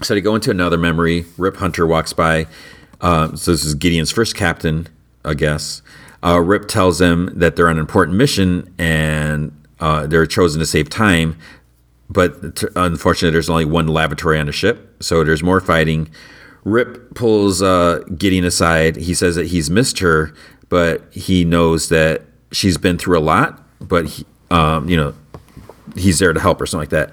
[SPEAKER 2] So they go into another memory. Rip Hunter walks by. Uh, so this is Gideon's first captain, I guess. Uh, Rip tells them that they're on an important mission and uh, they're chosen to save time. But unfortunately, there's only one lavatory on the ship, so there's more fighting. Rip pulls uh, Gideon aside. He says that he's missed her, but he knows that she's been through a lot. But he, um, you know, he's there to help her, something like that.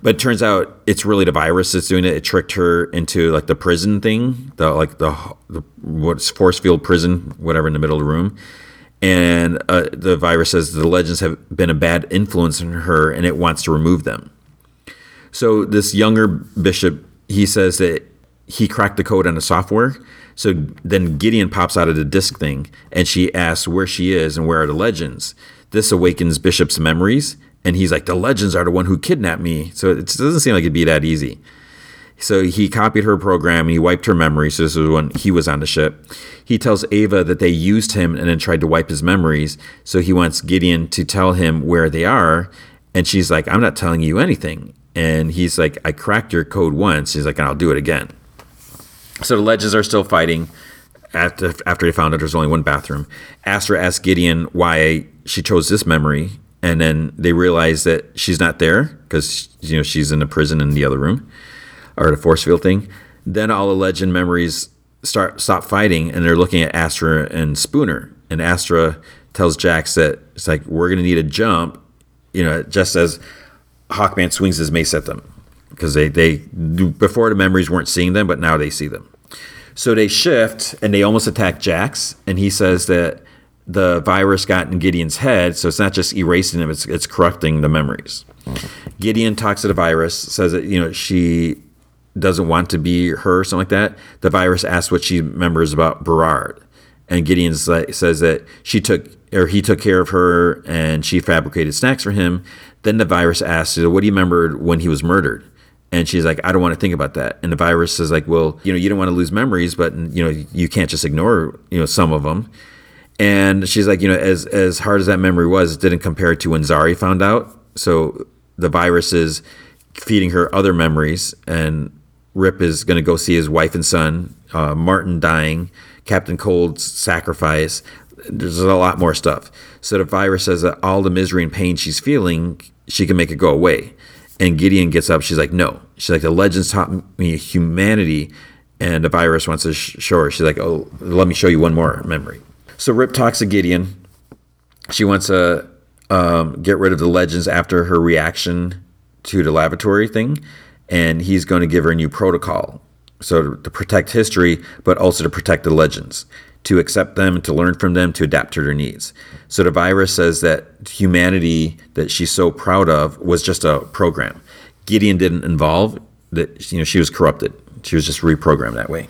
[SPEAKER 2] But turns out it's really the virus that's doing it. It tricked her into like the prison thing, the like the, the what's force field prison, whatever, in the middle of the room. And uh, the virus says the legends have been a bad influence on her, and it wants to remove them. So this younger bishop, he says that he cracked the code on the software. So then Gideon pops out of the disk thing, and she asks where she is and where are the legends. This awakens Bishop's memories, and he's like, the legends are the one who kidnapped me. So it doesn't seem like it'd be that easy. So he copied her program and he wiped her memory. So this was when he was on the ship. He tells Ava that they used him and then tried to wipe his memories. So he wants Gideon to tell him where they are. And she's like, I'm not telling you anything. And he's like, I cracked your code once. He's like, and I'll do it again. So the legends are still fighting. After, after they found out there's only one bathroom, Astra asks Gideon why she chose this memory and then they realize that she's not there because you know she's in a prison in the other room or the force field thing. Then all the legend memories start stop fighting, and they're looking at Astra and Spooner. And Astra tells Jax that it's like we're gonna need a jump, you know, just as Hawkman swings his mace at them because they they before the memories weren't seeing them, but now they see them. So they shift and they almost attack Jax, and he says that the virus got in Gideon's head, so it's not just erasing them; it's it's corrupting the memories. Mm-hmm. Gideon talks to the virus, says that you know she doesn't want to be her, or something like that. The virus asks what she remembers about Behrad, and Gideon says that she took or he took care of her and she fabricated snacks for him. Then the virus asks, "What do you remember when he was murdered?" And she's like, "I don't want to think about that." And the virus is like, "Well, you know, you don't want to lose memories, but you know, you can't just ignore you know some of them." And she's like, you know, as as hard as that memory was, it didn't compare to when Zari found out. So the virus is feeding her other memories, and Rip is going to go see his wife and son, uh, Martin dying, Captain Cold's sacrifice. There's a lot more stuff. So the virus says that all the misery and pain she's feeling, she can make it go away. And Gideon gets up. She's like, no. She's like, the legends taught me humanity, and the virus wants to show her. She's like, oh, let me show you one more memory. So Rip talks to Gideon. She wants to um, get rid of the legends after her reaction to the lavatory thing, and he's going to give her a new protocol. So to, protect history, but also to protect the legends, to accept them, to learn from them, to adapt to their needs. So the virus says that humanity that she's so proud of was just a program. Gideon didn't involve that. You know, she was corrupted. She was just reprogrammed that way.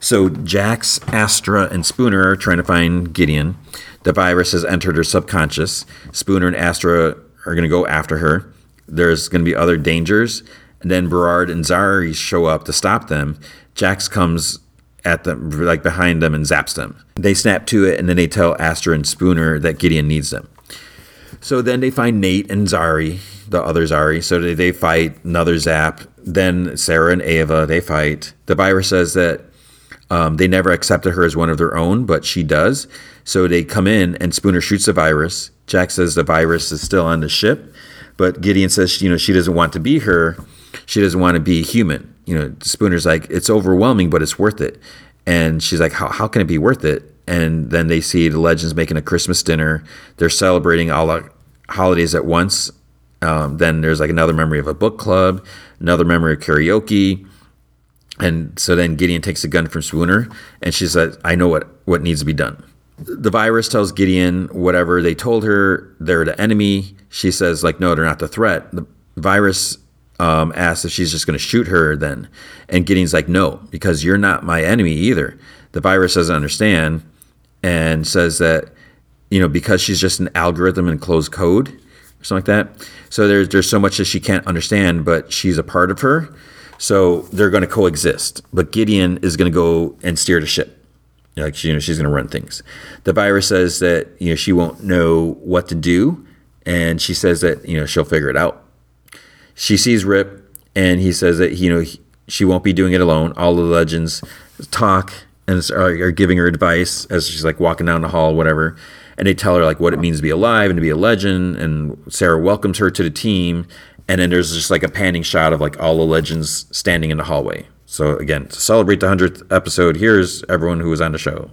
[SPEAKER 2] So Jax, Astra, and Spooner are trying to find Gideon. The virus has entered her subconscious. Spooner and Astra are going to go after her. There's going to be other dangers. And then Behrad and Zari show up to stop them. Jax comes at them, like behind them, and zaps them. They snap to it, and then they tell Astra and Spooner that Gideon needs them. So then they find Nate and Zari, the other Zari. So they, they fight, another zap. Then Sara and Ava, they fight. The virus says that um, they never accepted her as one of their own, but she does. So they come in, and Spooner shoots the virus. Jax says the virus is still on the ship, but Gideon says you know she doesn't want to be her. She doesn't want to be human. you know, Spooner's like, it's overwhelming, but it's worth it. And she's like, how, how can it be worth it? And then they see the legends making a Christmas dinner. They're celebrating all the holidays at once. Um, then there's like another memory of a book club, another memory of karaoke. And so then Gideon takes a gun from Spooner and she says, I know what, what needs to be done. The virus tells Gideon whatever they told her, they're the enemy. She says, like, no, they're not the threat. The virus um, asks if she's just going to shoot her then. And Gideon's like, no, because you're not my enemy either. The virus doesn't understand and says that, you know, because she's just an algorithm in closed code or something like that. So there's, there's so much that she can't understand, but she's a part of her. So they're going to coexist. But Gideon is going to go and steer the ship. Like, you know, she's going to run things. The virus says that, you know, she won't know what to do. And she says that, you know, she'll figure it out she sees Rip, and he says that you know she won't be doing it alone. All the legends talk and are, giving her advice as she's like walking down the hall, whatever. And they tell her like what it means to be alive and to be a legend. And Sara welcomes her to the team. And then there's just like a panning shot of like all the legends standing in the hallway. So again, to celebrate the hundredth episode, here's everyone who was on the show.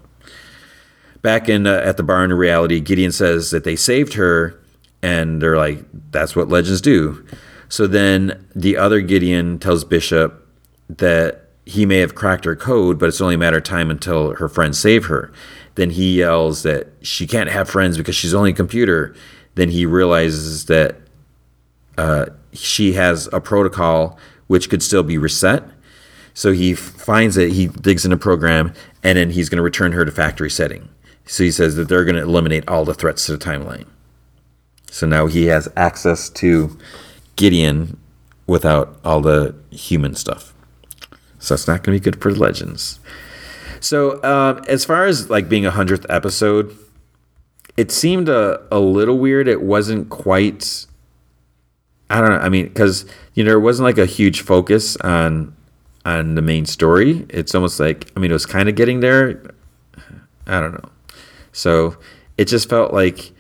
[SPEAKER 2] Back in uh, at the barn in reality, Gideon says that they saved her, and they're like, "That's what legends do." So then the other Gideon tells Bishop that he may have cracked her code, but it's only a matter of time until her friends save her. Then he yells that she can't have friends because she's only a computer. Then he realizes that uh, she has a protocol which could still be reset. So he finds it, he digs in a program, and then he's going to return her to factory setting. So he says that they're going to eliminate all the threats to the timeline. So now he has access to Gideon without all the human stuff. So it's not going to be good for Legends. So um, as far as like being a hundredth episode, it seemed a, a little weird. It wasn't quite. I don't know. I mean, because you know, there wasn't like a huge focus on on the main story. It's almost like I mean, it was kind of getting there. I don't know. So it just felt like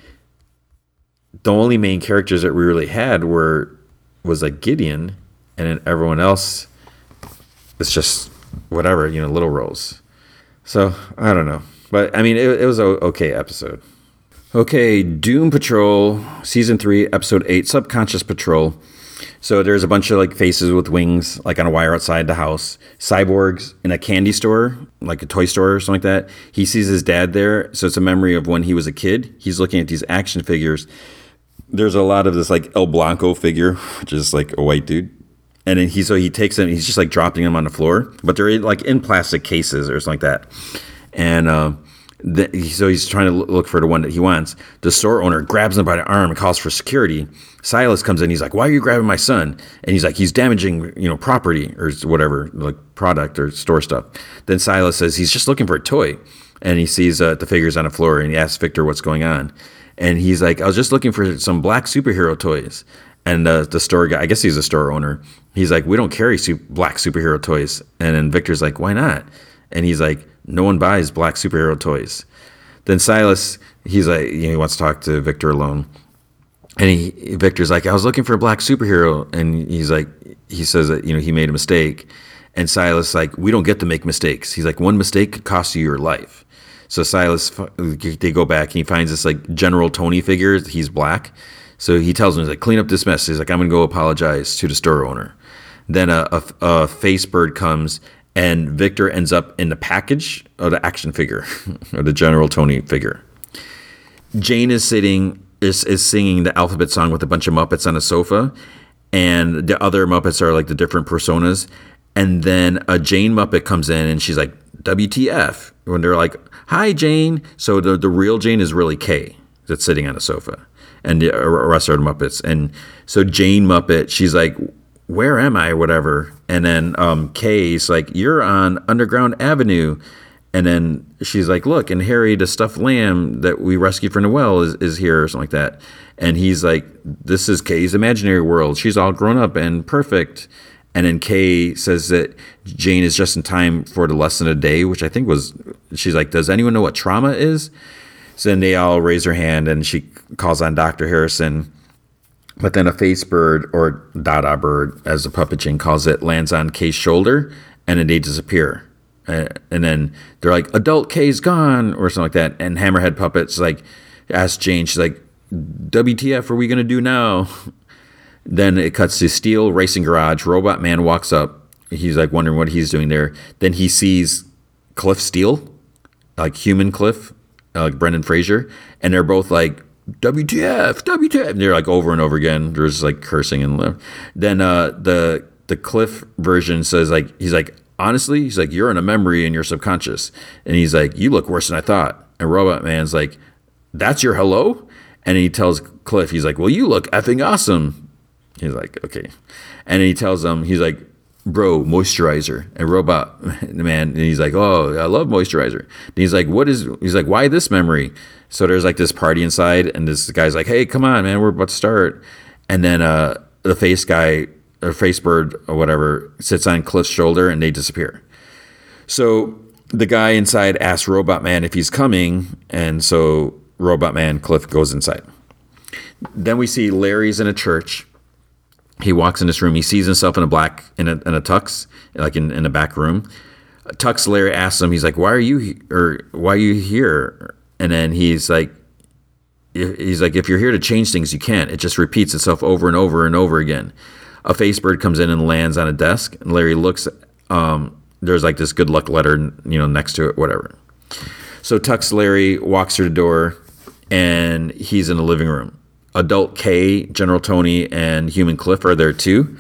[SPEAKER 2] the only main characters that we really had were was like Gideon, and then everyone else is just whatever, you know, little roles. So I don't know, but I mean, it, it was a okay episode. Okay, Doom Patrol season three, episode eight, Subconscious Patrol. So there's a bunch of like faces with wings, like on a wire outside the house. Cyborgs in a candy store, like a toy store or something like that. He sees his dad there, so it's a memory of when he was a kid. He's looking at these action figures, there's a lot of this like El Blanco figure, which is like a white dude. And then he so he takes them, he's just like dropping them on the floor, but they're like in plastic cases or something like that. And uh, the, so he's trying to look for the one that he wants. The store owner grabs him by the arm and calls for security. Silas comes in. He's like, "Why are you grabbing my son?" And he's like, "He's damaging, you know, property or whatever, like product or store stuff." Then Silas says he's just looking for a toy, and he sees uh, the figures on the floor and he asks Victor what's going on and he's like, I was just looking for some black superhero toys. And uh, the store guy, I guess he's a store owner. He's like, we don't carry black superhero toys. And then Victor's like, why not? And he's like, no one buys black superhero toys. Then Silas, he's like, you know, he wants to talk to Victor alone. And he, Victor's like, I was looking for a black superhero. And he's like, he says that, you know, he made a mistake. And Silas, like, we don't get to make mistakes. He's like, one mistake could cost you your life. So Silas, they go back and he finds this like General Tony figure. He's black. So he tells him, he's like, clean up this mess. He's like, I'm going to go apologize to the store owner. Then a, a, a face bird comes and Victor ends up in the package of the action figure, or the General Tony figure. Jane is sitting, is, is singing the alphabet song with a bunch of Muppets on a sofa. And the other Muppets are like the different personas. And then a Jane Muppet comes in and she's like, WTF? When they're like, hi, Jane. So the, the real Jane is really Kay that's sitting on a sofa and the rest are the Muppets. And so Jane Muppet, she's like, where am I? Whatever. And then um, Kay's like, you're on Underground Avenue. And then she's like, look, and Harry, the stuffed lamb that we rescued from Noel is, is here or something like that. And he's like, this is Kay's imaginary world. She's all grown up and perfect. And then Kay says that Jane is just in time for the lesson of the day, which I think was, she's like, Does anyone know what trauma is? So then they all raise their hand and she calls on Dr. Harrison. But then a face bird or Dada bird, as the puppet Jane calls it, lands on Kay's shoulder and then they disappear. And then they're like, adult Kay's gone or something like that. And Hammerhead Puppets like Ask Jane, she's like, WTF are we going to do now? Then it cuts to Steele Racing Garage. Robot Man walks up. He's like wondering what he's doing there. Then he sees Cliff Steele, like human Cliff, uh, like Brendan Fraser, and they're both like WTF, WTF. And they're like over and over again. There's like cursing and then uh, the the Cliff version says like he's like honestly he's like you're in a memory in your subconscious, and he's like you look worse than I thought. And Robot Man's like that's your hello, and he tells Cliff he's like well you look effing awesome. He's like, okay. And he tells him, he's like, bro, moisturizer. And robot man, and he's like, oh, I love moisturizer. And he's like, what is, he's like, why this memory? So there's like this party inside, and this guy's like, hey, come on, man, we're about to start. And then uh, the face guy, or face bird, or whatever, sits on Cliff's shoulder and they disappear. So the guy inside asks Robot Man if he's coming, and so Robot Man Cliff goes inside. Then we see Larry's in a church he walks in this room. He sees himself in a black in a, in a tux, like in, in a back room. Tux Larry asks him, he's like, "Why are you he- or why are you here?" And then he's like, "He's like, if you're here to change things, you can't. It just repeats itself over and over and over again." A face bird comes in and lands on a desk, and Larry looks. Um, there's like this good luck letter, you know, next to it, whatever. So Tux Larry walks through the door, and he's in the living room adult Kay, General Tony, and Human Cliff are there too.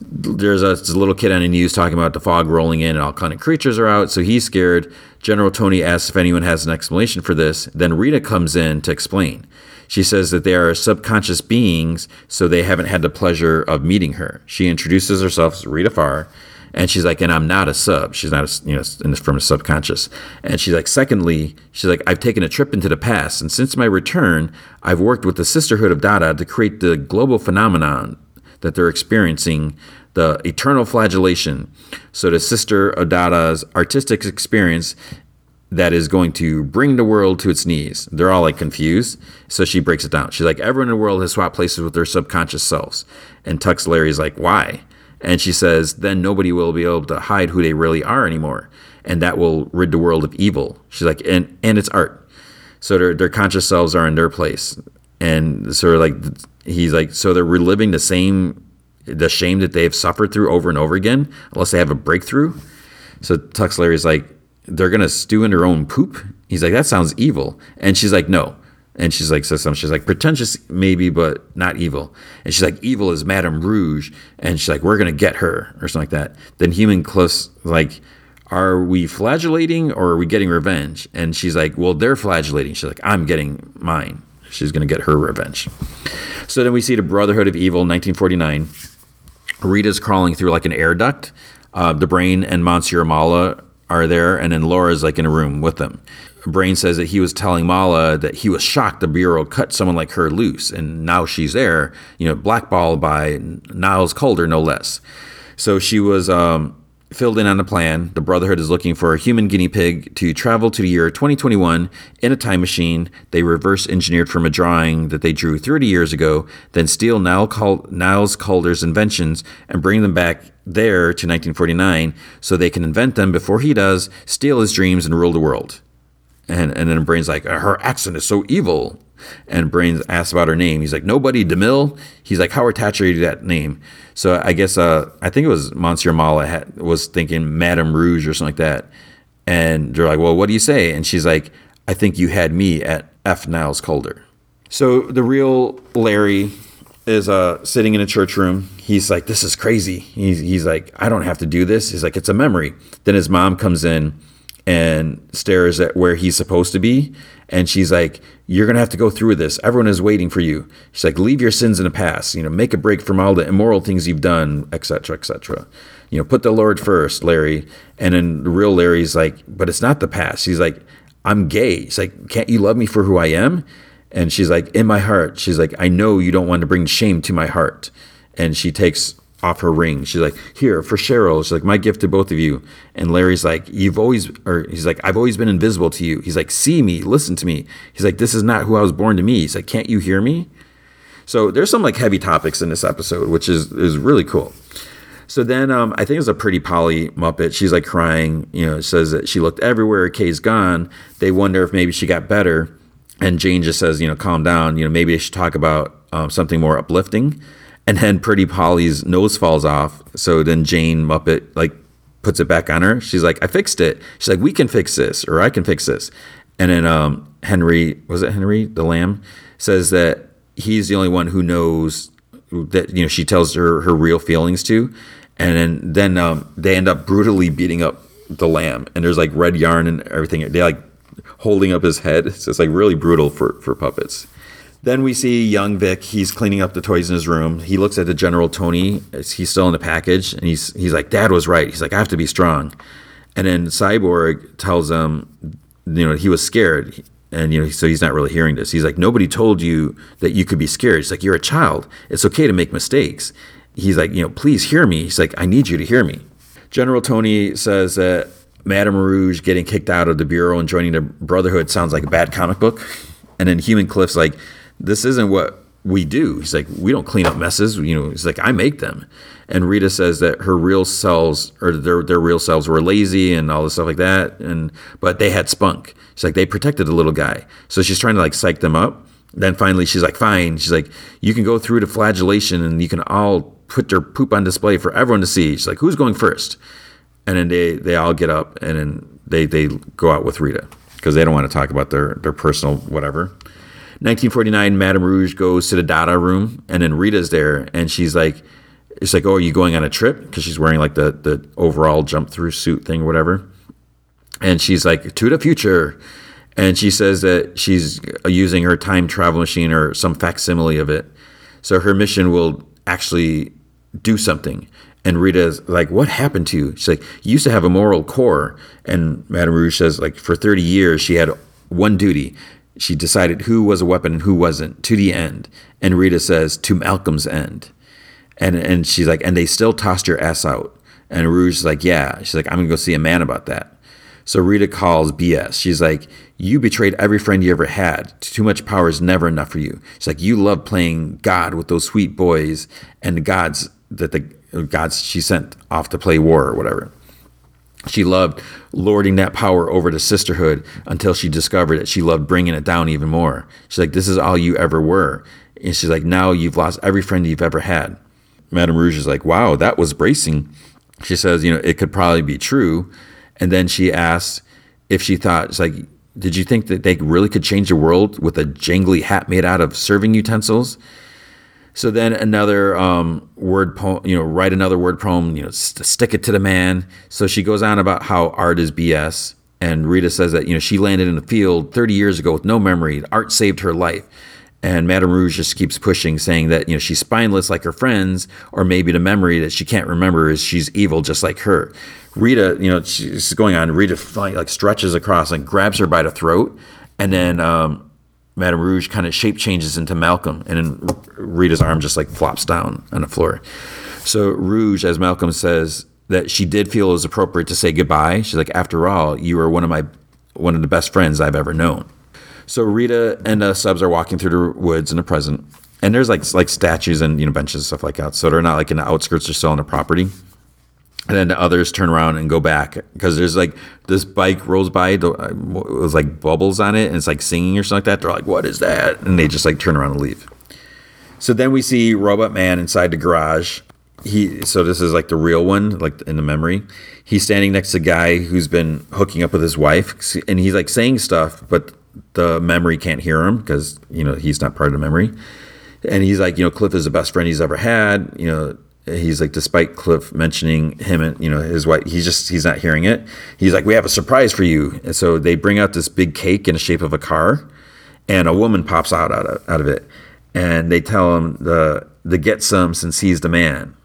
[SPEAKER 2] There's a, a, little kid on the news talking about the fog rolling in and all kind of creatures are out, so he's scared. General Tony asks if anyone has an explanation for this. Then Rita comes in to explain. She says that they are subconscious beings, so they haven't had the pleasure of meeting her. She introduces herself as Rita Farr and she's like, and I'm not a sub. She's not, a, you know, from a subconscious. And she's like, secondly, she's like, I've taken a trip into the past. And since my return, I've worked with the Sisterhood of Dada to create the global phenomenon that they're experiencing, the eternal flagellation. So the Sister of Dada's artistic experience that is going to bring the world to its knees. They're all like confused. So she breaks it down. She's like, everyone in the world has swapped places with their subconscious selves. And Tux Larry's like, why? And she says, then nobody will be able to hide who they really are anymore. And that will rid the world of evil. She's like, and, and it's art. So their, their conscious selves are in their place. And so like, he's like, so they're reliving the same, the shame that they've suffered through over and over again, unless they have a breakthrough. So Tux Larry's like, they're going to stew in their own poop. He's like, that sounds evil. And she's like, no, and she's like, says something. She's like, pretentious maybe, but not evil. And she's like, evil is Madame Rouge. And she's like, we're going to get her or something like that. Then Human close, like, are we flagellating or are we getting revenge? And she's like, well, they're flagellating. She's like, I'm getting mine. She's going to get her revenge. So then we see the Brotherhood of Evil, 1949. Rita's crawling through like an air duct. Uh, the Brain and Monsieur Mallah are there, and then Laura's like in a room with them. Brain says that he was telling Mallah that he was shocked the Bureau cut someone like her loose, and now she's there, you know, blackballed by Niles Caulder, no less. So she was um, filled in on the plan. The Brotherhood is looking for a human guinea pig to travel to the year 2021 in a time machine. They reverse engineered from a drawing that they drew 30 years ago, then steal Niles Caulder's inventions and bring them back there to 1949 so they can invent them before he does, steal his dreams, and rule the world. And and then Brain's like, her accent is so evil. And Brains asks about her name. He's like, nobody DeMille. He's like, how attached are you to that name? So I guess uh, I think it was Monsieur Mallah had, was thinking Madame Rouge or something like that. And they're like, well, what do you say? And she's like, I think you had me at F. Niles Caulder. So the real Larry is uh, sitting in a church room. He's like, this is crazy. He's, he's like, I don't have to do this. He's like, it's a memory. Then his mom comes in and stares at where he's supposed to be. And she's like, You're going to have to go through this. Everyone is waiting for you. She's like, Leave your sins in the past. You know, make a break from all the immoral things you've done, etc., etc. You know, put the Lord first, Larry. And then the real Larry's like, But it's not the past. He's like, I'm gay. He's like, Can't you love me for who I am? And she's like, In my heart. She's like, I know you don't want to bring shame to my heart. And she takes off her ring. She's like, "Here for Cheryl." She's like, "My gift to both of you." And Larry's like, "You've always," or he's like, "I've always been invisible to you." He's like, "See me, listen to me." He's like, "This is not who I was born to me." He's like, "Can't you hear me?" So there's some like heavy topics in this episode, which is is really cool. So then um, I think it's a pretty Polly Muppet. She's like crying, you know, says that she looked everywhere, Kay's gone. They wonder if maybe she got better. And Jane just says, you know, calm down. You know, maybe they should talk about um, something more uplifting. And then Pretty Polly's nose falls off. So then Jane Muppet like puts it back on her. She's like, I fixed it. She's like, we can fix this, or I can fix this. And then um, Henry, was it Henry the Lamb, says that he's the only one who knows that you know she tells her her real feelings to and then then um, they end up brutally beating up the lamb, and there's like red yarn and everything. They like holding up his head. So it's like really brutal for for puppets. Then we see young Vic. He's cleaning up the toys in his room. He looks at the General Tony. He's still in the package, and he's he's like, "Dad was right." He's like, "I have to be strong." And then Cyborg tells him, you know, he was scared, and you know, so he's not really hearing this. He's like, "Nobody told you that you could be scared." He's like, "You're a child. It's okay to make mistakes." he's like, you know, please hear me. He's like, I need you to hear me. General Tony says that Madame Rouge getting kicked out of the bureau and joining the Brotherhood sounds like a bad comic book. And then Human Cliff's like, this isn't what we do. He's like, we don't clean up messes. You know, he's like, I make them. And Rita says that her real cells or their their real cells were lazy and all this stuff like that. And but they had spunk. She's like, they protected the little guy. So she's trying to like psych them up. Then finally she's like, fine. She's like, you can go through the flagellation and you can all put your poop on display for everyone to see. She's like, who's going first? And then they, they all get up and then they, they go out with Rita because they don't want to talk about their, their personal whatever. 1949, Madame Rouge goes to the Dada room and then Rita's there and she's like, it's like, oh, are you going on a trip? Because she's wearing like the, the overall jump through suit thing or whatever. And she's like, to the future. And she says that she's uh, using her time travel machine or some facsimile of it. So her mission will actually do something. And Rita's like, What happened to you? She's like, You used to have a moral core. And Madame Rouge says, like, for 30 years, she had one duty. She decided who was a weapon and who wasn't to the end. And Rita says, To Malcolm's end. And, and she's like, And they still tossed your ass out. And Rouge is like, Yeah. She's like, I'm going to go see a man about that. So Rita calls BS. She's like, You betrayed every friend you ever had. Too much power is never enough for you. She's like, You love playing God with those sweet boys and the gods that the gods she sent off to play war or whatever. She loved lording that power over the sisterhood until she discovered that she loved bringing it down even more. She's like, This is all you ever were. And she's like, Now you've lost every friend you've ever had. Madame Rouge is like, Wow, that was bracing. She says, You know, it could probably be true. And then she asks if she thought, it's like, did you think that they really could change the world with a jangly hat made out of serving utensils? So then another um, word poem, you know, write another word poem, you know, st- stick it to the man. So she goes on about how art is BS. And Rita says that, you know, she landed in the field 30 years ago with no memory. Art saved her life. And Madame Rouge just keeps pushing, saying that, you know, she's spineless like her friends, or maybe the memory that she can't remember is she's evil just like her. Rita, you know, she's going on. Rita like stretches across and grabs her by the throat, and then um, Madame Rouge kind of shape changes into Malcolm, and then Rita's arm just like flops down on the floor. So Rouge, as Malcolm says, that she did feel it was appropriate to say goodbye. She's like, after all, you were one of my one of the best friends I've ever known. So Rita and uh, the subs are walking through the woods in the present, and there's like like statues and you know benches and stuff like that. So they're not like in the outskirts; they're still on the property and then the others turn around and go back because there's like this bike rolls by uh, it was like bubbles on it and it's like singing or something like that. They're like what is that? And they just like turn around and leave. So then we see robot man inside the garage. He so this is like the real one like in the memory. He's standing next to a guy who's been hooking up with his wife and he's like saying stuff but the memory can't hear him because you know he's not part of the memory. And he's like you know cliff is the best friend he's ever had you know he's like despite cliff mentioning him and you know his wife he's just he's not hearing it. He's like we have a surprise for you. And so they bring out this big cake in the shape of a car and a woman pops out out of, out of it. And they tell him the the get some since he's the man.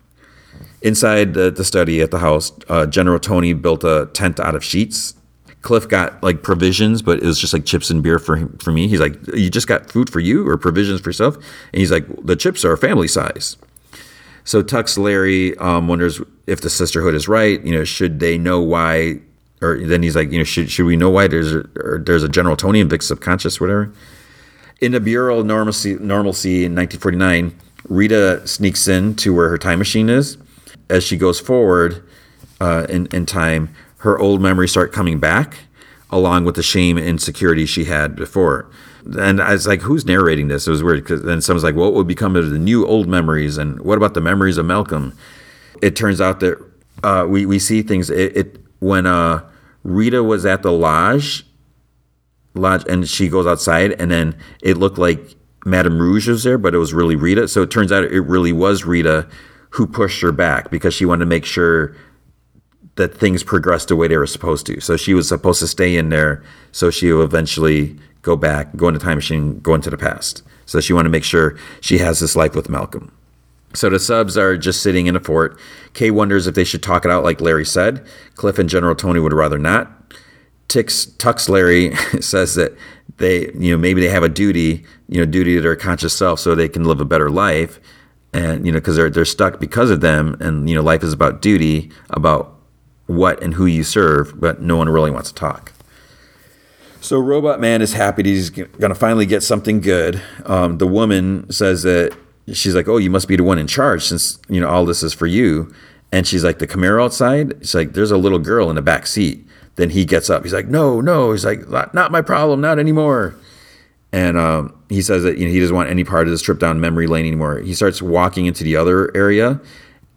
[SPEAKER 2] Inside the, the study at the house uh, general tony built a tent out of sheets. Cliff got like provisions but it was just like chips and beer for him, for me. He's like you just got food for you or provisions for yourself? And he's like the chips are family size so Tux Larry um, wonders if the sisterhood is right. You know, should they know why? Or then he's like, you know, should should we know why there's a, there's a general Tony in Vic's subconscious, whatever. In the Bureau of Normalcy, Normalcy in 1949, Rita sneaks in to where her time machine is. As she goes forward uh, in, in time, her old memories start coming back, along with the shame and insecurity she had before. And I was like, who's narrating this? It was weird because then someone's like, what would become of the new old memories? And what about the memories of Malcolm? It turns out that uh, we, we see things. It, it when uh, Rita was at the lodge, lodge, and she goes outside, and then it looked like Madame Rouge was there, but it was really Rita. So it turns out it really was Rita who pushed her back because she wanted to make sure that things progressed the way they were supposed to. So she was supposed to stay in there, so she eventually go back, go into time machine, go into the past. So she wanted to make sure she has this life with Malcolm. So the subs are just sitting in a fort. Kay wonders if they should talk it out like Larry said. Cliff and General Tony would rather not. Tix, Tux Larry says that they, you know, maybe they have a duty, you know, duty to their conscious self so they can live a better life. And, you know, because they're, they're stuck because of them. And, you know, life is about duty, about what and who you serve, but no one really wants to talk. So Robot Man is happy he's going to finally get something good. Um, the woman says that she's like, "Oh, you must be the one in charge since you know all this is for you." And she's like, "The Camaro outside." She's like, "There's a little girl in the back seat." Then he gets up. He's like, "No, no." He's like, "Not my problem. Not anymore." And um, he says that you know he doesn't want any part of this trip down memory lane anymore. He starts walking into the other area,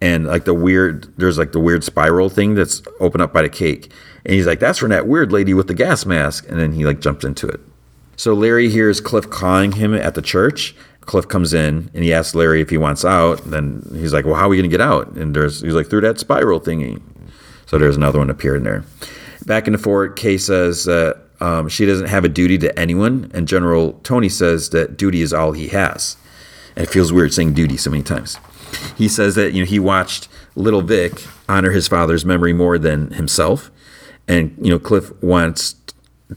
[SPEAKER 2] and like the weird, there's like the weird spiral thing that's open up by the cake. And he's like, "That's from that weird lady with the gas mask." And then he like jumps into it. So Larry hears Cliff calling him at the church, Cliff comes in and he asks Larry if he wants out. Then he's like, "Well, how are we going to get out?" And there's he's like, "Through that spiral thingy." So there's another one appearing there. Back in the fort, Kay says uh, um, she doesn't have a duty to anyone, and General Tony says that duty is all he has. And it feels weird saying duty so many times. He says that you know he watched Little Vic honor his father's memory more than himself, and you know Cliff wants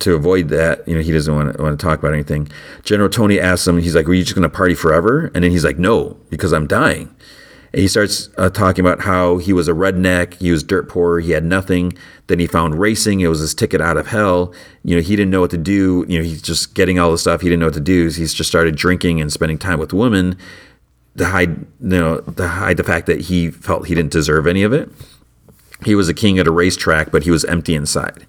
[SPEAKER 2] to avoid that, you know, he doesn't want to, want to talk about anything. General Tony asks him, he's like, "Were you just going to party forever?" And then he's like, "No, because I'm dying." And he starts uh, talking about how he was a redneck, he was dirt poor, he had nothing. Then he found racing; it was his ticket out of hell. You know, he didn't know what to do. You know, he's just getting all the stuff he didn't know what to do. He's just started drinking and spending time with women to hide, you know, to hide the fact that he felt he didn't deserve any of it. He was a king at a racetrack, but he was empty inside.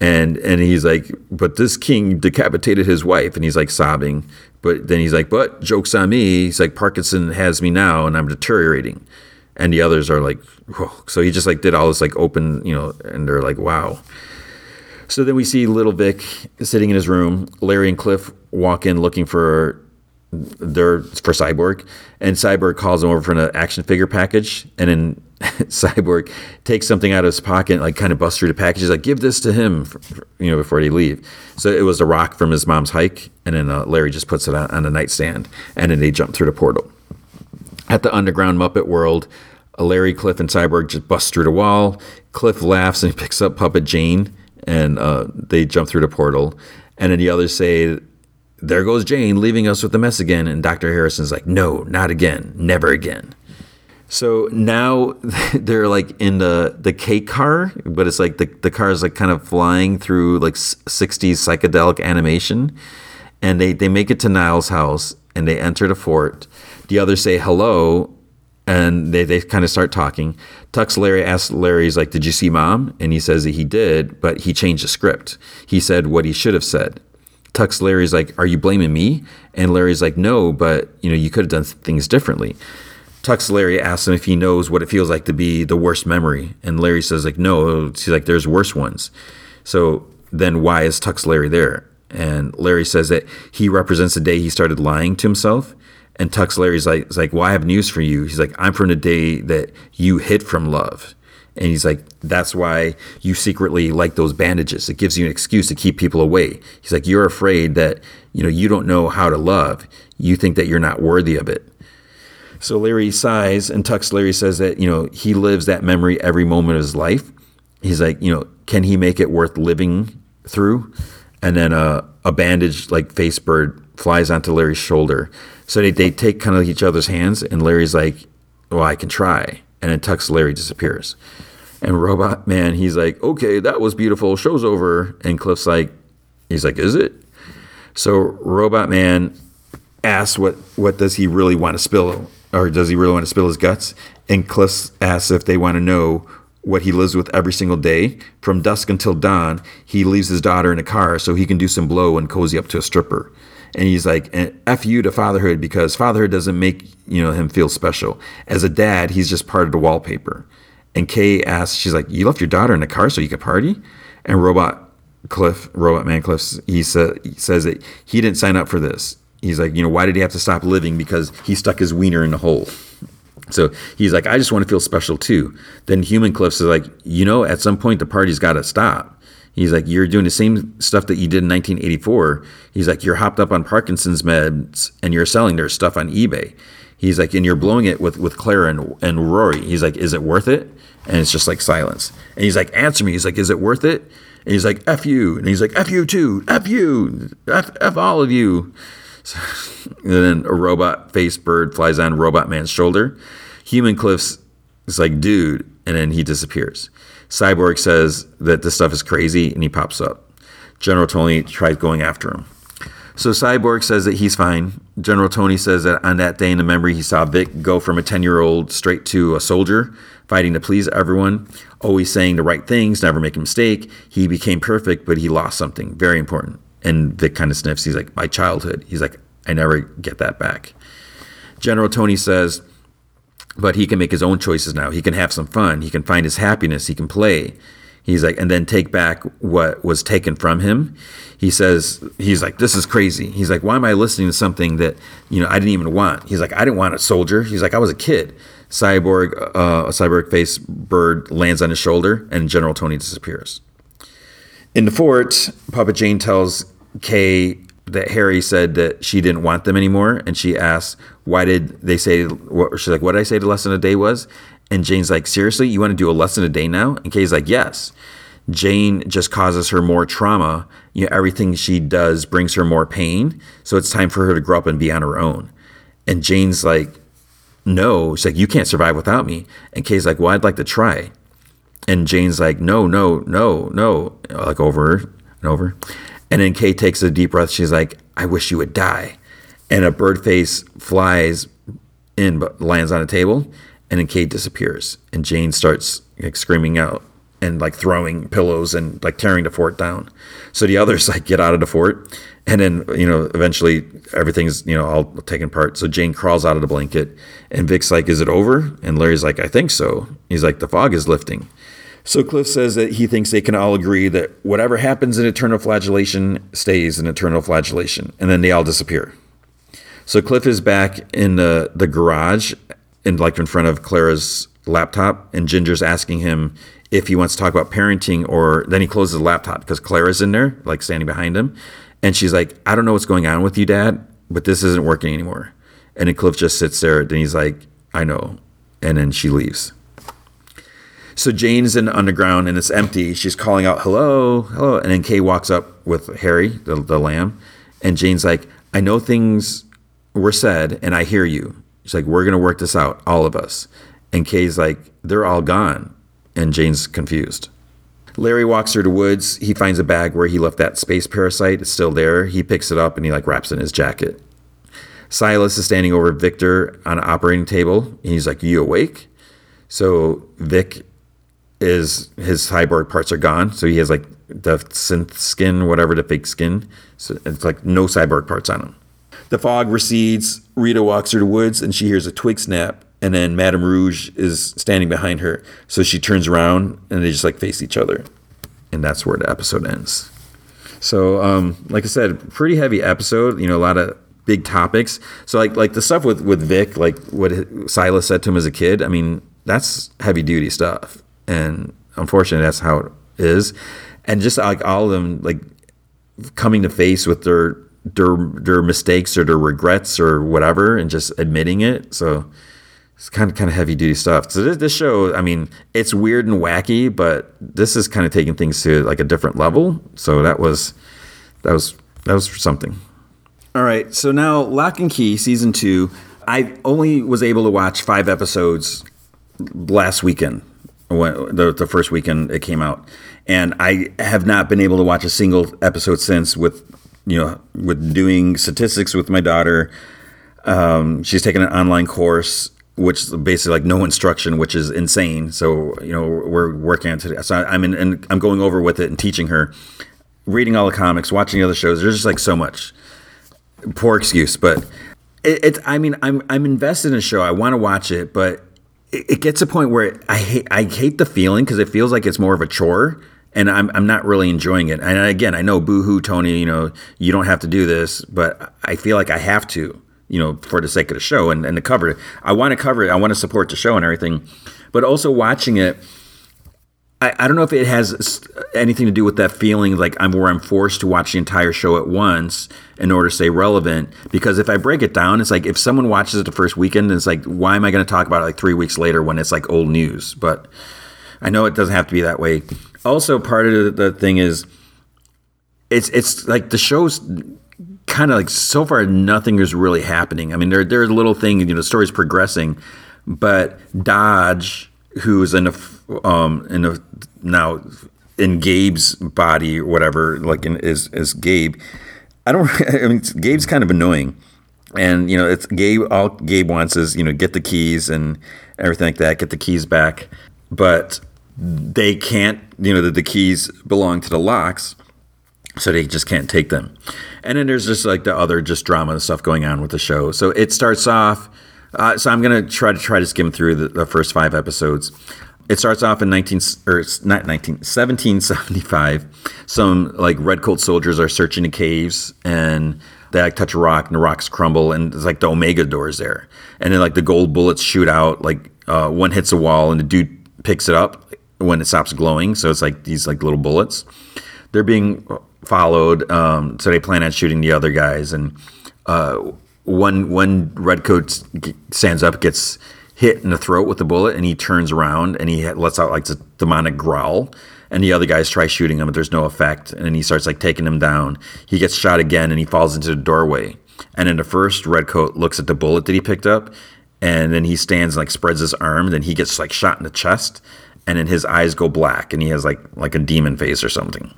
[SPEAKER 2] And and he's like but this king decapitated his wife. And he's like sobbing. But then he's like but jokes on me. He's like parkinson has me now and i'm deteriorating. And the others are like Whoa. so he just like did all this like open you know and they're like wow. So then we see little vic sitting in his room. Larry and cliff walk in looking for their for cyborg. And cyborg calls him over for an action figure package. And then Cyborg takes something out of his pocket, like kind of busts through the package. He's like, "Give this to him," for, for, you know, before they leave. So it was a rock from his mom's hike, and then uh, Larry just puts it on, on a nightstand, and then they jump through the portal. At the underground Muppet world, uh, Larry, Cliff, and Cyborg just bust through the wall. Cliff laughs and picks up Puppet Jane, and uh, they jump through the portal. And then the others say, "There goes Jane, leaving us with the mess again." And Doctor Harrison's like, "No, not again, never again." So now they're like in the the cake car, but it's like the the car is like kind of flying through like 60s psychedelic animation, and they they make it to Niles' house and they enter the fort. The others say hello, and they they kind of start talking. Tux Larry asks Larry, he's like, "Did you see mom?" And he says that he did, but he changed the script. He said what he should have said. Tux Larry's like, "Are you blaming me?" And Larry's like, "No, but you know you could have done things differently." Tux Larry asks him if he knows what it feels like to be the worst memory, and Larry says like no. He's like there's worse ones. So then why is Tux Larry there? And Larry says that he represents the day he started lying to himself. And Tux Larry's like, is like, well, I have news for you. He's like, I'm from the day that you hid from love. And he's like, that's why you secretly like those bandages. It gives you an excuse to keep people away. He's like, you're afraid that, you know, you don't know how to love. You think that you're not worthy of it. So Larry sighs, and Tux Larry says that, you know, he lives that memory every moment of his life. He's like, you know, can he make it worth living through? And then a, a bandage like face bird flies onto Larry's shoulder. So they, they take kind of each other's hands, and Larry's like, well, I can try. And then Tux Larry disappears. And Robot Man, he's like, okay, that was beautiful. Show's over. And Cliff's like, he's like, is it? So Robot Man asks what what does he really want to spill or does he really want to spill his guts? And Cliff asks if they want to know what he lives with every single day. From dusk until dawn, he leaves his daughter in a car so he can do some blow and cozy up to a stripper. And he's like, F you to fatherhood because fatherhood doesn't make you know him feel special. As a dad, he's just part of the wallpaper. And Kay asks, she's like, You left your daughter in a car so you could party? And Robot Cliff, Robot Man Cliff, he, sa- he says that he didn't sign up for this. He's like, you know, why did he have to stop living? Because he stuck his wiener in the hole. So he's like, I just want to feel special too. Then Human Cliffs is like, you know, at some point the party's got to stop. He's like, you're doing the same stuff that you did in 1984. He's like, you're hopped up on Parkinson's meds and you're selling their stuff on eBay. He's like, and you're blowing it with, with Clara and, and Rory. He's like, is it worth it? And it's just like silence. And he's like, answer me. He's like, is it worth it? And he's like, F you. And he's like, F you too. F you. F, F all of you. So, and then a robot face bird flies on Robot Man's shoulder. Human Cliffs is like, dude. And then he disappears. Cyborg says that this stuff is crazy and he pops up. General Tony tries going after him. So Cyborg says that he's fine. General Tony says that on that day in the memory, he saw Vic go from a 10 year old straight to a soldier, fighting to please everyone, always saying the right things, never make a mistake. He became perfect, but he lost something very important. And Vic kind of sniffs. He's like, My childhood. He's like, I never get that back. General Tony says, but he can make his own choices now. He can have some fun. He can find his happiness. He can play. He's like, and then take back what was taken from him. He says, he's like, this is crazy. He's like, why am I listening to something that, you know, I didn't even want? He's like, I didn't want a soldier. He's like, I was a kid. Cyborg, uh, a cyborg face bird lands on his shoulder and General Tony disappears. In the fort, Papa Jane tells Kay that Harry said that she didn't want them anymore, and she asks, "Why did they say?" What, she's like, "What did I say the lesson a day was?" And Jane's like, "Seriously, you want to do a lesson a day now?" And Kay's like, "Yes." Jane just causes her more trauma. You know, everything she does brings her more pain. So it's time for her to grow up and be on her own. And Jane's like, "No," she's like, "You can't survive without me." And Kay's like, "Well, I'd like to try." And Jane's like, "No, no, no, no," like over and over. And then Kay takes a deep breath. She's like, I wish you would die. And a bird face flies in, but lands on a table. And then Kay disappears. And Jane starts like screaming out and like throwing pillows and like tearing the fort down. So the others like get out of the fort. And then, you know, eventually everything's, you know, all taken apart. So Jane crawls out of the blanket and Vic's like, Is it over? And Larry's like, I think so. He's like, The fog is lifting. So Cliff says that he thinks they can all agree that whatever happens in eternal flagellation stays in eternal flagellation, and then they all disappear. So Cliff is back in the, the garage, in like in front of Clara's laptop, and Ginger's asking him if he wants to talk about parenting, or then he closes the laptop because Clara's in there, like standing behind him, and she's like, "I don't know what's going on with you, Dad, but this isn't working anymore." And then Cliff just sits there. Then he's like, "I know," and then she leaves. So Jane's in the underground and it's empty. She's calling out, hello, hello. And then Kay walks up with Harry, the, the lamb. And Jane's like, I know things were said and I hear you. She's like, we're going to work this out, all of us. And Kay's like, they're all gone. And Jane's confused. Larry walks through the woods. He finds a bag where he left that space parasite. It's still there. He picks it up and he like wraps it in his jacket. Silas is standing over Victor on an operating table. And he's like, You awake? So Vic is his cyborg parts are gone. So he has like the synth skin, whatever the fake skin. So it's like no cyborg parts on him. The fog recedes. Rita walks through the woods and she hears a twig snap. And then Madame Rouge is standing behind her. So she turns around and they just like face each other. And that's where the episode ends. So, um, like I said, pretty heavy episode. You know, a lot of big topics. So, like, like the stuff with with Vic, like what Silas said to him as a kid. I mean, that's heavy duty stuff and unfortunately that's how it is. And just like all of them like coming to face with their their their mistakes or their regrets or whatever and just admitting it. So it's kind of kind of heavy duty stuff. So this, this show i mean it's weird and wacky but this is kind of taking things to like a different level. So that was that was that was something. All right. So now Locke and Key season two i only was able to watch five episodes last weekend when the, the first weekend it came out, and I have not been able to watch a single episode since with
[SPEAKER 1] you know, with doing statistics with my daughter. Um, she's taking an online course, which is basically like no instruction, which is insane. So you know, we're working on today. So I'm in, and I'm going over with it and teaching her, reading all the comics, watching the other shows. There's just like so much. Poor excuse, but it, it's. I mean, I'm I'm invested in a show. I want to watch it, but it, gets a point where I hate I hate the feeling because it feels like it's more of a chore and I'm, I'm not really enjoying it. And again, I know boohoo, Tony, you know, you don't have to do this, but I feel like I have to, you know, for the sake of the show and, and to cover. I want to cover it. I want to support the show and everything, but also watching it, I, I don't know if it has anything to do with that feeling like I'm where I'm forced to watch the entire show at once in order to stay relevant. Because if I break it down, it's like if someone watches it the first weekend, it's like, why am I going to talk about it like three weeks later when it's like old news? But I know it doesn't have to be that way. Also, part of the thing is, it's it's like the show's kind of like so far nothing is really happening. I mean, there there's a little thing, you know, the story's progressing, but Dodge, who's in a um in a now in Gabe's body or whatever, like in, is is Gabe. I don't. I mean, Gabe's kind of annoying, and you know, it's Gabe. All Gabe wants is you know get the keys and everything like that, get the keys back, but they can't. You know, that the keys belong to the locks, so they just can't take them. And then there's just like the other just drama and stuff going on with the show. So it starts off. Uh, so I'm gonna try to try to skim through the, the first five episodes. It starts off in 19 or not 19 1775. Some like redcoat soldiers are searching the caves and they like touch a rock and the rocks crumble and it's like the Omega doors there. And then like the gold bullets shoot out. Like uh, one hits a wall and the dude picks it up when it stops glowing. So it's like these like little bullets. They're being followed. Um, so they plan on shooting the other guys and. Uh, one one redcoat stands up, gets hit in the throat with a bullet, and he turns around and he lets out like a demonic growl. And the other guys try shooting him, but there's no effect. And then he starts like taking him down. He gets shot again, and he falls into the doorway. And then the first redcoat looks at the bullet that he picked up, and then he stands and like spreads his arm. Then he gets like shot in the chest, and then his eyes go black, and he has like like a demon face or something.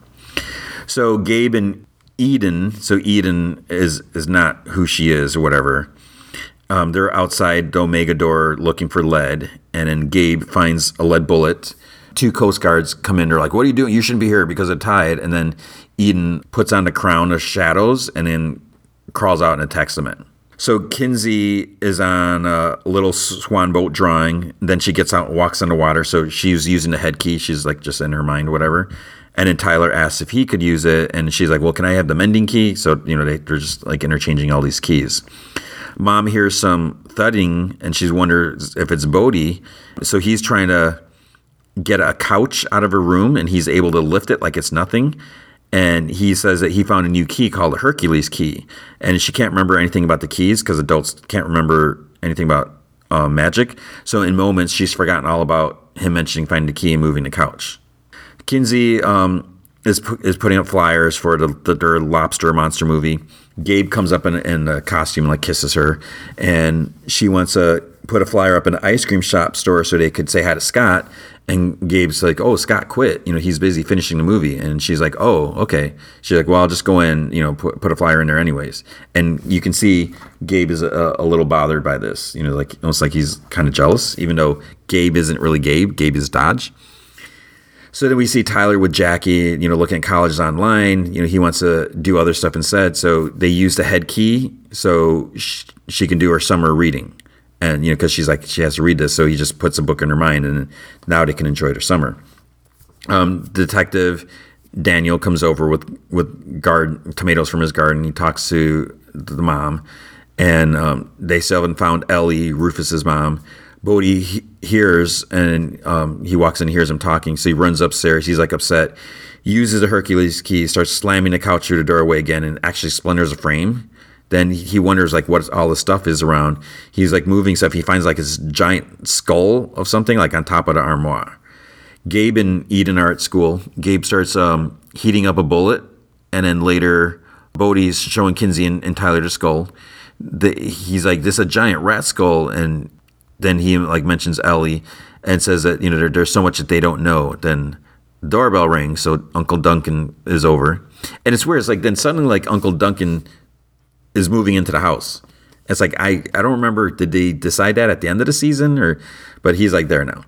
[SPEAKER 1] So Gabe and Eden, so Eden is is not who she is or whatever. Um, they're outside the Omega door looking for lead, and then Gabe finds a lead bullet. Two Coast Guards come in. They're like, "What are you doing? You shouldn't be here because of tide." And then Eden puts on the crown of shadows and then crawls out and attacks the men. So Kinsey is on a little swan boat drawing. Then she gets out and walks on the water. So she's using the head key. She's like just in her mind, whatever. And then Tyler asks if he could use it, and she's like, "Well, can I have the mending key?" So you know they, they're just like interchanging all these keys. Mom hears some thudding, and she wonders if it's Bode. So he's trying to get a couch out of her room, and he's able to lift it like it's nothing. And he says that he found a new key called a Hercules key, and she can't remember anything about the keys because adults can't remember anything about uh, magic. So in moments, she's forgotten all about him mentioning finding the key and moving the couch. Kinsey um, is is putting up flyers for the, the their lobster monster movie. Gabe comes up in, in a costume and like kisses her, and she wants to put a flyer up in an ice cream shop store so they could say hi to Scott. And Gabe's like, "Oh, Scott quit. You know, he's busy finishing the movie." And she's like, "Oh, okay." She's like, "Well, I'll just go in. You know, put put a flyer in there anyways." And you can see Gabe is a, a little bothered by this. You know, like almost like he's kind of jealous, even though Gabe isn't really Gabe. Gabe is Dodge. So then we see Tyler with Jackie, you know, looking at colleges online. You know, he wants to do other stuff instead. So they use the head key so sh- she can do her summer reading. And, you know, because she's like, she has to read this. So he just puts a book in her mind and now they can enjoy their summer. Um, detective Daniel comes over with, with guard tomatoes from his garden. He talks to the mom and um, they still haven't found Ellie, Rufus's mom. Bode he hears and um, he walks in and hears him talking. So he runs upstairs. He's like upset. Uses a Hercules key, starts slamming the couch through the doorway again, and actually splinters a frame. Then he wonders like what all the stuff is around. He's like moving stuff. He finds like his giant skull of something like on top of the armoire. Gabe and Eden are at school. Gabe starts um, heating up a bullet, and then later Bode's showing Kinsey and, and Tyler the skull. The, he's like, "This is a giant rat skull," and then he like mentions Ellie and says that you know there, there's so much that they don't know. Then doorbell rings, so Uncle Duncan is over.
[SPEAKER 2] And it's weird. It's like then suddenly like Uncle Duncan is moving into the house. It's like I I don't remember did they decide that at the end of the season or but he's like there now.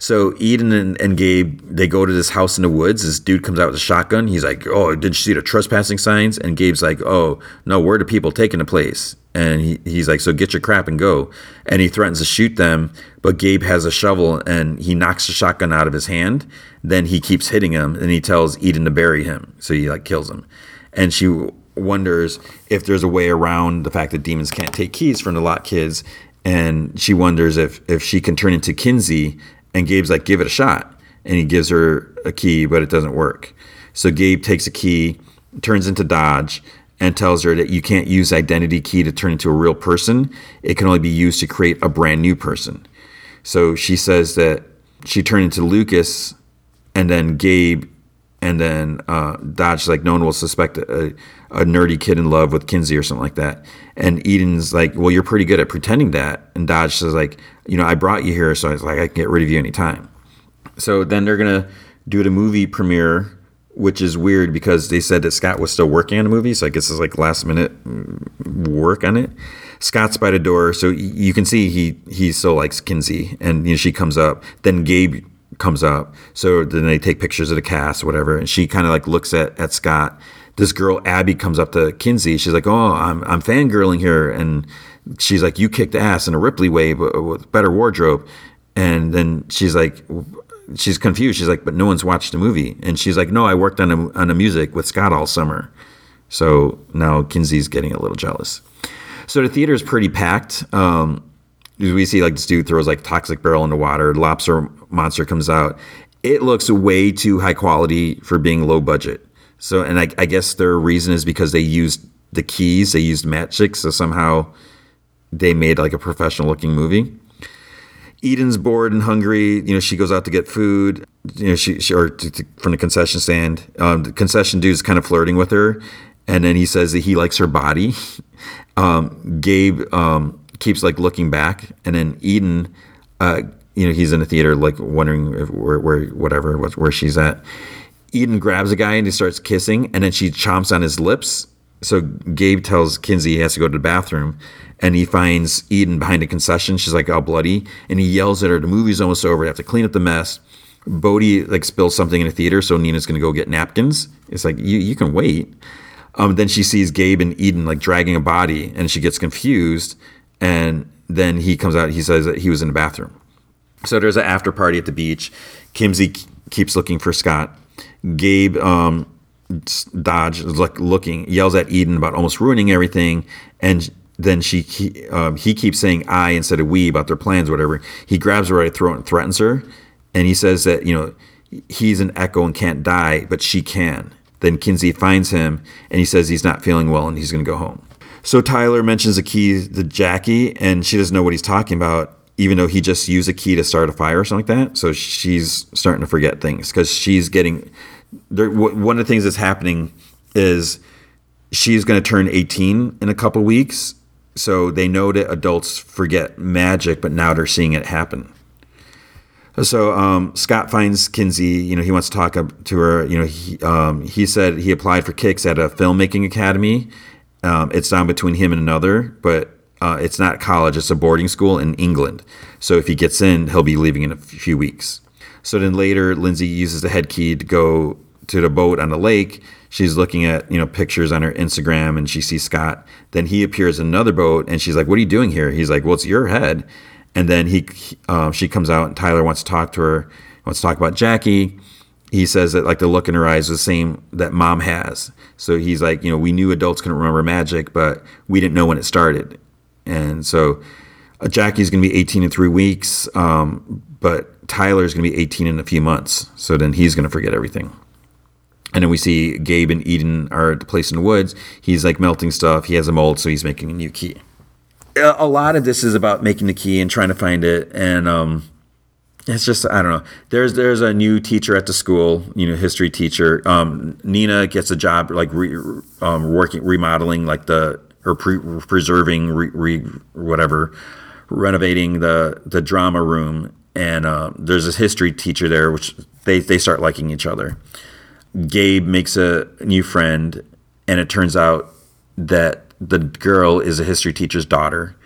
[SPEAKER 2] So Eden and, and, Gabe, they go to this house in the woods. This dude comes out with a shotgun. He's like, "Oh, did you see the trespassing signs?" And Gabe's like, "Oh, no, where the people taking the place?" And he, he's like, "So get your crap and go." And he threatens to shoot them, but Gabe has a shovel and he knocks the shotgun out of his hand. Then he keeps hitting him, and he tells Eden to bury him. So he like kills him, and she wonders if there's a way around the fact that demons can't take keys from the Locke kids and she wonders if if she can turn into Kinsey and Gabe's like, give it a shot. And he gives her a key, but it doesn't work. So Gabe takes a key, turns into Dodge, and tells her that you can't use identity key to turn into a real person. It can only be used to create a brand new person. So she says that she turned into Lucas, and then Gabe, and then uh, Dodge like no one will suspect a, a nerdy kid in love with Kinsey or something like that. And Eden's like, well, you're pretty good at pretending that. And Dodge says like, you know, I brought you here, so I was like, I can get rid of you anytime. So then they're gonna do the movie premiere, which is weird because they said that Scott was still working on the movie, so I guess it's like last minute work on it. Scott's by the door, so you can see he he still likes Kinsey, and you know she comes up. Then Gabe comes up, so then they take pictures of the cast, or whatever, and she kind of like looks at at Scott. This girl Abby comes up to Kinsey. She's like, "Oh, I'm I'm fangirling here," and she's like, "You kicked ass in a Ripley way, but with better wardrobe." And then she's like, she's confused. She's like, "But no one's watched the movie." And she's like, "No, I worked on a, on a music with Scott all summer." So now Kinsey's getting a little jealous. So the theater is pretty packed. Um, we see like this dude throws like toxic barrel in the water. Lobster monster comes out. It looks way too high quality for being low budget. So, and I, I guess their reason is because they used the keys, they used magic, so somehow they made like a professional looking movie. Eden's bored and hungry. You know, she goes out to get food. You know, she, she or to, to, from the concession stand. Um, the concession dude's kind of flirting with her, and then he says that he likes her body. Um, Gabe um, keeps like looking back, and then Eden, uh, you know, he's in the theater like wondering if, where, where, whatever, where she's at. Eden grabs a guy and he starts kissing, and then she chomps on his lips. So Gabe tells Kinsey he has to go to the bathroom, and he finds Eden behind a concession. She's like all bloody, and he yells at her, "The movie's almost over. You have to clean up the mess." Bode like spills something in the theater, so Nina's gonna go get napkins. It's like you you can wait. Um, then she sees Gabe and Eden like dragging a body, and she gets confused. And then he comes out. He says that he was in the bathroom. So there's an after party at the beach. Kinsey keeps looking for Scott. Gabe um, Dodge is like looking, yells at Eden about almost ruining everything, and then she he, um, he keeps saying I instead of we about their plans, whatever. He grabs her by the throat and threatens her, and he says that you know he's an echo and can't die, but she can. Then Kinsey finds him, and he says he's not feeling well and he's going to go home. So Tyler mentions the key to Jackie, and she doesn't know what he's talking about, even though he just used a key to start a fire or something like that. So she's starting to forget things because she's getting. There, one of the things that's happening is she's going to turn 18 in a couple weeks so they know that adults forget magic, but now they're seeing it happen. So um, Scott finds Kinsey. You know, he wants to talk to her. You know, he um, he said he applied for kicks at a filmmaking academy. Um, it's down between him and another, but uh, it's not college. It's a boarding school in England. So if he gets in, he'll be leaving in a few weeks. So then later, Lindsay uses the head key to go to the boat on the lake she's looking at you know pictures on her Instagram and she sees Scott. Then he appears in another boat and she's like, "What are you doing here?" He's like, "Well, it's your head." And then he, um, she comes out and Tyler wants to talk to her, wants to talk about Jackie. He says that like the look in her eyes is the same that mom has. So he's like, you know, we knew adults couldn't remember magic, but we didn't know when it started. And so uh, Jackie's going to be 18 in three weeks, um, but Tyler's going to be 18 in a few months. So then he's going to forget everything. And then we see Gabe and Eden are at the place in the woods. He's like melting stuff. He has a mold, so he's making a new key. A lot of this is about making the key and trying to find it, and um, it's just I don't know. There's there's a new teacher at the school, you know, history teacher. Um, Nina gets a job like re, um, working remodeling like the or pre, preserving re, re, whatever, renovating the the drama room. And uh, there's this history teacher there, which they they start liking each other. Gabe makes a new friend, and it turns out that the girl is a history teacher's daughter.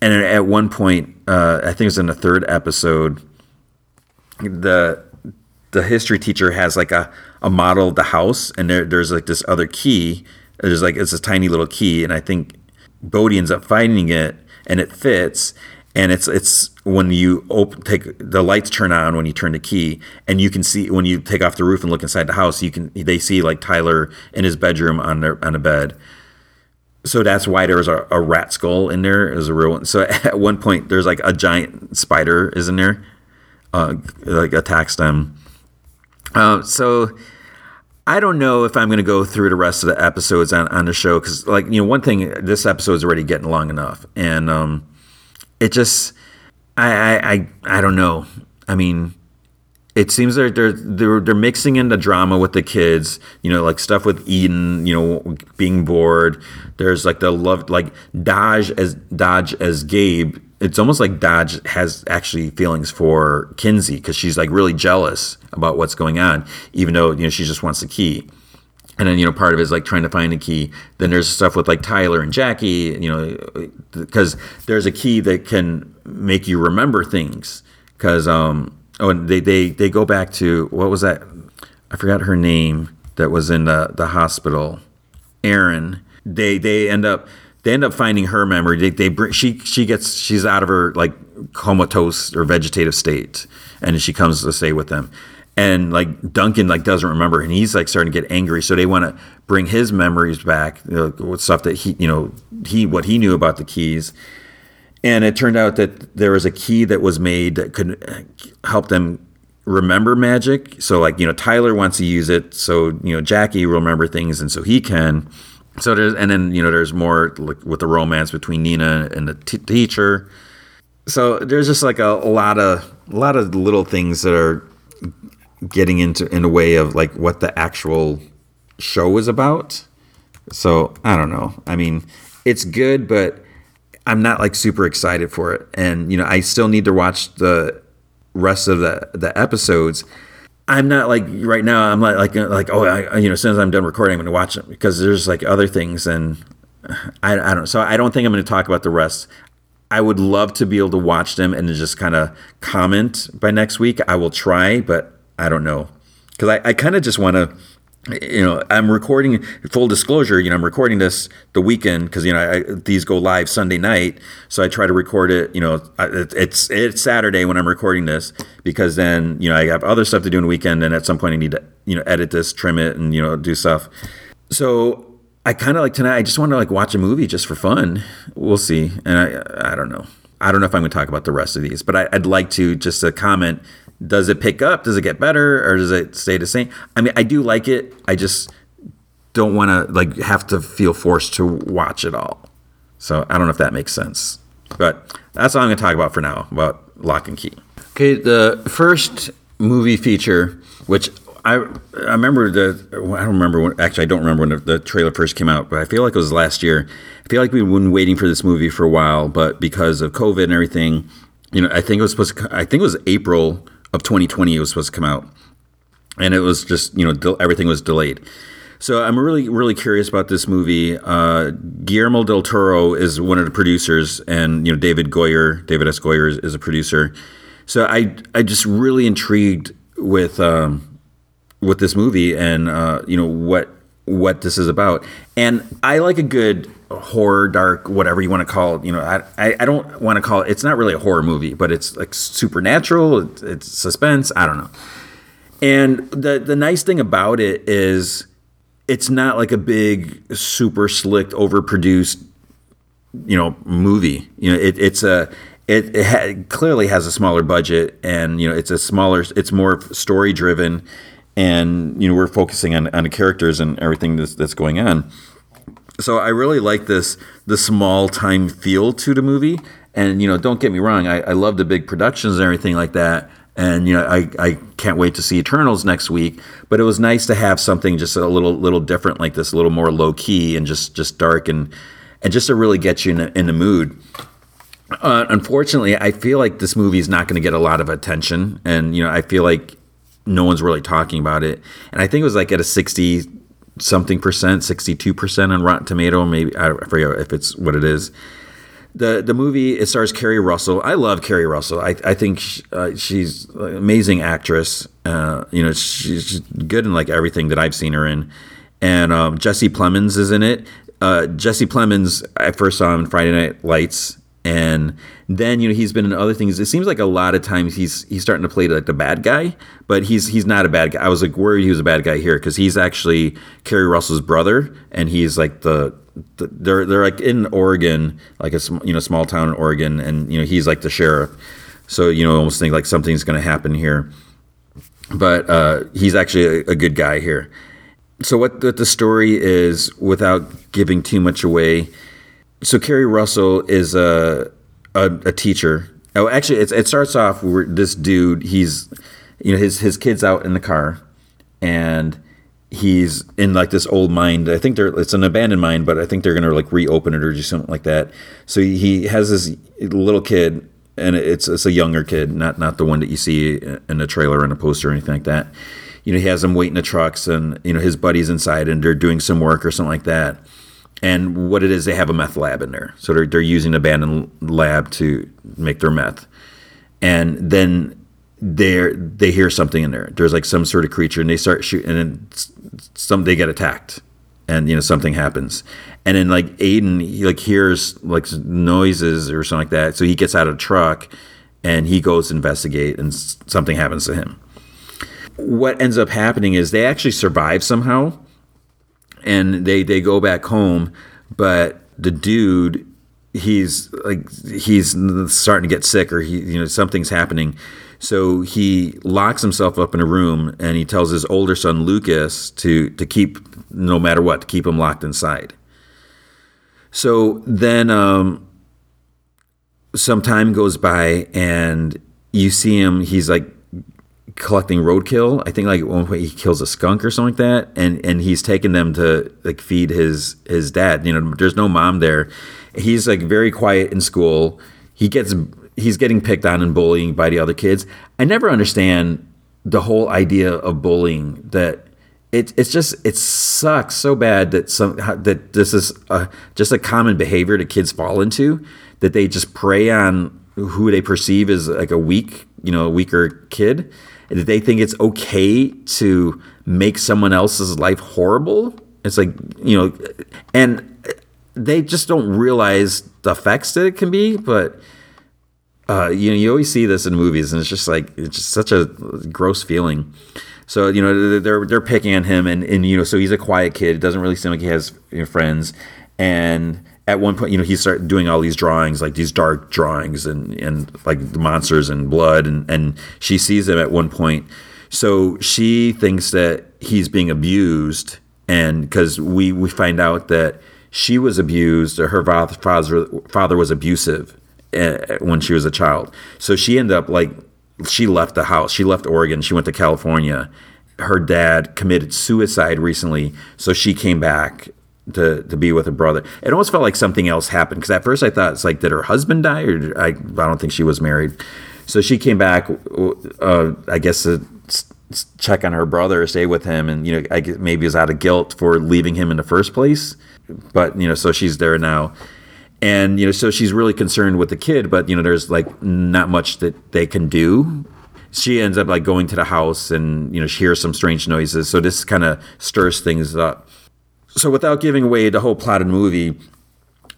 [SPEAKER 2] And at one point, uh, I think it was in the third episode, the the history teacher has like a, a model of the house, and there, there's like this other key. There's like it's a tiny little key, and I think Bode ends up finding it, and it fits. And it's it's when you open take the lights turn on when you turn the key, and you can see when you take off the roof and look inside the house, you can they see like Tyler in his bedroom on their on a bed. So that's why there was a, a rat skull in there. Was a real one. So at one point, there's like a giant spider is in there, uh, like attacks them. Uh, so I don't know if I'm going to go through the rest of the episodes on, on the show because, like, you know, one thing this episode is already getting long enough, and um, it just, I, I, I, I don't know. I mean, it seems they're, they're they're they're mixing in the drama with the kids, you know, like stuff with Eden, you know, being bored. There's like the love, like Dodge as Dodge as Gabe. It's almost like Dodge has actually feelings for Kinsey because she's like really jealous about what's going on, even though you know she just wants the key. And then you know part of it is like trying to find a key. Then there's stuff with like Tyler and Jackie, you know, because there's a key that can make you remember things. Because um oh, and they they they go back to what was that? I forgot her name that was in the the hospital. Erin. They they end up they end up finding her memory. They they bring she she gets she's out of her like comatose or vegetative state, and she comes to stay with them. And like Duncan like doesn't remember, and he's like starting to get angry. So they want to bring his memories back you know, with stuff that he you know he what he knew about the keys and it turned out that there was a key that was made that could uh, help them remember magic. So, like, you know, Tyler wants to use it. So, you know, Jackie will remember things, and so he can. So there's, and then, you know, there's more like, with the romance between Nina and the t- teacher. So there's just like a, a lot of, a lot of little things that are getting into, in a way of like what the actual show is about. So I don't know. I mean, it's good, but I'm not like super excited for it. And you know, I still need to watch the rest of the the episodes. I'm not like right now. I'm not like like oh, I, you know, as soon as I'm done recording, I'm going to watch them because there's like other things, and I, I don't. So I don't think I'm going to talk about the rest. I would love to be able to watch them and just kind of comment by next week. I will try, but I don't know because I, I kind of just want to you know i'm recording full disclosure you know i'm recording this the weekend because you know I, these go live sunday night. So i try to record it you know it's it's saturday when i'm recording this because then you know i have other stuff to do in the weekend and at some point i need to you know edit this trim it and you know do stuff. So i kind of like tonight i just want to like watch a movie just for fun. We'll see. And i i don't know. I don't know if i'm going to talk about the rest of these but I, i'd like to just to comment does it pick up? Does it get better, or does it stay the same? I mean, I do like it. I just don't want to like have to feel forced to watch it all. So I don't know if that makes sense, but that's all I'm going to talk about for now about Locke and Key. Okay, the first movie feature, which I I remember the I don't remember when actually I don't remember when the, trailer first came out, but I feel like it was last year. I feel like we've been waiting for this movie for a while, but because of COVID and everything, you know, I think it was supposed to. I think it was April of 2020 it was supposed to come out, and it was just you know everything was delayed. So I'm really really curious about this movie. Uh, Guillermo del Toro is one of the producers, and you know David Goyer, David S. Goyer is, is a producer. So I I just really intrigued with um, with this movie and uh, you know what what this is about. And I like a good horror, dark, whatever you want to call it. You know, I, I, don't want to call it, it's not really a horror movie, but it's like supernatural, it's, it's suspense, I don't know. And the, the nice thing about it is it's not like a big, super slick, overproduced, you know, movie. You know, it, it's a, it, it ha- clearly has a smaller budget and, you know, it's a smaller, it's more story driven and, you know, we're focusing on, on the characters and everything that's, that's going on so I really like this the small time feel to the movie. And you know, don't get me wrong, I, I love the big productions and everything like that. And you know, I, I can't wait to see Eternals next week. But it was nice to have something just a little little different like this, a little more low key and just just dark and and just to really get you in, in the mood. Uh, unfortunately, I feel like this movie is not going to get a lot of attention, and you know, I feel like no one's really talking about it. And I think it was like at a 60 something percent, 62% on Rotten Tomato. Maybe I forget if it's what it is. The, the movie it stars Keri Russell. I love Keri Russell. I, I think she, uh, she's an amazing actress. Uh, you know, she's good in like everything that I've seen her in. And um, Jesse Plemons is in it. Uh, Jesse Plemons, I first saw him in Friday Night Lights, and then you know he's been in other things. It seems like a lot of times he's he's starting to play like the bad guy, but he's he's not a bad guy. I was like worried he was a bad guy here because he's actually Keri Russell's brother, and he's like the, the, they're they're like in Oregon, like a you know small town in Oregon, and you know he's like the sheriff. So you know almost think like something's going to happen here, but uh, he's actually a, a good guy here. So what, what the story is, without giving too much away so Keri Russell is a a, a teacher. Oh, actually, it starts off where this dude he's you know his his kid's out in the car, and he's in like this old mine. I think they're it's an abandoned mine, but I think they're gonna like reopen it or do something like that. So he has this little kid, and it's it's a younger kid, not not the one that you see in a trailer and a poster or anything like that. You know, he has them waiting the trucks, and you know his buddies inside, and they're doing some work or something like that and what it is, they have a meth lab in there. So they're, they're using an abandoned lab to make their meth. And then they they hear something in there. There's like some sort of creature, and they start shooting, and then some they get attacked, and you know something happens. And then like Aiden, he like hears like noises or something like that. So he gets out of the truck, and he goes to investigate, and something happens to him. What ends up happening is they actually survive somehow and they they go back home, but the dude he's like he's starting to get sick or he you know something's happening. So he locks himself up in a room and he tells his older son Lucas to to keep no matter what to keep him locked inside. So then um, some time goes by and you see him he's like collecting roadkill. I think like one point he kills a skunk or something like that, and and he's taking them to like feed his his dad. You know, there's no mom there. He's like very quiet in school. He gets he's getting picked on and bullying by the other kids. I never understand the whole idea of bullying that. It, it's just it sucks so bad that some that this is a, just a common behavior that kids fall into that they just prey on who they perceive as like a weak you know a weaker kid they think it's okay to make someone else's life horrible. It's like, you know, and they just don't realize the effects that it can be, but uh, you know, you always see this in movies, and it's just like it's just such a gross feeling. So you know, they're they're picking on him, and and you know, so he's a quiet kid. It doesn't really seem like he has you know, friends, and at one point, you know, he started doing all these drawings, like these dark drawings and, and like monsters and blood. And, and she sees him at one point. So she thinks that he's being abused. And because we, we find out that she was abused or her father, father was abusive eh, when she was a child. So she ended up like, she left the house. She left Oregon. She went to California. Her dad committed suicide recently. So she came back to to be with her brother. It almost felt like something else happened because at first I thought it's like did her husband die or I I don't think she was married. So she came back, uh, I guess to check on her brother, or stay with him, and you know I guess maybe was out of guilt for leaving him in the first place. But you know, so she's there now. And you know, so she's really concerned with the kid, but you know, there's like not much that they can do she ends up like going to the house and you know she hears some strange noises so this kind of stirs things up so without giving away the whole plot of the movie,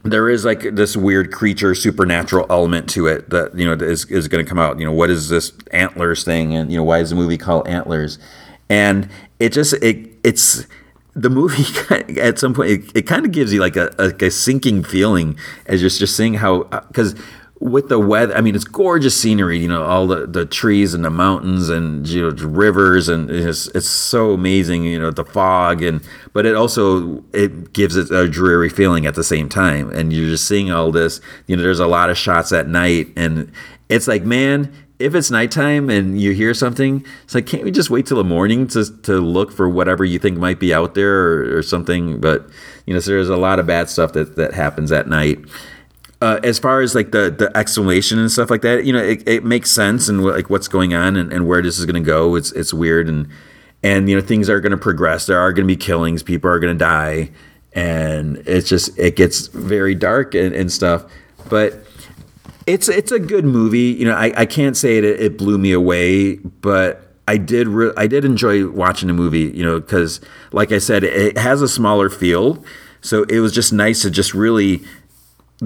[SPEAKER 2] there is like this weird creature supernatural element to it that you know is, is going to come out. You know what is this antlers thing? And you know why is the movie called antlers? And it just it it's the movie at some point it, it kind of gives you like a, a, a sinking feeling as you're just seeing how because uh, with the weather, I mean, it's gorgeous scenery. You know, all the, the trees and the mountains and you know rivers, and it's it's so amazing. You know, the fog and but it also it gives it a dreary feeling at the same time. And you're just seeing all this. You know, there's a lot of shots at night, and it's like, man, if it's nighttime and you hear something, it's like, can't we just wait till the morning to to look for whatever you think might be out there or, or something? But you know, so there's a lot of bad stuff that that happens at night uh, as far as like the the explanation and stuff like that, you know, it, it makes sense and like what's going on and, and where this is going to go. It's it's weird and and you know things are going to progress. There are going to be killings. People are going to die, and it's just it gets very dark and, and stuff. But it's it's a good movie. You know, I, I can't say it it blew me away, but I did re- I did enjoy watching the movie. You know, because like I said, it has a smaller feel, so it was just nice to just really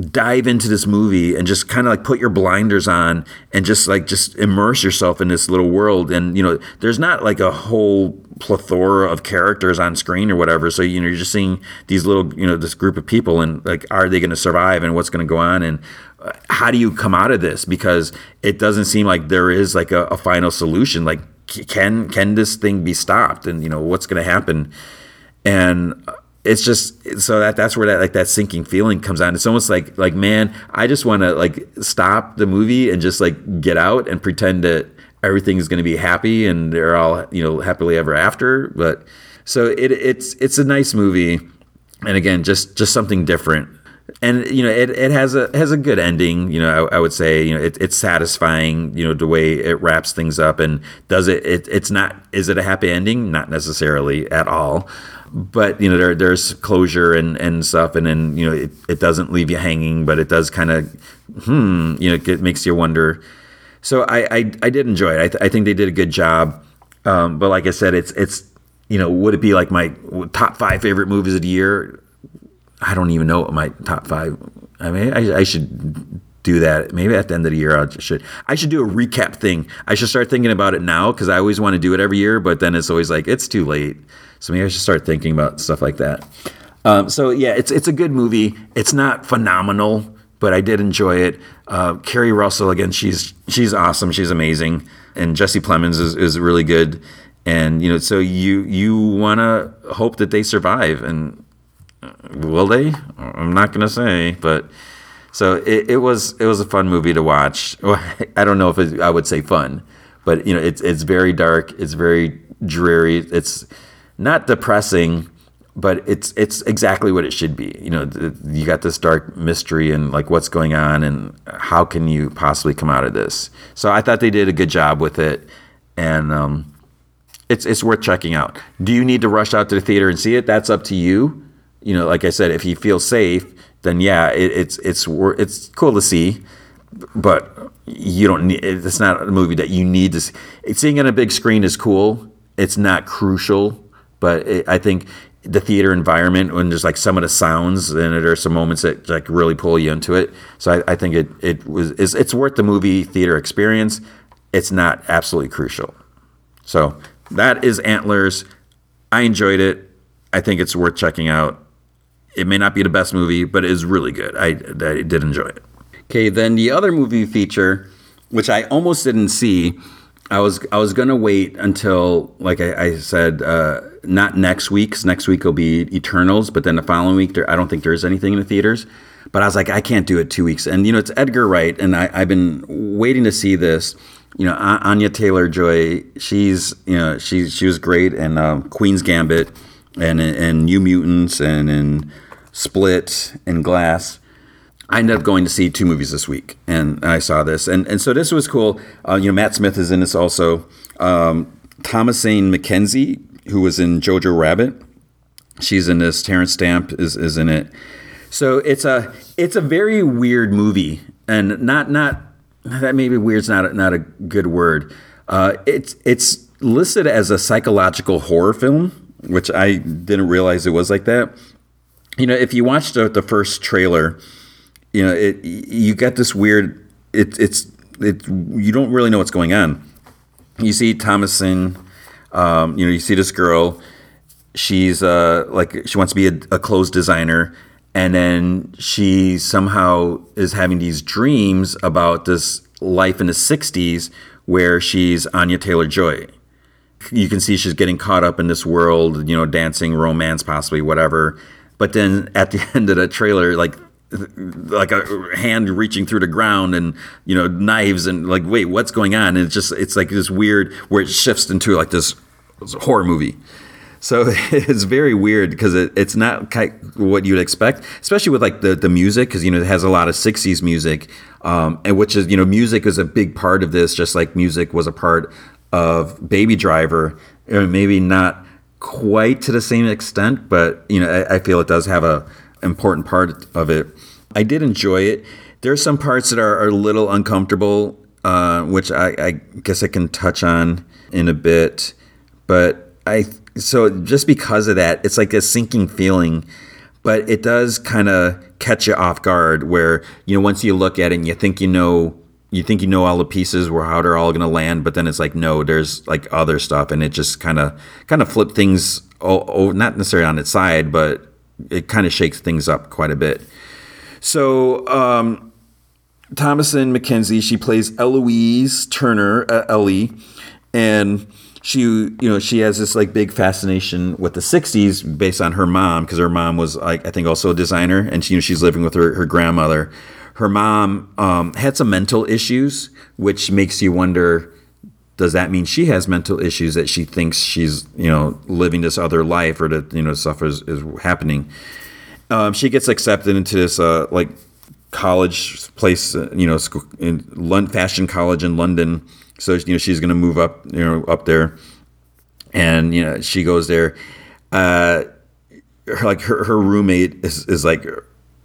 [SPEAKER 2] dive into this movie and just kind of like put your blinders on and just like just immerse yourself in this little world. And you know there's not like a whole plethora of characters on screen or whatever. So you know you're just seeing these little you know this group of people and like are they going to survive and what's going to go on? And uh, how do you come out of this? Because it doesn't seem like there is like a, a final solution. Like can can this thing be stopped? And you know what's going to happen? And it's just so that that's where that like that sinking feeling comes on. It's almost like like man, I just want to like stop the movie and just like get out and pretend that everything is going to be happy and they're all you know happily ever after. But so it it's it's a nice movie, and again, just just something different. And you know it, it has a has a good ending. You know I, I would say you know it, it's satisfying. You know the way it wraps things up and does it, it. It's not. Is it a happy ending? Not necessarily at all but you know there there's closure and and stuff and then you know it, it doesn't leave you hanging but it does kind of hmm you know it makes you wonder so I I, I did enjoy it I, th- I think they did a good job um, but like I said it's it's you know would it be like my top five favorite movies of the year I don't even know what my top five I mean I, I should do that. Maybe at the end of the year, I should I should do a recap thing. I should start thinking about it now because I always want to do it every year, but then it's always like it's too late. So maybe I should start thinking about stuff like that. Um, so yeah, it's it's a good movie. It's not phenomenal, but I did enjoy it. Uh, Keri Russell again, she's she's awesome. She's amazing, and Jesse Plemons is, is really good. And you know, so you you want to hope that they survive, and uh, will they? I'm not gonna say, but so it, it was it was a fun movie to watch. I don't know if it, I would say fun, but you know, it's it's very dark. It's very dreary. It's not depressing, but it's it's exactly what it should be. You know, you got this dark mystery and like what's going on and how can you possibly come out of this. So I thought they did a good job with it, and um, it's it's worth checking out. Do you need to rush out to the theater and see it? That's up to you. You know, like I said, if you feel safe, then yeah, it, it's it's it's cool to see, but you don't need. It's not a movie that you need to see. Seeing it on a big screen is cool. It's not crucial but it, I think the theater environment when there's like some of the sounds and there are some moments that like really pull you into it. So I, I think it it was it's, it's worth the movie theater experience. It's not absolutely crucial. So that is Antlers. I enjoyed it. I think it's worth checking out. It may not be the best movie, but it is really good. I, I did enjoy it. Okay, then the other movie feature, which I almost didn't see, I was I was gonna wait until like I, I said uh, not next week because next week will be Eternals, but then the following week there I don't think there's anything in the theaters. But I was like I can't do it two weeks, and you know it's Edgar Wright, and I, I've been waiting to see this. You know Anya Taylor Joy, she's you know she she was great in um, Queen's Gambit, and and New Mutants, and in Split and Glass. I ended up going to see two movies this week, and I saw this, and and so this was cool. Uh, you know, Matt Smith is in this also. Um, Thomasin McKenzie, who was in Jojo Rabbit, she's in this. Terence Stamp is is in it. So it's a it's a very weird movie, and not not that maybe weird's not a, not a good word. Uh, it's it's listed as a psychological horror film, which I didn't realize it was like that. You know, if you watched the, the first trailer you know, it you get this weird. It, it's it you don't really know what's going on. You see Thomasin, um, you know, you see this girl. She's uh, like she wants to be a, a clothes designer, and then she somehow is having these dreams about this life in the '60s where she's Anya Taylor Joy. You can see she's getting caught up in this world, you know, dancing, romance, possibly whatever. But then at the end of the trailer, like like a hand reaching through the ground and you know knives and like wait what's going on? And it's just it's like this weird where it shifts into like this horror movie.
[SPEAKER 1] So it's very weird because it, it's not what you'd expect, especially with like the, the music, because you know it has a lot of '60s music, um, and which is you know music is a big part of this, just like music was a part of Baby Driver, or maybe not quite to the same extent, but you know I, I feel it does have a important part of it. I did enjoy it. There are some parts that are, are a little uncomfortable, uh, which I, I guess I can touch on in a bit, but I so just because of that, it's like a sinking feeling, but it does kind of catch you off guard. Where you know once you look at it and you think you know you think you know all the pieces where how they're all going to land, but then it's like no, there's like other stuff, and it just kind of kind of flip things. Oh, oh, not necessarily on its side, but it kind of shakes things up quite a bit. So, um, Thomasin McKenzie, she plays Eloise Turner, uh, Ellie, and she you know she has this like big fascination with the 60s based on her mom because her mom was like i think also a designer and she, you know she's living with her, her grandmother her mom um, had some mental issues which makes you wonder does that mean she has mental issues that she thinks she's you know living this other life or that you know stuff is, is happening um, she gets accepted into this uh, like college place you know school, in London, fashion college in london so you know she's going to move up, you know, up there, and you know she goes there. Uh, her, like her, her roommate is, is like a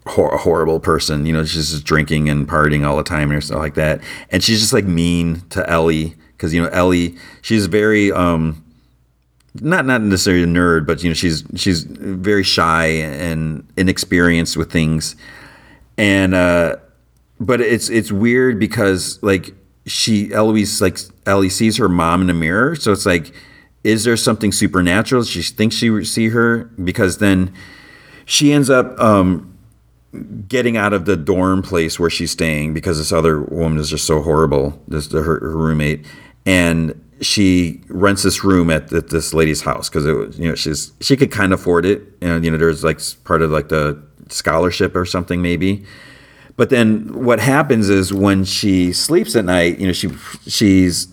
[SPEAKER 1] horrible person. You know, she's just drinking and partying all the time and stuff like that. And she's just like mean to Ellie because you know Ellie, she's very um, not not necessarily a nerd, but you know she's she's very shy and inexperienced with things, and uh, but it's it's weird because like she Eloise like Ellie sees her mom in the mirror, so it's like, is there something supernatural? She thinks she see her because then she ends up um, getting out of the dorm place where she's staying because this other woman is just so horrible. This her, her roommate, and she rents this room at, at this lady's house because it was you know she's she could kind of afford it, and you know there's like part of like the scholarship or something maybe but then what happens is when she sleeps at night, you know, she she's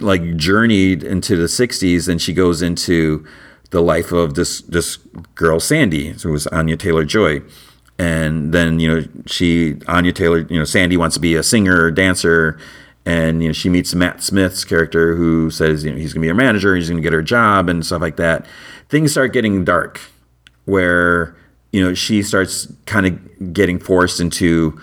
[SPEAKER 1] like journeyed into the 60s and she goes into the life of this this girl Sandy, who was Anya Taylor Joy. And then, you know, she Anya Taylor, you know, Sandy wants to be a singer, dancer, and you know, she meets Matt Smith's character who says, you know, he's going to be her manager, he's going to get her job and stuff like that. Things start getting dark where you know, she starts kind of getting forced into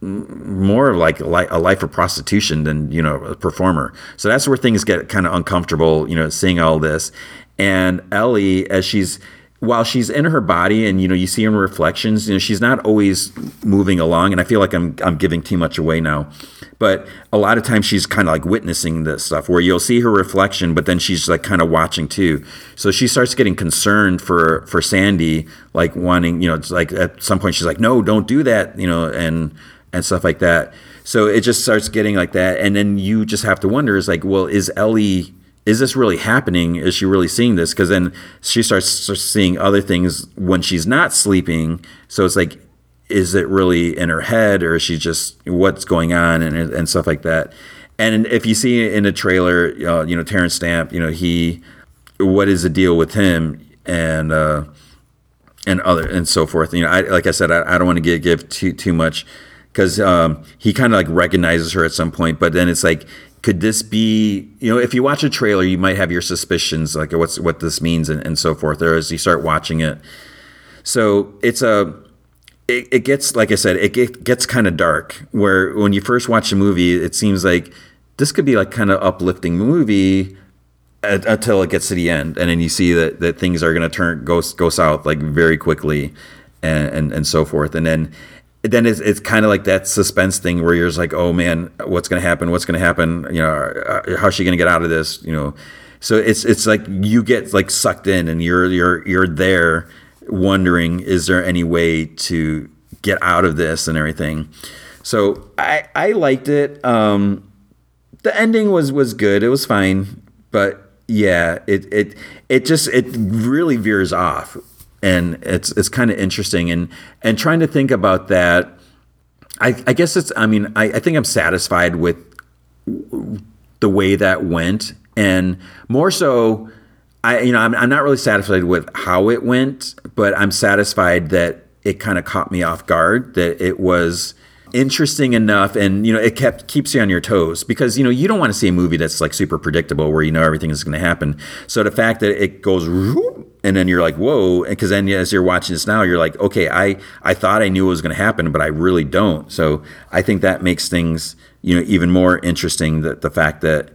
[SPEAKER 1] more of like a life of prostitution than you know a performer. So that's where things get kind of uncomfortable. You know, seeing all this, and Ellie as she's while she's in her body and you know you see her reflections you know she's not always moving along and i feel like i'm i'm giving too much away now. But a lot of times she's kind of like witnessing this stuff where you'll see her reflection but then she's like kind of watching too. So she starts getting concerned for for sandy like wanting you know it's like at some point she's like no don't do that you know and and stuff like that. So it just starts getting like that and then you just have to wonder is like well is ellie is this really happening? Is she really seeing this? Because then she starts, seeing other things when she's not sleeping. So it's like, is it really in her head or is she just what's going on and, and stuff like that? And if you see in a trailer, uh, you know, Terence Stamp, you know, he, what is the deal with him and, uh, and other and so forth. You know, I, like I said, I, I don't want to give, give too, too much because um, he kind of like recognizes her at some point, but then it's like could this be you know if you watch a trailer you might have your suspicions like what's what this means and, and so forth there as you start watching it. So it's a it, it gets like i said it, gets kind of dark where when you first watch a movie it seems like this could be like kind of uplifting movie until it gets to the end and then you see that, that things are going to turn go, go south like very quickly and, and and so forth. And then then it's, it's kind of like that suspense thing where you're just like, oh man, what's going to happen? What's going to happen? You know, uh, how's she going to get out of this? You know, so it's it's like you get like sucked in and you're you're you're there wondering, is there any way to get out of this and everything? So I I liked it. Um, the ending was was good. It was fine, but yeah, it it it just it really veers off and it's it's kind of interesting and and trying to think about that. I, I guess it's. I mean, I, I think I'm satisfied with the way that went, and more so,
[SPEAKER 2] I you know I'm, I'm not really satisfied with how it went, but I'm satisfied that it kind of caught me off guard. That it was interesting enough and you know it kept keeps you on your toes because you know you don't want to see a movie that's like super predictable where you know everything is going to happen. So the fact that it goes and then you're like whoa because then as you're watching this now you're like okay i i thought i knew it was going to happen but i really don't. So i think that makes things you know even more interesting that the fact that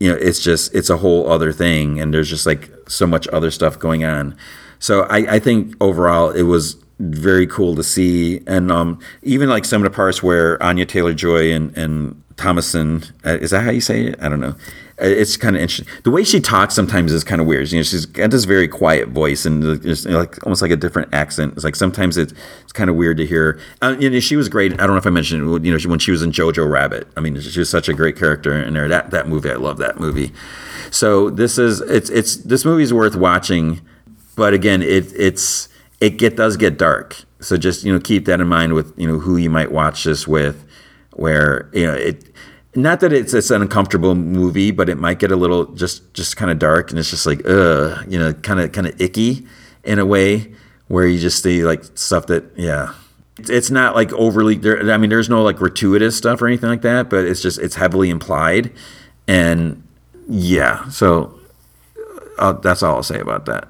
[SPEAKER 2] you know it's just it's a whole other thing and there's just like so much other stuff going on. So i i think overall it was very cool to see. And um, even like some of the parts where Anya Taylor Joy and, and Thomasin, uh, is that how you say it? I don't know. It's kind of interesting. The way she talks sometimes is kind of weird. You know, she's got this very quiet voice and just like almost like a different accent. It's like sometimes it's, it's kind of weird to hear. Uh, you know, she was great. I don't know if I mentioned, you know, when she was in Jojo Rabbit. I mean, she was such a great character in there. That that movie, I love that movie. So this is it's it's this movie is worth watching, but again, it it's it get does get dark. So just you know keep that in mind with you know who you might watch this with, where you know it. Not that it's it's an uncomfortable movie, but it might get a little just just kind of dark, and it's just like ugh, you know, kind of kind of icky in a way where you just see like stuff that yeah it's not like overly there i mean there's no like gratuitous stuff or anything like that but it's just it's heavily implied and yeah so uh, that's all i'll say about that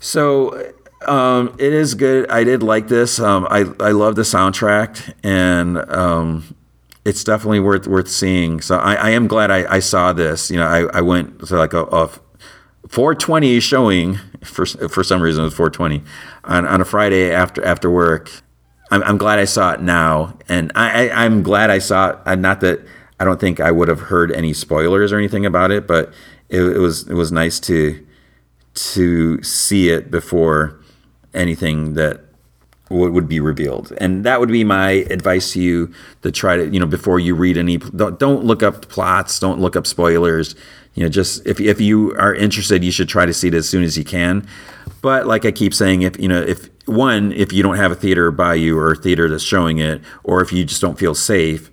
[SPEAKER 2] so um, it is good. I did like this. Um, I I love the soundtrack, and um, it's definitely worth worth seeing. So I, I am glad I, I saw this. You know, I, I went to like a, a 420 showing for for some reason it was 420 on, on a Friday after after work. I'm, I'm glad I saw it now, and I, I am glad I saw it. Uh, not that I don't think I would have heard any spoilers or anything about it, but it, it was it was nice to to see it before anything that would, be revealed. And that would be my advice to you to try to, you know, before you read any, don't, don't look up plots, don't look up spoilers. You know, just if, if you are interested, you should try to see it as soon as you can. But like I keep saying, if, you know, if one, if you don't have a theater by you or a theater that's showing it, or if you just don't feel safe,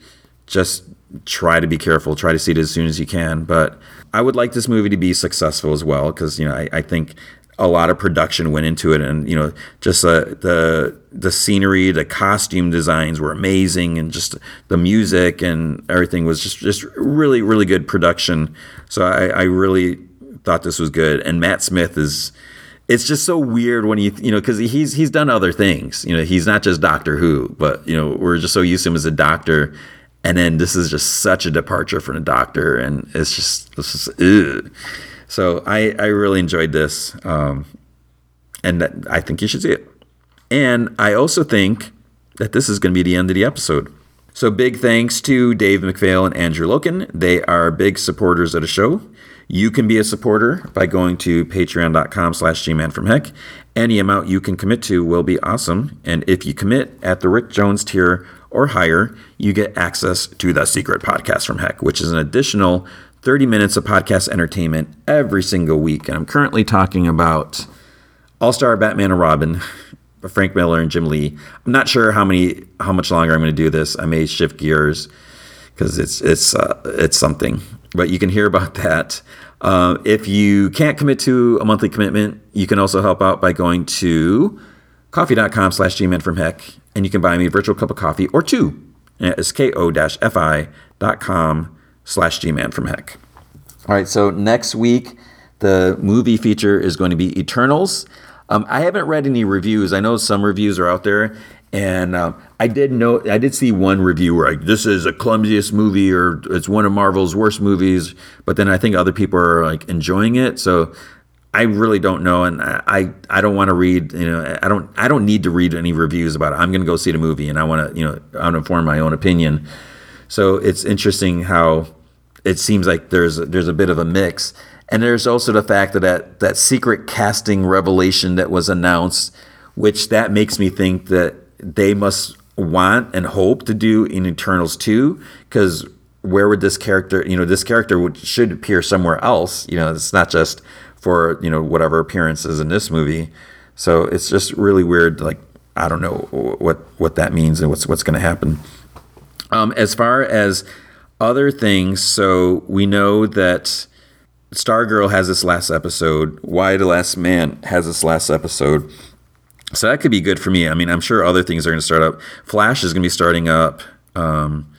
[SPEAKER 2] just try to be careful, try to see it as soon as you can. But I would like this movie to be successful as well because you know I, I, think a lot of production went into it, and you know, just uh, the the scenery, the costume designs were amazing, and just the music and everything was just just really really good production. So I, I really thought this was good, and Matt Smith is. It's just so weird when you you know because he's he's done other things you know he's not just Doctor Who but you know we're just so used to him as a doctor and then this is just such a departure from the Doctor and it's just this is. So I, I really enjoyed this. Um, and I think you should see it. And I also think that this is going to be the end of the episode. So big thanks to Dave McPhail and Andrew Loken. They are big supporters of the show. You can be a supporter by going to patreon.com slash gmanfromheck. Any amount you can commit to will be awesome. And if you commit at the Rick Jones tier or higher, you get access to the secret podcast from Heck, which is an additional 30 minutes of podcast entertainment every single week. And I'm currently talking about All Star Batman and Robin, Frank Miller and Jim Lee. I'm not sure how many how much longer I'm going to do this. I may shift gears because it's it's uh, it's something. But you can hear about that. Uh, if you can't commit to a monthly commitment, you can also help out by going to ko-fi.com slash gman from heck and you can buy me a virtual cup of coffee or two. It's ko-fi.com slash gman from heck. All right, so next week, the movie feature is going to be Eternals. Um, I haven't read any reviews. I know some reviews are out there, and um, I did know I did see one review where like this is a clumsiest movie or it's one of Marvel's worst movies. But then I think other people are like enjoying it. So I really don't know, and I I don't want to read. You know, I don't I don't need to read any reviews about it. I'm going to go see the movie, and I want to you know I want to form my own opinion. So it's interesting how it seems like there's there's a bit of a mix. And there's also the fact that, that that secret casting revelation that was announced, which that makes me think that they must want and hope to do in Eternals 2, because where would this character, you know, this character would should appear somewhere else. You know, it's not just for, you know, whatever appearances in this movie. So it's just really weird. Like, I don't know what, what that means and what's, what's going to happen. Um, as far as other things, so we know that Stargirl has this last episode. Y: The Last Man has this last episode. So that could be good for me. I mean, I'm sure other things are going to start up. Flash is going to be starting up. Um,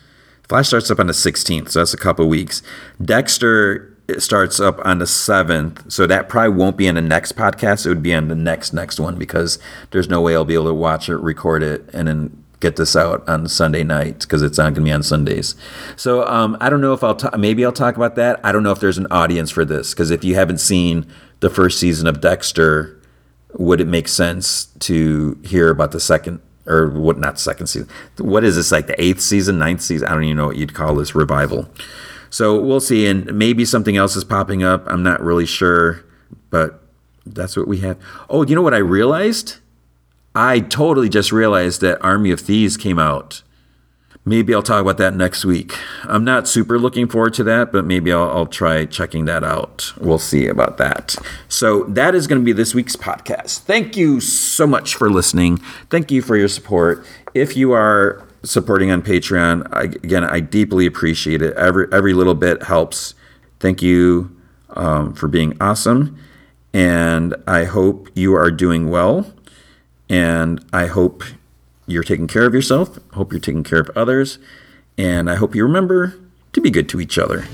[SPEAKER 2] Flash starts up on the 16th, so that's a couple weeks. Dexter starts up on the 7th, so that probably won't be in the next podcast. It would be on the next next one because there's no way I'll be able to watch it, record it, and then get this out on Sunday night because it's not going to be on Sundays. So um, I don't know if I'll ta- maybe I'll talk about that. I don't know if there's an audience for this because if you haven't seen the first season of Dexter, would it make sense to hear about the second or what? Not second season. What is this like the eighth season, ninth season? I don't even know what you'd call this revival. So we'll see, and maybe something else is popping up. I'm not really sure, but that's what we have. Oh, you know what I realized? I totally just realized that Army of Thieves came out. Maybe I'll talk about that next week. I'm not super looking forward to that, but maybe I'll, I'll try checking that out. We'll see about that. So, that is going to be this week's podcast. Thank you so much for listening. Thank you for your support. If you are supporting on Patreon, I, again, I deeply appreciate it. Every, every little bit helps. Thank you um, for being awesome. And I hope you are doing well. And I hope you're taking care of yourself. Hope you're taking care of others. And I hope you remember to be good to each other.